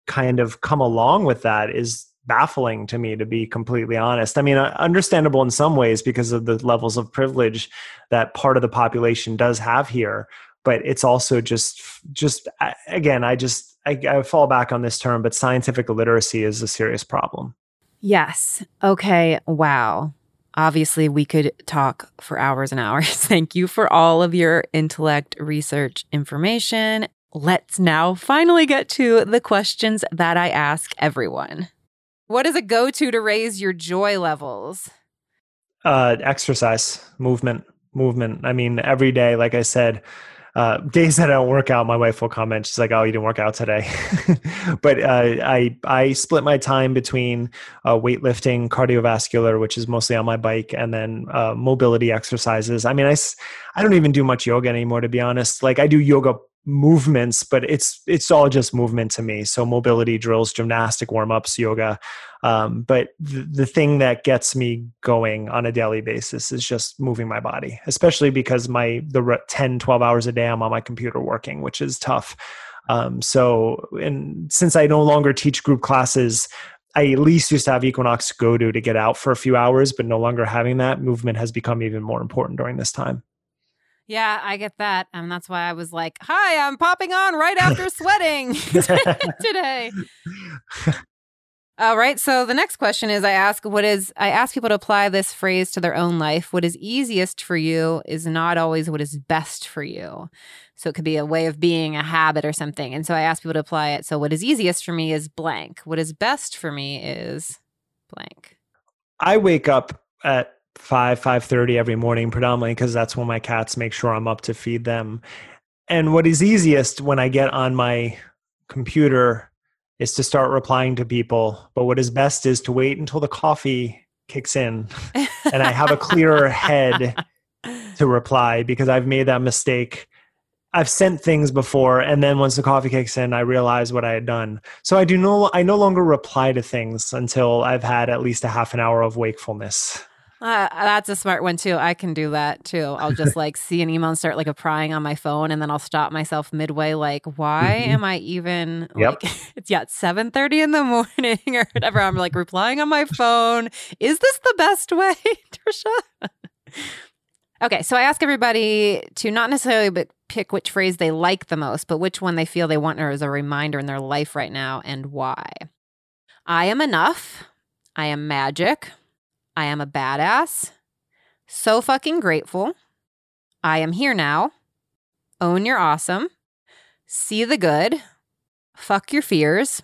kind of come along with that is baffling to me to be completely honest i mean uh, understandable in some ways because of the levels of privilege that part of the population does have here but it's also just just again i just I, I fall back on this term but scientific literacy is a serious problem. Yes. Okay. Wow. Obviously we could talk for hours and hours. Thank you for all of your intellect research information. Let's now finally get to the questions that i ask everyone. What is a go-to to raise your joy levels? Uh exercise movement movement. I mean every day like i said uh, days that I don't work out, my wife will comment. She's like, "Oh, you didn't work out today," but uh, I I split my time between uh, weightlifting, cardiovascular, which is mostly on my bike, and then uh, mobility exercises. I mean, I I don't even do much yoga anymore, to be honest. Like I do yoga movements, but it's it's all just movement to me. So mobility drills, gymnastic warm ups, yoga. Um, but the, the thing that gets me going on a daily basis is just moving my body, especially because my the 10, 12 hours a day I'm on my computer working, which is tough. Um, so, and since I no longer teach group classes, I at least used to have Equinox go to to get out for a few hours, but no longer having that movement has become even more important during this time. Yeah, I get that. And that's why I was like, hi, I'm popping on right after sweating today. All right. So the next question is I ask what is I ask people to apply this phrase to their own life. What is easiest for you is not always what is best for you. So it could be a way of being, a habit or something. And so I ask people to apply it. So what is easiest for me is blank. What is best for me is blank. I wake up at 5 5:30 every morning predominantly because that's when my cats make sure I'm up to feed them. And what is easiest when I get on my computer is to start replying to people. But what is best is to wait until the coffee kicks in and I have a clearer head to reply because I've made that mistake. I've sent things before and then once the coffee kicks in I realize what I had done. So I do no I no longer reply to things until I've had at least a half an hour of wakefulness. Uh, that's a smart one too. I can do that too. I'll just like see an email and start like a prying on my phone, and then I'll stop myself midway. Like, why mm-hmm. am I even? Yep. Like, it's yeah, seven thirty in the morning or whatever. I'm like replying on my phone. Is this the best way, Tricia? okay, so I ask everybody to not necessarily but pick which phrase they like the most, but which one they feel they want or as a reminder in their life right now, and why. I am enough. I am magic. I am a badass. So fucking grateful. I am here now. Own your awesome. See the good. Fuck your fears.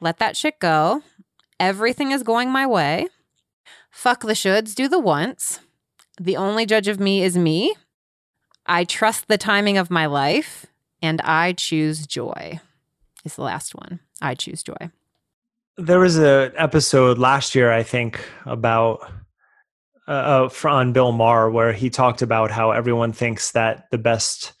Let that shit go. Everything is going my way. Fuck the shoulds, do the once. The only judge of me is me. I trust the timing of my life, and I choose joy. Is the last one. I choose joy. There was an episode last year, I think, about uh, uh on Bill Maher where he talked about how everyone thinks that the best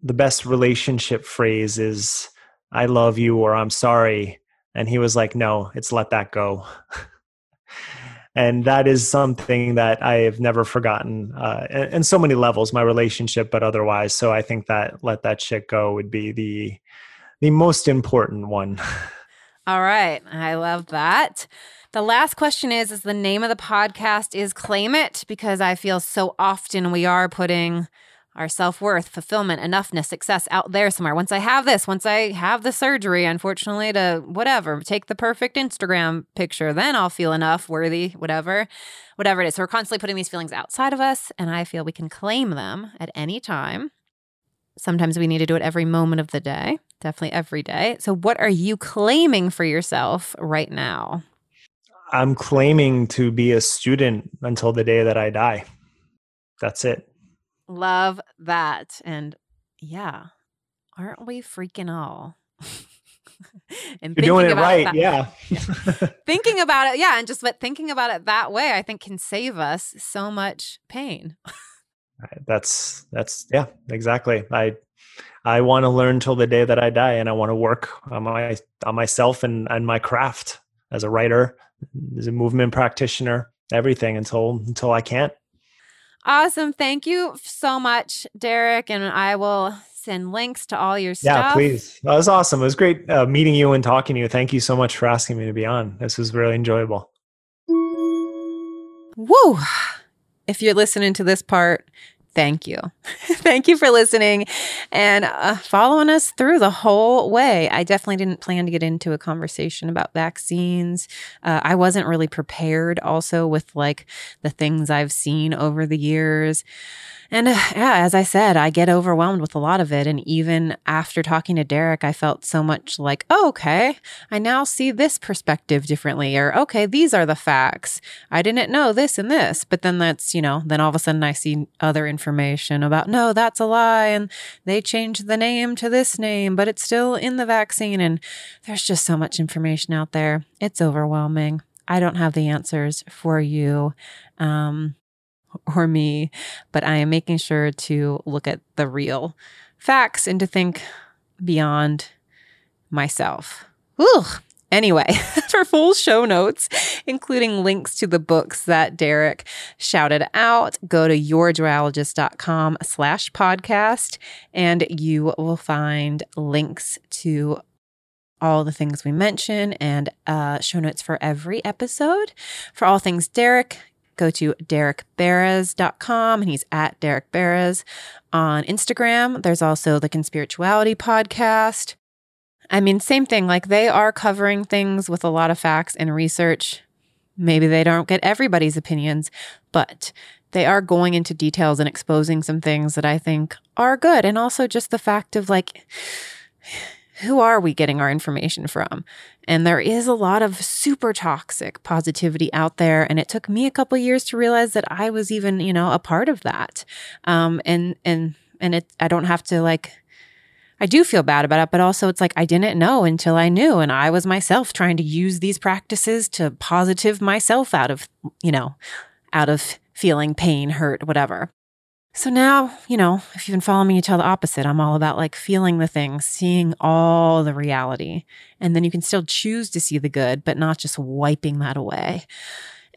the best relationship phrase is "I love you" or "I'm sorry," and he was like, "No, it's let that go." and that is something that I have never forgotten, uh, in, so many levels, my relationship, but otherwise. So I think that "let that shit go" would be the the most important one. All right. I love that. The last question is is the name of the podcast is Claim It because I feel so often we are putting our self-worth, fulfillment, enoughness, success out there somewhere. Once I have this, once I have the surgery, unfortunately to whatever, take the perfect Instagram picture, then I'll feel enough, worthy, whatever. Whatever it is. So we're constantly putting these feelings outside of us and I feel we can claim them at any time. Sometimes we need to do it every moment of the day, definitely every day. So, what are you claiming for yourself right now? I'm claiming to be a student until the day that I die. That's it. Love that. And yeah, aren't we freaking all? and You're doing it right. It that, yeah. yeah. thinking about it. Yeah. And just but thinking about it that way, I think can save us so much pain that's that's yeah exactly. I i want to learn till the day that i die and i want to work on my on myself and and my craft as a writer as a movement practitioner everything until until i can't. Awesome. Thank you so much derek and i will send links to all your stuff. yeah please. That was awesome. It was great uh, meeting you and talking to you. Thank you so much for asking me to be on. This was really enjoyable. Woo if you're listening to this part, thank you. thank you for listening and uh, following us through the whole way. I definitely didn't plan to get into a conversation about vaccines. Uh, I wasn't really prepared also with like the things I've seen over the years. And uh, yeah, as I said, I get overwhelmed with a lot of it. And even after talking to Derek, I felt so much like, oh, okay, I now see this perspective differently. Or, okay, these are the facts. I didn't know this and this. But then that's, you know, then all of a sudden I see other information about, no, that's a lie. And they changed the name to this name, but it's still in the vaccine. And there's just so much information out there. It's overwhelming. I don't have the answers for you. Um, or me, but I am making sure to look at the real facts and to think beyond myself. Anyway, for full show notes, including links to the books that Derek shouted out, go to yourjoyologist.com slash podcast and you will find links to all the things we mention and uh, show notes for every episode. For all things Derek, go to derekberes.com and he's at Derek Beres on Instagram. There's also the Conspirituality podcast. I mean, same thing. Like they are covering things with a lot of facts and research. Maybe they don't get everybody's opinions, but they are going into details and exposing some things that I think are good. And also just the fact of like, who are we getting our information from? And there is a lot of super toxic positivity out there. And it took me a couple years to realize that I was even, you know, a part of that. Um, and, and, and it, I don't have to like, I do feel bad about it, but also it's like I didn't know until I knew. And I was myself trying to use these practices to positive myself out of, you know, out of feeling pain, hurt, whatever. So now, you know, if you've been following me, you tell the opposite. I'm all about like feeling the things, seeing all the reality. And then you can still choose to see the good, but not just wiping that away.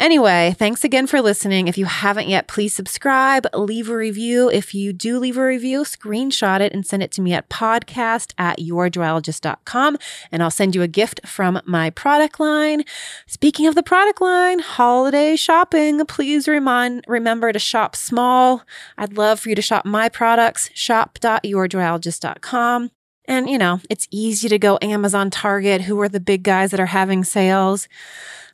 Anyway, thanks again for listening. If you haven't yet, please subscribe, leave a review. If you do leave a review, screenshot it and send it to me at podcast at yourjoyologist.com and I'll send you a gift from my product line. Speaking of the product line, holiday shopping, please remind, remember to shop small. I'd love for you to shop my products, shop.yourjoyologist.com. And, you know, it's easy to go Amazon, Target, who are the big guys that are having sales.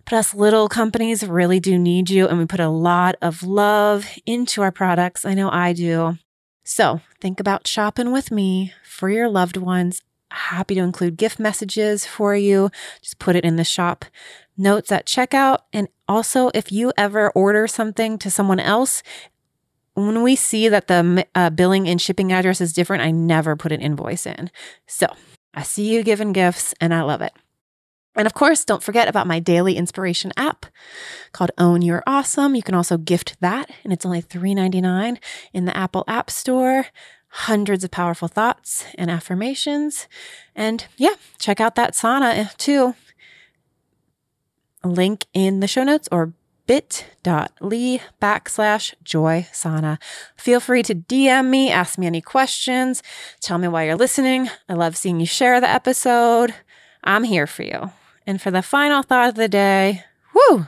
But us little companies really do need you, and we put a lot of love into our products. I know I do. So think about shopping with me for your loved ones. Happy to include gift messages for you. Just put it in the shop notes at checkout. And also, if you ever order something to someone else, when we see that the uh, billing and shipping address is different, I never put an invoice in. So I see you giving gifts and I love it. And of course, don't forget about my daily inspiration app called Own Your Awesome. You can also gift that, and it's only $3.99 in the Apple App Store. Hundreds of powerful thoughts and affirmations. And yeah, check out that sauna eh, too. Link in the show notes or bit.ly backslash joy sauna. Feel free to DM me, ask me any questions, tell me why you're listening. I love seeing you share the episode. I'm here for you. And for the final thought of the day, whoo,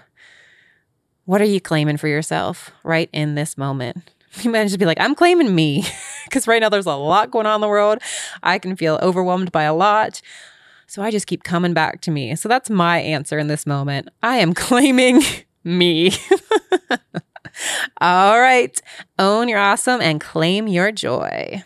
what are you claiming for yourself right in this moment? You might just be like, I'm claiming me. Because right now there's a lot going on in the world. I can feel overwhelmed by a lot. So I just keep coming back to me. So that's my answer in this moment. I am claiming me. All right. Own your awesome and claim your joy.